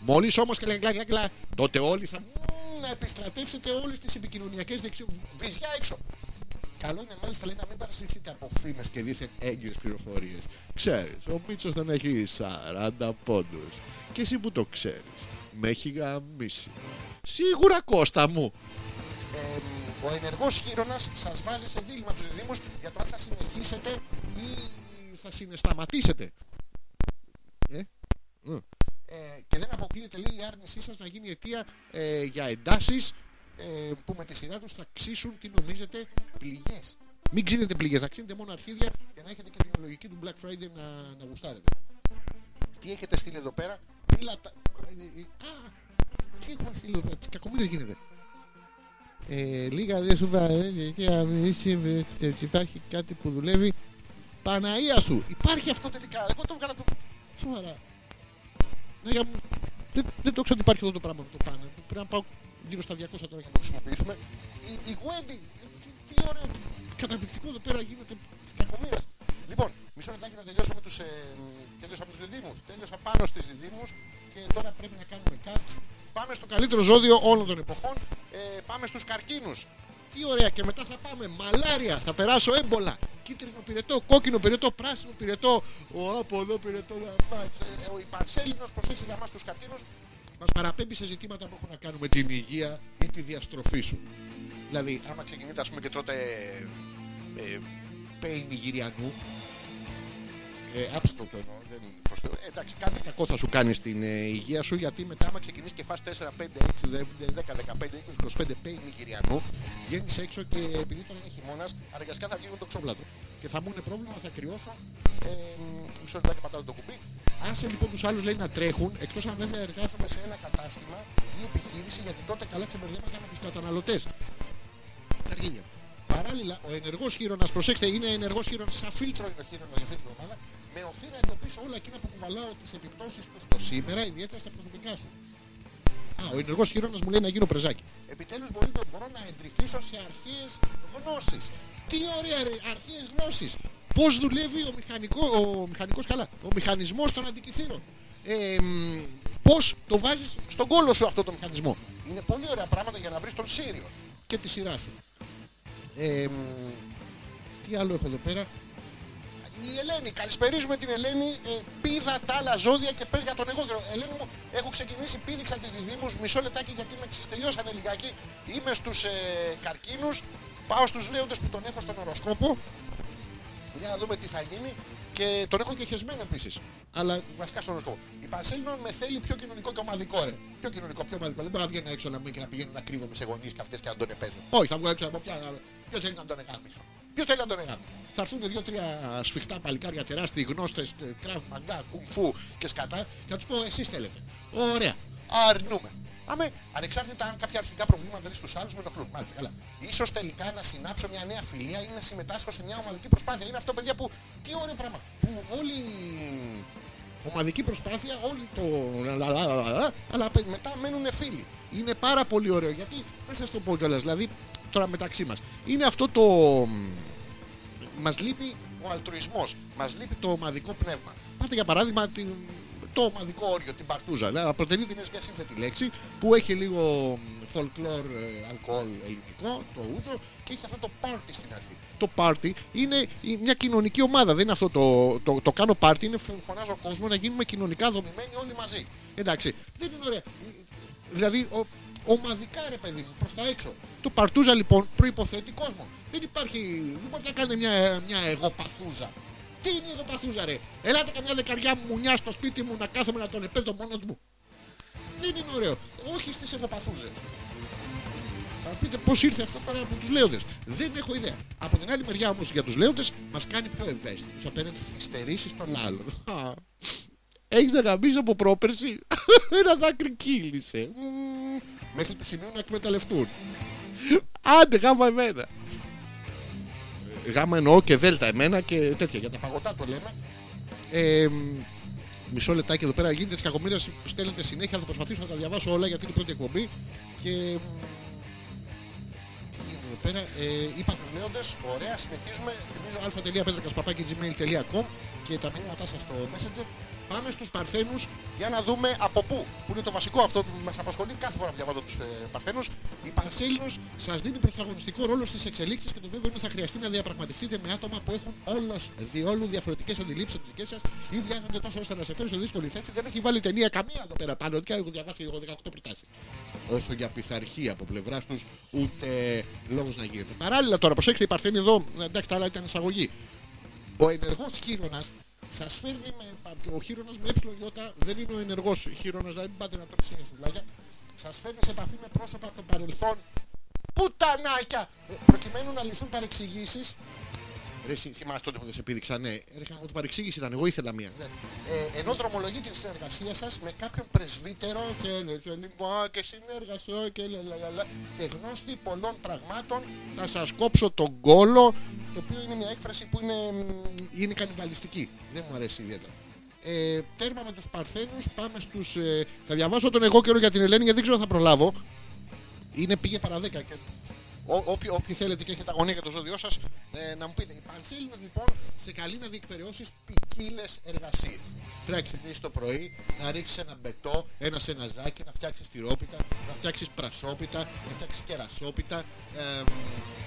Μόλι όμω και λέγκλα, κλα, κλα, τότε όλοι θα. Μμμ, να επιστρατεύσετε όλε τι επικοινωνιακέ δεξιότητε. Βυζιά έξω. Καλό είναι μάλιστα λέει, να μην παρασυρθείτε από φήμε και δίθεν έγκυρε πληροφορίε. Ξέρει, ο Μίτσο δεν έχει 40 πόντου. Και εσύ που το ξέρει, με έχει γαμίσει. Σίγουρα Κώστα μου. Ε, ο ενεργός χείρονας σας βάζει σε δίλημα τους διδήμου για το αν θα συνεχίσετε ή θα συναισθαματίσετε. Ε, μ. ε, και δεν αποκλείεται λέει η άρνησή σας να γίνει αιτία ε, για εντάσεις ε, που με τη σειρά τους θα ξύσουν τι νομίζετε πληγές. Μην ξύνετε πληγές, θα ξύνετε μόνο αρχίδια για να έχετε και την λογική του Black Friday να, να γουστάρετε. Τι έχετε στείλει εδώ πέρα, πύλα τα. ε, ε, Α, τι έχουμε στείλει εδώ πέρα, τι κακομοίρες γίνεται. Ε, λίγα δεν σου βαρέσει και αν είσαι, ε, υπάρχει κάτι που δουλεύει. Παναία σου, υπάρχει αυτό τελικά. Εγώ το βγάλα το. Σοβαρά. Ναι, για... δεν, δεν το ξέρω ότι υπάρχει αυτό το πράγμα που το πάνε. Πρέπει να πάω γύρω στα 200 τώρα για να το χρησιμοποιήσουμε. Η, η Wendy, τι, τι ωραίο, καταπληκτικό εδώ πέρα γίνεται τη κακομοίρας. Λοιπόν, μισό λεπτάκι να τελειώσω με τους ε, τελειώσα με τους διδήμους. Τέλειωσα πάνω στις διδήμους και τώρα πρέπει να κάνουμε κάτι. Πάμε στο καλύτερο ζώδιο όλων των εποχών. Ε, πάμε στους καρκίνους. Τι ωραία και μετά θα πάμε μαλάρια, θα περάσω έμπολα. Κίτρινο πυρετό, κόκκινο πυρετό, πράσινο πυρετό. Ο από εδώ πυρετό να μάτς. Ε, Ο υπαρσέλινος προσέξει για μας τους καρκίνους μας παραπέμπει σε ζητήματα που έχουν να κάνουν με την υγεία ή τη διαστροφή σου. Δηλαδή, άμα ξεκινείτε ας πούμε και τρώτε ε, πέιν υγυριανού, ε, άψτο το εννοώ. Δεν προς το- ε, εντάξει, κάτι κακό θα σου κάνει στην ε, υγεία σου γιατί μετά, άμα ξεκινήσει και φας 4, 5, 6, 10, 15, 20, 25 πέιν υγυριανού, βγαίνεις έξω και επειδή τώρα είναι χειμώνας, αναγκαστικά θα βγει το ξόβλατο. Και θα μου είναι πρόβλημα, θα κρυώσω. Ε, μισό λεπτάκι πατάω το κουμπί. Άσε λοιπόν τους άλλους λέει να τρέχουν, εκτός αν βέβαια εργάζομαι σε ένα κατάστημα ή επιχείρηση, γιατί τότε καλά ξεμπερδέματα με τους καταναλωτές. Τα αργία. Παράλληλα, ο ενεργός χείρονας, προσέξτε, είναι ενεργός χείρονας, σαν φίλτρο είναι ο χείρονας για αυτή τη βδομάδα, με οθεί να εντοπίσω όλα εκείνα που κουβαλάω τις επιπτώσεις τους στο σήμερα, ιδιαίτερα στα προσωπικά σου. Α, ο ενεργό χείρονα μου λέει να γίνω πρεζάκι. Επιτέλους μπορώ να εντρυφήσω σε αρχαίε γνώσει. Τι ωραία, ρε, αρχαίε γνώσει. Πώς δουλεύει ο μηχανικό, ο μηχανικός καλά, ο μηχανισμός των αντικειθήρων. Ε, Πώς το βάζεις στον κόλο σου αυτό το μηχανισμό. Είναι πολύ ωραία πράγματα για να βρεις τον Σύριο και τη σειρά σου. Ε, μ, τι άλλο έχω εδώ πέρα. Η Ελένη, καλησπερίζουμε την Ελένη. Ε, πήδα τα άλλα ζώδια και πες για τον εγώ καιρό. Ελένη μου, έχω ξεκινήσει, πήδηξα τις διδήμου. Μισό λεπτάκι γιατί με ξυστελειώσανε λιγάκι. Είμαι στους ε, καρκίνους. Πάω στους λέοντες που τον έχω στον οροσκόπο. Για να δούμε τι θα γίνει. Και τον έχω και χεσμένο επίσης. Αλλά βασικά στον οροσκόπο. Η Πανσέλινο με θέλει πιο κοινωνικό και ομαδικό, ρε. Πιο κοινωνικό, πιο ομαδικό. Δεν μπορώ να βγαίνω έξω να μην και να πηγαίνω να κρύβομαι σε γονείς και αυτές και να τον επέζω. Όχι, θα βγω έξω από πια. Ποιος θέλει να τον εγάμισω. Ποιος θέλει να τον εγάμισω. Θα έρθουν δύο-τρία σφιχτά παλικάρια τεράστιοι γνώστες, κραβ, μαγκά, κουμφού και σκατά και θα τους πω εσείς θέλετε. Ωραία. Αρνούμε. Άμε, ανεξάρτητα αν κάποια αρχικά προβλήματα είναι στους άλλους, με ενοχλούν. Μάλιστα, καλά. σω τελικά να συνάψω μια νέα φιλία ή να συμμετάσχω σε μια ομαδική προσπάθεια. Είναι αυτό, παιδιά, που. Τι ωραίο πράγμα. Που όλη η ομαδική προσπάθεια, όλοι το. Αλλά μετά μένουν φίλοι. Είναι πάρα πολύ ωραίο γιατί. Δεν σας το πω κιόλας. Δηλαδή, τώρα μεταξύ μας. Είναι αυτό το. Μας λείπει ο αλτρουισμός, Μας λείπει το ομαδικό πνεύμα. Πάρτε για παράδειγμα την, το ομαδικό όριο, την παρτούζα. Δηλαδή, αποτελείται είναι μια σύνθετη λέξη που έχει λίγο folklore, ε, αλκοόλ ελληνικό, το ούζο και έχει αυτό το party στην αρχή. Το party είναι η- μια κοινωνική ομάδα. Δεν είναι αυτό το, το, το κάνω party, είναι φω- φωνάζω κόσμο να γίνουμε κοινωνικά δομημένοι όλοι μαζί. Εντάξει, δεν είναι ωραία. Δηλαδή, ο, ομαδικά ρε παιδί μου, προς τα έξω. Το παρτούζα λοιπόν προποθέτει κόσμο. Δεν υπάρχει, δεν μπορείτε να κάνετε μια, μια εγωπαθούζα. Τι είναι η εγωπαθούζα, ρε; Ελάτε καμιά δεκαριά μουνιά στο σπίτι μου να κάθομαι να τον επέτω μόνος μου. Δεν είναι ωραίο. Όχι στις εγωπαθούζες. Θα μου πείτε πώς ήρθε αυτό πέρα από τους λέοντες. Δεν έχω ιδέα. Από την άλλη μεριά όμως για τους λέοντες μας κάνει πιο ευαίσθητους απέναντι στις στερήσεις των άλλων. Έχεις να γαμίσεις από πρόπερση. (laughs) Ένα δάκρυ κύλησε. Μμμ, Μέχρι του σημείου να εκμεταλλευτούν. Άντε, γάμα εμένα. Ε, Γάμα εννοώ και δέλτα εμένα και τέτοια. Για τα παγωτά το λέμε. Ε, μ, μισό λεπτάκι εδώ πέρα γίνεται της κακομοίρας. Στέλνετε συνέχεια. Θα προσπαθήσω να τα διαβάσω όλα γιατί είναι η πρώτη εκπομπή. Και. μ, τι γίνεται εδώ πέρα. Ε, είπα τους λέοντε. Ωραία, συνεχίζουμε. Θυμίζω α.πέτρακα.gmail.com και τα μηνύματά σας στο Messenger. Πάμε στους Παρθένους για να δούμε από πού. Που είναι το βασικό αυτό που μας απασχολεί κάθε φορά που διαβάζω τους ε, Παρθένους. Η Πανσέλινος σας δίνει πρωταγωνιστικό ρόλο στις εξελίξεις και το βέβαιο είναι ότι θα χρειαστεί να διαπραγματευτείτε με άτομα που έχουν όλος διόλου διαφορετικές αντιλήψεις από τις δικές σας ή βιάζονται τόσο ώστε να σε φέρουν σε δύσκολη θέση. Δεν έχει βάλει ταινία καμία εδώ πέρα πάνω. Και έχω διαβάσει εγώ 18 προτάσεις. Όσο για πειθαρχία από πλευράς τους, ούτε λόγος να γίνεται. Παράλληλα τώρα, προσέξτε, η Παρθένη εδώ, εντάξει, τα άλλα ήταν εισαγωγή. Ο ενεργός χείρονα σα φέρνει με. Ο χείρονα με έψιλο δεν είναι ο ενεργό χείρονα, δηλαδή μην πάτε να τρώτε σύνια σουβλάκια. Σα φέρνει σε επαφή με πρόσωπα από το παρελθόν. Πουτανάκια! Ε, Προκειμένου να λυθούν παρεξηγήσει. Ρε, εσύ, θυμάσαι τότε που δεν σε πήδηξα, ναι. Ρε, κάνω, το παρεξήγηση ήταν, εγώ ήθελα μία. Ε, ενώ δρομολογεί την συνεργασία σας με κάποιον πρεσβύτερο και, και λοιπόν και συνεργασιό και λαλαλαλα, και γνώστη πολλών πραγμάτων θα σας κόψω τον κόλο το οποίο είναι μια έκφραση που είναι, μ, είναι κανιβαλιστική. Δεν μου αρέσει ιδιαίτερα. Ε, τέρμα με τους Παρθένους, πάμε στους... Ε, θα διαβάσω τον εγώ καιρό για την Ελένη γιατί δεν ξέρω αν θα προλάβω. Είναι πήγε παρά 10 και Ό, όποιοι, όποιοι θέλετε και έχετε αγωνία για το ζώδιό σας, ε, να μου πείτε. Η Πανσέλινο λοιπόν σε καλεί να διεκπαιρεώσεις ποικίλες εργασίες. Πρέπει να ξυπνήσει το πρωί, να ρίξεις ένα μπετό, ένα σεναζάκι, να φτιάξεις τυρόπιτα, να φτιάξεις πρασόπιτα, να φτιάξεις κερασόπιτα, ε,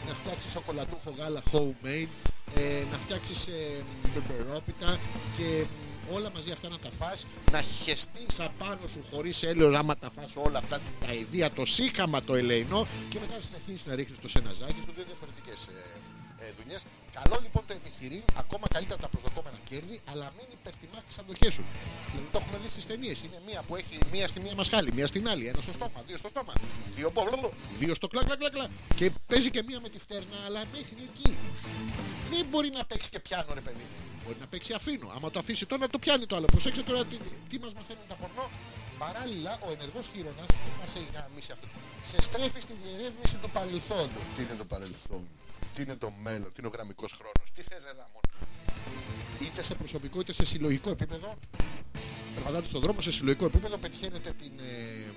να φτιάξεις σοκολατούχο γάλα homemade, ε, να φτιάξεις ε, μπεμπερόπιτα και όλα μαζί αυτά να τα φας, να χεστείς απάνω σου χωρίς έλαιο άμα τα φας όλα αυτά τα ιδία, το σύγχαμα το ελεηνό και μετά συνεχίσεις να ρίχνεις το σεναζάκι σου, δύο διαφορετικές ε, ε, δουλειές. Καλό λοιπόν το επιχειρήν, ακόμα καλύτερα τα προσδοκόμενα κέρδη, αλλά μην υπερτιμάς τις αντοχές σου. Δηλαδή το έχουμε δει στις ταινίες, είναι μία που έχει μία στη μία μασχάλη, μία στην άλλη, ένα στο στόμα, δύο στο στόμα, δύο, μπλο, δύο στο κλακ, κλακ, κλακ, κλακ. και παίζει και μία με τη φτέρνα, αλλά μέχρι εκεί. Δεν μπορεί να παίξει και πιάνο ρε παιδί μου. Μπορεί να παίξει αφήνω. Άμα το αφήσει τώρα το πιάνει το άλλο. Προσέξτε τώρα τι, τι μας μαθαίνουν τα πορνό. Παράλληλα, ο ενεργός χείρονας, που μα έχει γαμίσει αυτό, σε στρέφει στη διερεύνηση του παρελθόντος. Τι είναι το παρελθόν, τι είναι το μέλλον, τι είναι ο γραμμικός χρόνος, τι θες, Ράμον. Είτε σε προσωπικό είτε σε συλλογικό επίπεδο, περπατάτε στον δρόμο σε συλλογικό επίπεδο, πετυχαίνετε την, ε,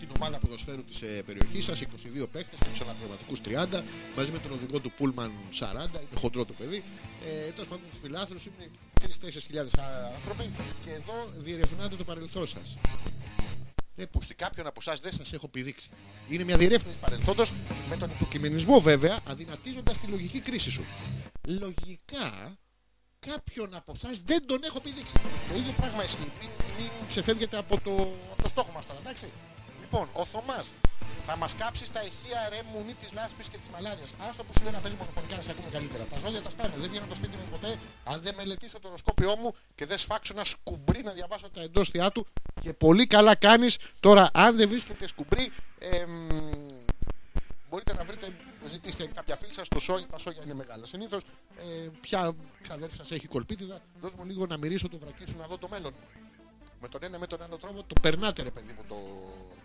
την ομάδα ποδοσφαίρου της ε, περιοχής σας, 22 παίκτες με τους ανακροματικούς 30, μαζί με τον οδηγό του Πούλμαν 40, είναι χοντρό το παιδί. Ε, τέλος πάντων τους φιλάθλους είναι 3-4 χιλιάδες α- άνθρωποι και εδώ διερευνάτε το παρελθόν σας. Ε, που στη κάποιον από εσάς δεν σας έχω πηδήξει. Είναι μια διερεύνηση παρελθόντος με τον υποκειμενισμό βέβαια, αδυνατίζοντας τη λογική κρίση σου. Λογικά, κάποιον από εσάς δεν τον έχω πηδήξει. Το ίδιο πράγμα ισχύει. Μην, μην ξεφεύγετε από το, από το στόχο μας τώρα, εντάξει. Λοιπόν, ο Θωμάς θα μας κάψεις τα ηχεία ρε μουνί της λάσπης και της μαλάριας. Άστο που σου λέει να παίζεις μονοπολικά να σε ακούμε καλύτερα. Τα ζώδια τα σπάνε. Δεν βγαίνω από το σπίτι μου ποτέ αν δεν μελετήσω το οροσκόπιό μου και δεν σφάξω ένα σκουμπρί να διαβάσω τα εντόστια του. Και πολύ καλά κάνεις. Τώρα, αν δεν βρίσκεται σκουμπρί, εμ, μπορείτε να βρείτε, ζητήστε κάποια φίλη σας στο σόγια. Τα σόγια είναι μεγάλα. Συνήθως, ε, ποια ξαδέρφη σας έχει κολπίτιδα, δώσ' μου λίγο να μυρίσω το βρακί σου να δω το μέλλον. Με τον ένα με τον άλλο τρόπο το περνάτε, ρε παιδί μου, το,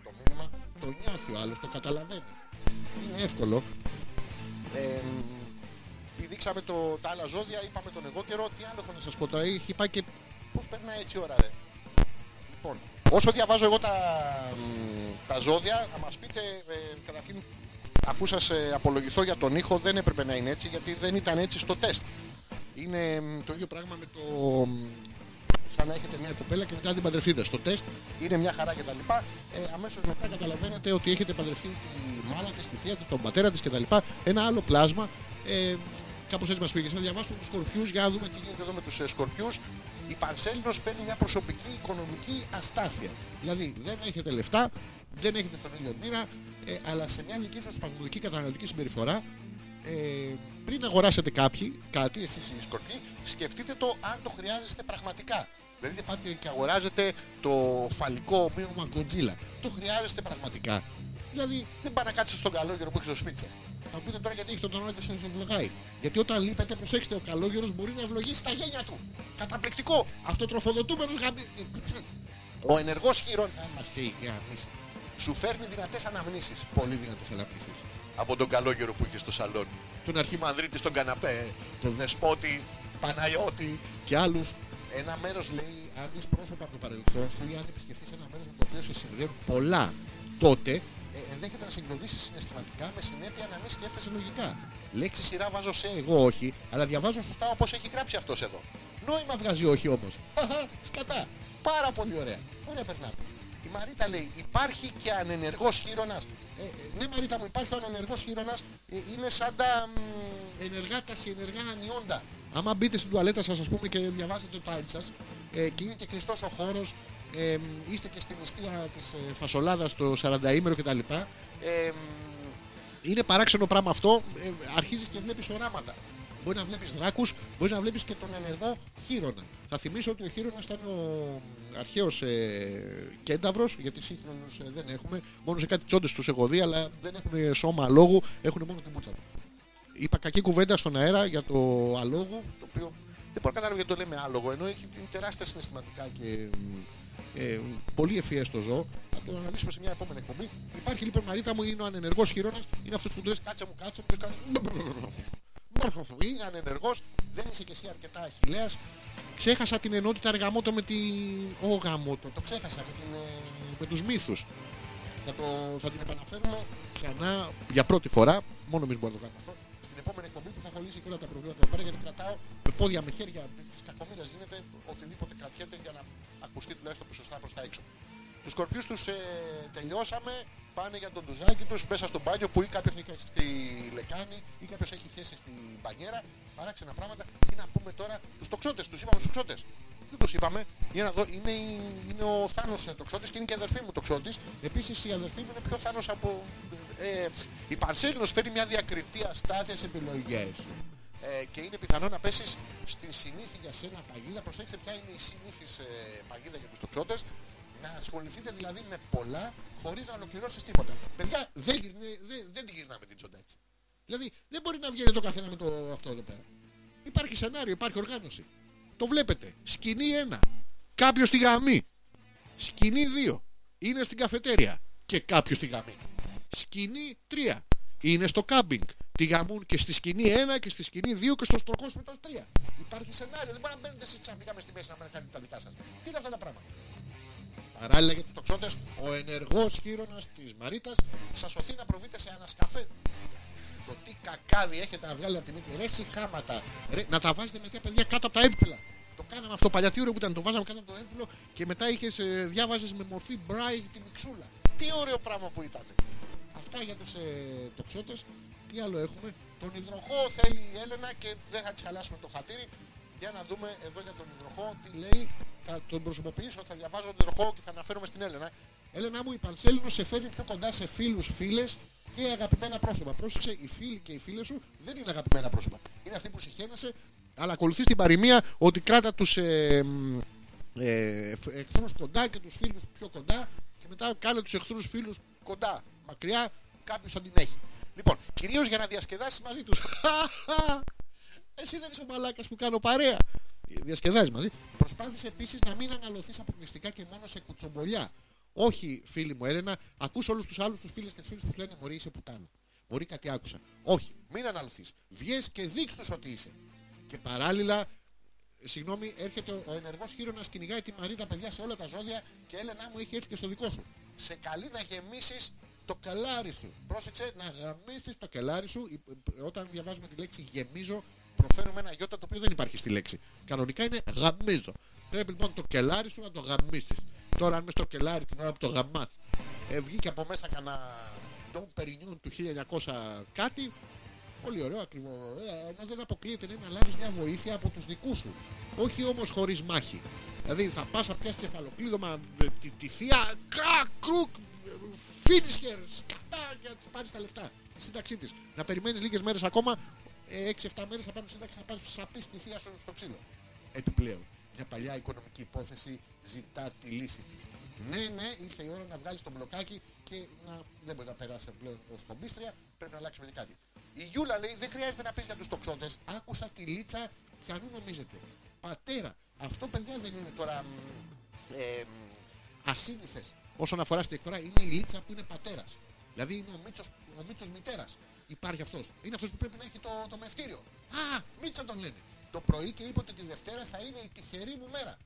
το μήνυμα. Το νιώθει ο άλλος, το καταλαβαίνει. Είναι εύκολο. Ε, πηδήξαμε το, τα άλλα ζώδια, είπαμε τον εγώ καιρό. Τι άλλο έχω να σας πω τώρα, έχει πάει και. Πώς περνάει έτσι η ώρα, ρε. Λοιπόν, όσο διαβάζω εγώ τα, μ, τα ζώδια, να μας πείτε, ε, καταρχήν, αφού σας ε, απολογηθώ για τον ήχο, δεν έπρεπε να είναι έτσι, γιατί δεν ήταν έτσι στο τεστ. Είναι μ, το ίδιο πράγμα με το... μ, σαν να έχετε μια κοπέλα και μετά να την παντρευτείτε. Στο τεστ είναι μια χαρά κτλ. Ε, Αμέσως μετά καταλαβαίνετε ότι έχετε παντρευτεί τη μάνα της, τη θεία της, τον πατέρα της κτλ. Ένα άλλο πλάσμα. Ε, Κάπως έτσι μας πήγε. Να διαβάσουμε τους σκορπιούς για να δούμε τι γίνεται εδώ με τους σκορπιούς. Η Πανσέλινος φέρνει μια προσωπική οικονομική αστάθεια. Δηλαδή δεν έχετε λεφτά, δεν έχετε στον ίδιο μοίρα, ε, αλλά σε μια δική σας πραγματική καταναλωτική συμπεριφορά ε, πριν αγοράσετε κάποιοι, κάτι, εσείς οι σκορπιοί, σκεφτείτε το αν το χρειάζεστε πραγματικά. Δηλαδή δεν πάτε και αγοράζετε το φαλικό ομοίωμα Godzilla. Το χρειάζεστε πραγματικά. Δηλαδή δεν πάει να κάτσετε στον καλόγερο που έχει στο σπίτι σας. Θα μου πείτε τώρα γιατί έχει τον τόνο και σας ευλογάει. Γιατί όταν λείπετε, προσέξτε, ο καλόγερος μπορεί να ευλογήσει τα γένια του. Καταπληκτικό. Αυτοτροφοδοτούμενος γαμπι... Ο ενεργός χειρον... Α, μας έχει γαμίσει. Σου φέρνει δυνατές αναμνήσεις. Πολύ δυνατές αναμνήσεις. Από τον καλόγερο που είχε στο σαλόνι. Τον Αρχιμανδρίτη στον καναπέ. Τον Δεσπότη, Παναγιώτη και άλλους. Ένα μέρος λέει, αν δεις πρόσωπα από το παρελθόν σου ή αν επισκεφτείς ένα μέρος με το οποίο σε συνδέουν πολλά, τότε ε, ενδέχεται να συγκλονίσεις συναισθηματικά με συνέπεια να μην σκέφτεσαι λογικά. Λέξη σειρά βάζω σε εγώ όχι, αλλά διαβάζω σωστά όπως έχει γράψει αυτός εδώ. Νόημα βγάζει όχι όμως. Σκατά. Πάρα πολύ ωραία. Ωραία περνάμε. Η Μαρίτα λέει: Υπάρχει και ανενεργός χείρονας. Ε, ε, ναι, Μαρίτα μου, υπάρχει ο ανενεργός χείρονας. Ε, είναι σαν τα μ, ενεργά τα ενεργά ανιόντα. Άμα μπείτε στην τουαλέτα σας, ας πούμε, και διαβάζετε το τάιτ σας ε, και είναι και κλειστός ο χώρος, ε, είστε και στην νηστεία της ε, φασολάδας το 40 ημέρο κτλ. Ε, είναι παράξενο πράγμα αυτό. Ε, αρχίζεις και βλέπεις οράματα. Μπορείς να βλέπεις δράκους, μπορείς να βλέπεις και τον ενεργό χείρονα. Θα θυμίσω ότι ο χείρονας ήταν ο αρχαίος ε, κένταυρος, γιατί σύγχρονους ε, δεν έχουμε. Μόνο σε κάτι τσόντες τους έχω δει, αλλά δεν έχουν σώμα αλόγου, έχουν μόνο την μούτσα του. Είπα κακή κουβέντα στον αέρα για το αλόγου, το οποίο δεν μπορώ να καταλάβω γιατί το λέμε άλογο, ενώ έχει την τεράστια συναισθηματικά και ε, πολύ ευφυές το ζώο. Θα το αναλύσουμε σε μια επόμενη εκπομπή. Υπάρχει λοιπόν Μαρίτα μου, είναι ο ανενεργός χειρόνας, είναι αυτός που του λες κάτσε μου κάτσε, ποιος κάνει... Είναι ανενεργός, δεν είσαι και εσύ αρκετά αχιλέας. Ξέχασα την ενότητα αργαμότο με τη... Ο γαμότο, το ξέχασα με, την, ε, με τους μύθους. Θα, το, θα την επαναφέρουμε ξανά για πρώτη φορά. Μόνο εμεί μπορούμε να το κάνουμε αυτό. Στην επόμενη εκπομπή που θα θα λύσει και όλα τα προβλήματα εδώ πέρα γιατί κρατάω με πόδια, με χέρια, τη κακομοίρα γίνεται οτιδήποτε κρατιέται για να ακουστεί τουλάχιστον σωστά προς τα έξω. Τους σκορπιού τους ε, τελειώσαμε. Πάνε για τον τουζάκι τους μέσα στο μπάνιο που ή κάποιος έχει χέσει στη λεκάνη ή κάποιος έχει χέσει στην μπανιέρα. Παράξενα πράγματα. Τι να πούμε τώρα του τοξότες. Τους είπαμε του τοξότες. Δεν τους είπαμε. Για να δω, είναι, η- είναι ο Θάνος τοξότης και είναι και η αδερφή μου τοξότης. Επίσης η αδερφή μου είναι πιο Θάνος από. Ε, η Πανσέλινο φέρει μια διακριτή αστάθειας σε επιλογές σου. Ε, και είναι πιθανό να πέσεις στην συνήθεια για σένα παγίδα. Προσέξτε ποια είναι η συνήθις ε, παγίδα για τους τοξότες. Να ασχοληθείτε δηλαδή με πολλά χωρίς να ολοκληρώσεις τίποτα. Παιδιά, δεν, γυρνέ- δεν, δεν τη γυρνάμε την τσόντα έτσι. Δηλαδή δεν μπορεί να βγαίνει το καθένα με το αυτό εδώ πέρα. Υπάρχει σενάριο, υπάρχει οργάνωση. Το βλέπετε. Σκηνή 1. Κάποιος στη γαμή. Σκηνή 2. Είναι στην καφετέρια. Και κάποιος στη γαμή. Σκηνή 3. Είναι στο κάμπινγκ. Τη γαμούν και στη σκηνή 1 και στη σκηνή 2 και στο στροκό μετά 3. Υπάρχει σενάριο. Δεν μπορεί να μπαίνετε εσείς ξαφνικά μες στη μέση να κάνετε τα δικά σας. Τι είναι αυτά τα πράγματα; Παράλληλα για τους τοξότες, ο ενεργός χείρονας της Μαρίτας σας σωθεί να προβείτε σε ανασκαφέ. Το τι κακάδι έχετε να βγάλει από τη μύτη. Ρε εσύ χάματα. Ρε, να τα βάζετε μετά παιδιά κάτω από τα έμπλα. Το κάναμε αυτό παλιά. Τι ωραίο που ήταν. Το βάζαμε κάτω από το έμπλο και μετά είχες, ε, διάβαζες με μορφή μπράι τη μιξούλα. Τι ωραίο πράγμα που ήταν. Αυτά για τους ε, τοξότες. Τι άλλο έχουμε. Τον υδροχό θέλει η Έλενα και δεν θα της χαλάσουμε το χατήρι. Για να δούμε εδώ για τον υδροχό τι λέει. Θα τον προσωποποιήσω, θα διαβάζω τον υδροχό και θα αναφέρομαι στην Έλενα. Έλενα μου, η Πανσέλινο σε φέρνει πιο κοντά σε φίλους, φίλες και αγαπημένα πρόσωπα. Πρόσεξε, οι φίλοι και οι φίλες σου δεν είναι αγαπημένα πρόσωπα. Είναι αυτοί που συχαίνεσαι, αλλά ακολουθείς την παροιμία ότι κράτα τους ε, μ, ε, εχθρούς κοντά και τους φίλους πιο κοντά και μετά κάνε τους εχθρούς φίλους κοντά, μακριά, κάποιος θα την έχει. Λοιπόν, κυρίως για να διασκεδάσεις μαζί τους. (laughs) Εσύ δεν είσαι ο μαλάκας που κάνω παρέα. Διασκεδάζεις μαζί. Προσπάθησε επίσης να μην αναλωθείς αποκλειστικά και μόνο σε κουτσομπολιά. Όχι, φίλοι μου, Έλενα, ακούς όλους τους άλλους τους φίλου και τις φίλες που σου λένε Μωρή είσαι πουτάνα. Μωρή κάτι άκουσα. Όχι, μην αναλωθείς. Βγες και δείξ του ότι είσαι. Και παράλληλα, συγγνώμη, έρχεται ο ενεργός χείρος να κυνηγάει τη Μαρίτα παιδιά σε όλα τα ζώδια και Έλενα μου έχει έρθει και στο δικό σου. Σε καλεί να γεμίσεις το κελάρι σου. Πρόσεξε να γαμίσεις το κελάρι σου. Ε, Όταν διαβάζουμε τη λέξη γεμίζω, προφέρουμε ένα γιώτα το οποίο δεν υπάρχει στη λέξη. Κανονικά είναι γαμίζω. Πρέπει λοιπόν το κελάρι σου να το γαμίσεις. Τώρα, αν μες στο κελάρι την ώρα που το γαμάς ε, βγήκε από μέσα κανένα Dom Perignon του 1900 κάτι, Πολύ ωραίο ακριβώ. Ε, ενώ δεν αποκλείεται ναι, να λάβει μια βοήθεια από τους δικούς σου. Όχι όμως χωρίς μάχη. Δηλαδή θα πας να πιάσεις κεφαλοκλείδωμα ε, τη, τη θεία. Κα, κρουκ, φίνισχερ, σκατά για να τη πάρεις τα λεφτά. Στη σύνταξή της. Να περιμένεις λίγες μέρες ακόμα, 6-7 μέρες να πάρεις σύνταξη να πάρεις σαπί τη θεία σου στο ξύλο. Επιπλέον, μια παλιά οικονομική υπόθεση ζητά τη λύση της. Ναι, ναι, ήρθε η ώρα να βγάλεις το μπλοκάκι και να... δεν μπορεί να περάσει πλέον ως χομπίστρια. Πρέπει να αλλάξουμε και κάτι. Η Γιούλα λέει: Δεν χρειάζεται να πεις για τους τοξότες. Άκουσα τη λίτσα και αλλού νομίζετε. Πατέρα, αυτό παιδιά δεν είναι τώρα ε, ασύνηθες όσον αφορά στην εκφορά. Είναι η λίτσα που είναι πατέρας. Δηλαδή είναι ο Μίτσος ο Μίτσος μητέρας. Υπάρχει αυτός. Είναι αυτός που πρέπει να έχει το, το μευτήριο. Α, Μίτσα τον λένε. Το πρωί και είπε ότι τη Δευτέρα θα είναι η τυχερή μου μέρα.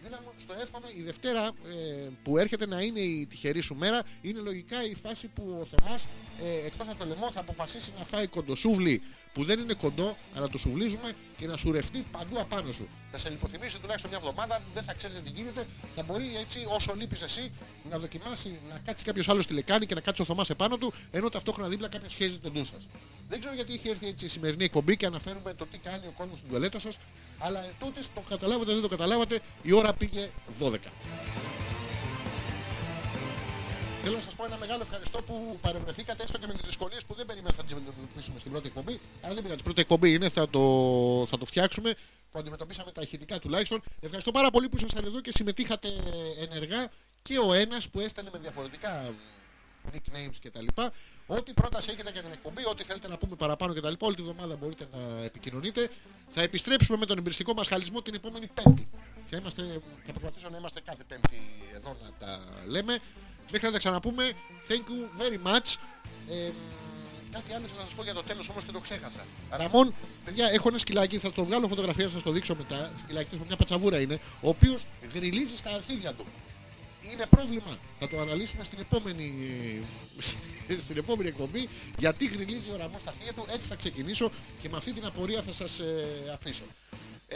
Γιούλα μου, στο εύχομαι η Δευτέρα ε, που έρχεται να είναι η τυχερή σου μέρα είναι λογικά η φάση που ο Θωμάς ε, εκτός από το λαιμό θα αποφασίσει να φάει κοντοσούβλι που δεν είναι κοντό αλλά το σουβλίζουμε και να σουρευτεί παντού απάνω σου. Θα σε λιποθυμίσει τουλάχιστον μια εβδομάδα, δεν θα ξέρετε τι γίνεται. Θα μπορεί έτσι όσο λείπεις εσύ να δοκιμάσει να κάτσει κάποιος άλλος στη λεκάνη και να κάτσει ο Θωμάς επάνω του ενώ ταυτόχρονα δίπλα κάποιος χέζει τον ντου σας. Δεν ξέρω γιατί έχει έρθει έτσι η σημερινή εκπομπή και αναφέρουμε το τι κάνει ο κόσμος στην τουαλέτα σας. Αλλά τούτης το καταλάβατε, δεν το καταλάβατε, η ώρα πήγε 12. Θέλω να σας πω ένα μεγάλο ευχαριστώ που παρευρεθήκατε έστω και με τις δυσκολίες που δεν περίμενα θα τις αντιμετωπίσουμε στην πρώτη εκπομπή. Αλλά δεν πειράζει. Πρώτη εκπομπή είναι, θα το, θα το φτιάξουμε. Που αντιμετωπίσαμε τα ηχητικά τουλάχιστον. Ευχαριστώ πάρα πολύ που ήσασταν εδώ και συμμετείχατε ενεργά και ο ένας που έστελνε με διαφορετικά nicknames κτλ. Ό,τι πρόταση έχετε για την εκπομπή, ό,τι θέλετε να πούμε παραπάνω κτλ. Όλη τη βδομάδα μπορείτε να επικοινωνείτε. Θα επιστρέψουμε με τον εμπειριστικό μας χαλισμό την επόμενη Πέμπτη. Θα, είμαστε, θα προσπαθήσω να είμαστε κάθε Πέμπτη εδώ να τα λέμε. Μέχρι να τα ξαναπούμε, thank you very much. Ε, κάτι άλλο θέλω να σας πω για το τέλος όμως και το ξέχασα. Ραμόν, παιδιά, έχω ένα σκυλάκι, θα το βγάλω φωτογραφία, θα σας το δείξω μετά. Σκυλάκι, μια πατσαβούρα είναι, ο οποίος γριλίζει στα αρχίδια του είναι πρόβλημα. Θα το αναλύσουμε στην επόμενη, (laughs) στην επόμενη εκπομπή. Γιατί γριλίζει ο ραμμό στα αρχίδια του. Έτσι θα ξεκινήσω και με αυτή την απορία θα σας ε, αφήσω.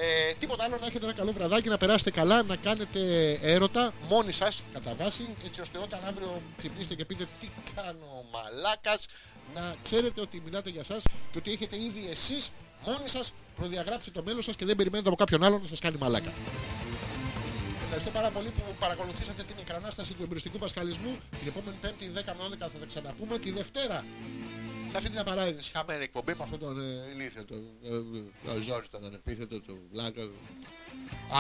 Ε, τίποτα άλλο να έχετε ένα καλό βραδάκι, να περάσετε καλά, να κάνετε έρωτα μόνοι σας κατά βάση, έτσι ώστε όταν αύριο ξυπνήσετε και πείτε τι κάνω ο μαλάκας, να ξέρετε ότι μιλάτε για εσά και ότι έχετε ήδη εσείς μόνοι σας προδιαγράψει το μέλλον σας και δεν περιμένετε από κάποιον άλλον να σας κάνει μαλάκα. Ευχαριστώ πάρα πολύ που παρακολουθήσατε την εικρανάσταση του εμπριστικού πασχαλισμού. Την επόμενη Πέμπτη 10 με 12 θα τα ξαναπούμε. Τη Δευτέρα θα αυτή την απαράδεκτη χαμένη εκπομπή από αυτόν τον ε, ηλίθιο, τον ε, ε, Ζόρι, τον ανεπίθετο, τον Βλάκα.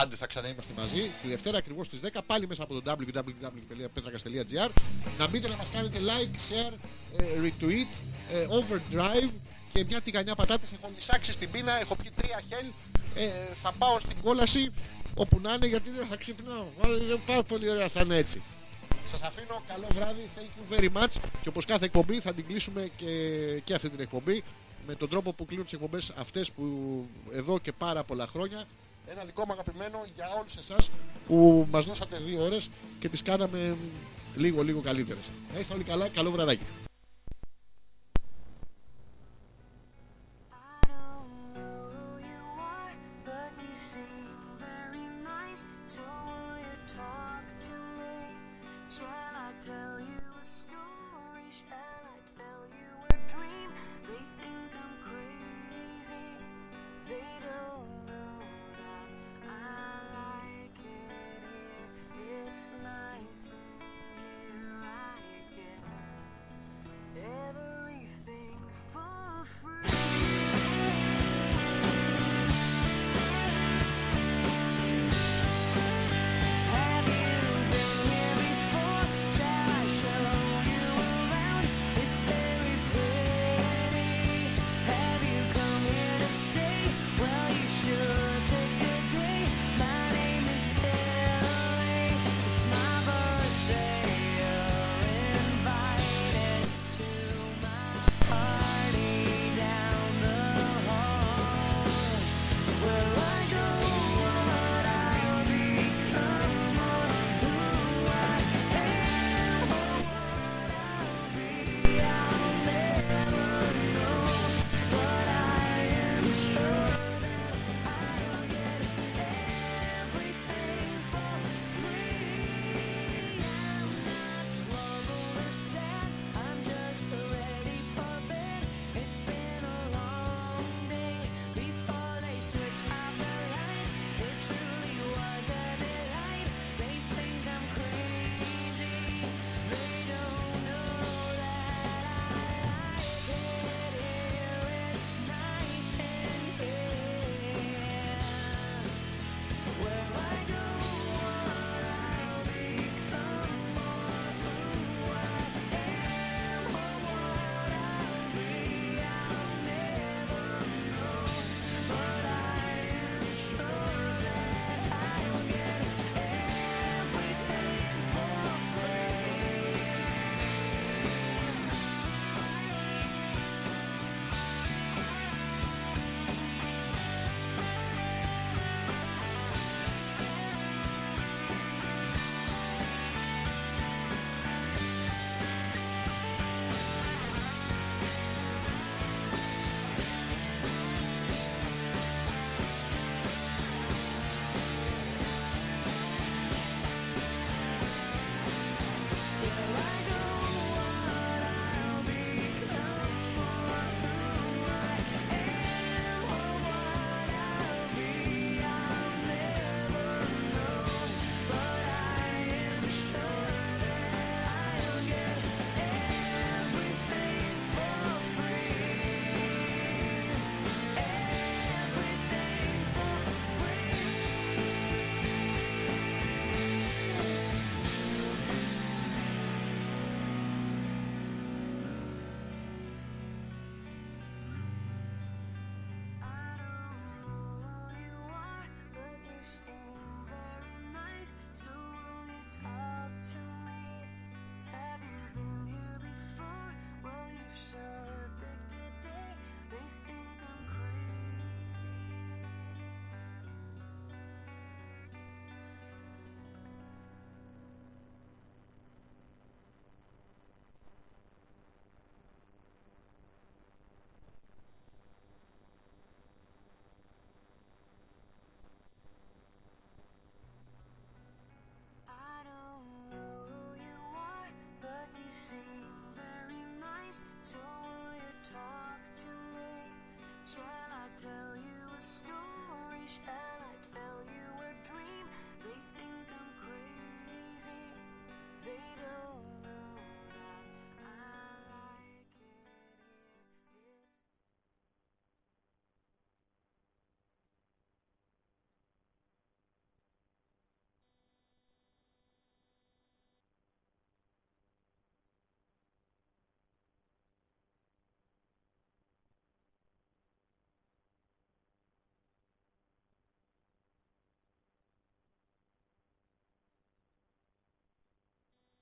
Άντε θα ξαναείμαστε μαζί. Τη Δευτέρα ακριβώς στις 10 πάλι μέσα από το www.petrakas.gr. Να μπείτε να μας κάνετε like, share, ε, retweet, ε, overdrive και μια τηγανιά πατάτες. Έχω λυσάξει στην πείνα, έχω πιει τρία χέλ. Ε, θα πάω στην κόλαση όπου να είναι γιατί δεν θα ξυπνάω. Αλλά πάρα πολύ ωραία θα είναι έτσι. Σας αφήνω. Καλό βράδυ, thank you very much. Και όπως κάθε εκπομπή θα την κλείσουμε και, και αυτή την εκπομπή με τον τρόπο που κλείνουν τις εκπομπές αυτές που εδώ και πάρα πολλά χρόνια. Ένα δικό μου αγαπημένο για όλους εσάς που μας δώσατε δύο ώρες και τις κάναμε λίγο λίγο καλύτερες. Να είστε όλοι καλά, καλό βραδάκι.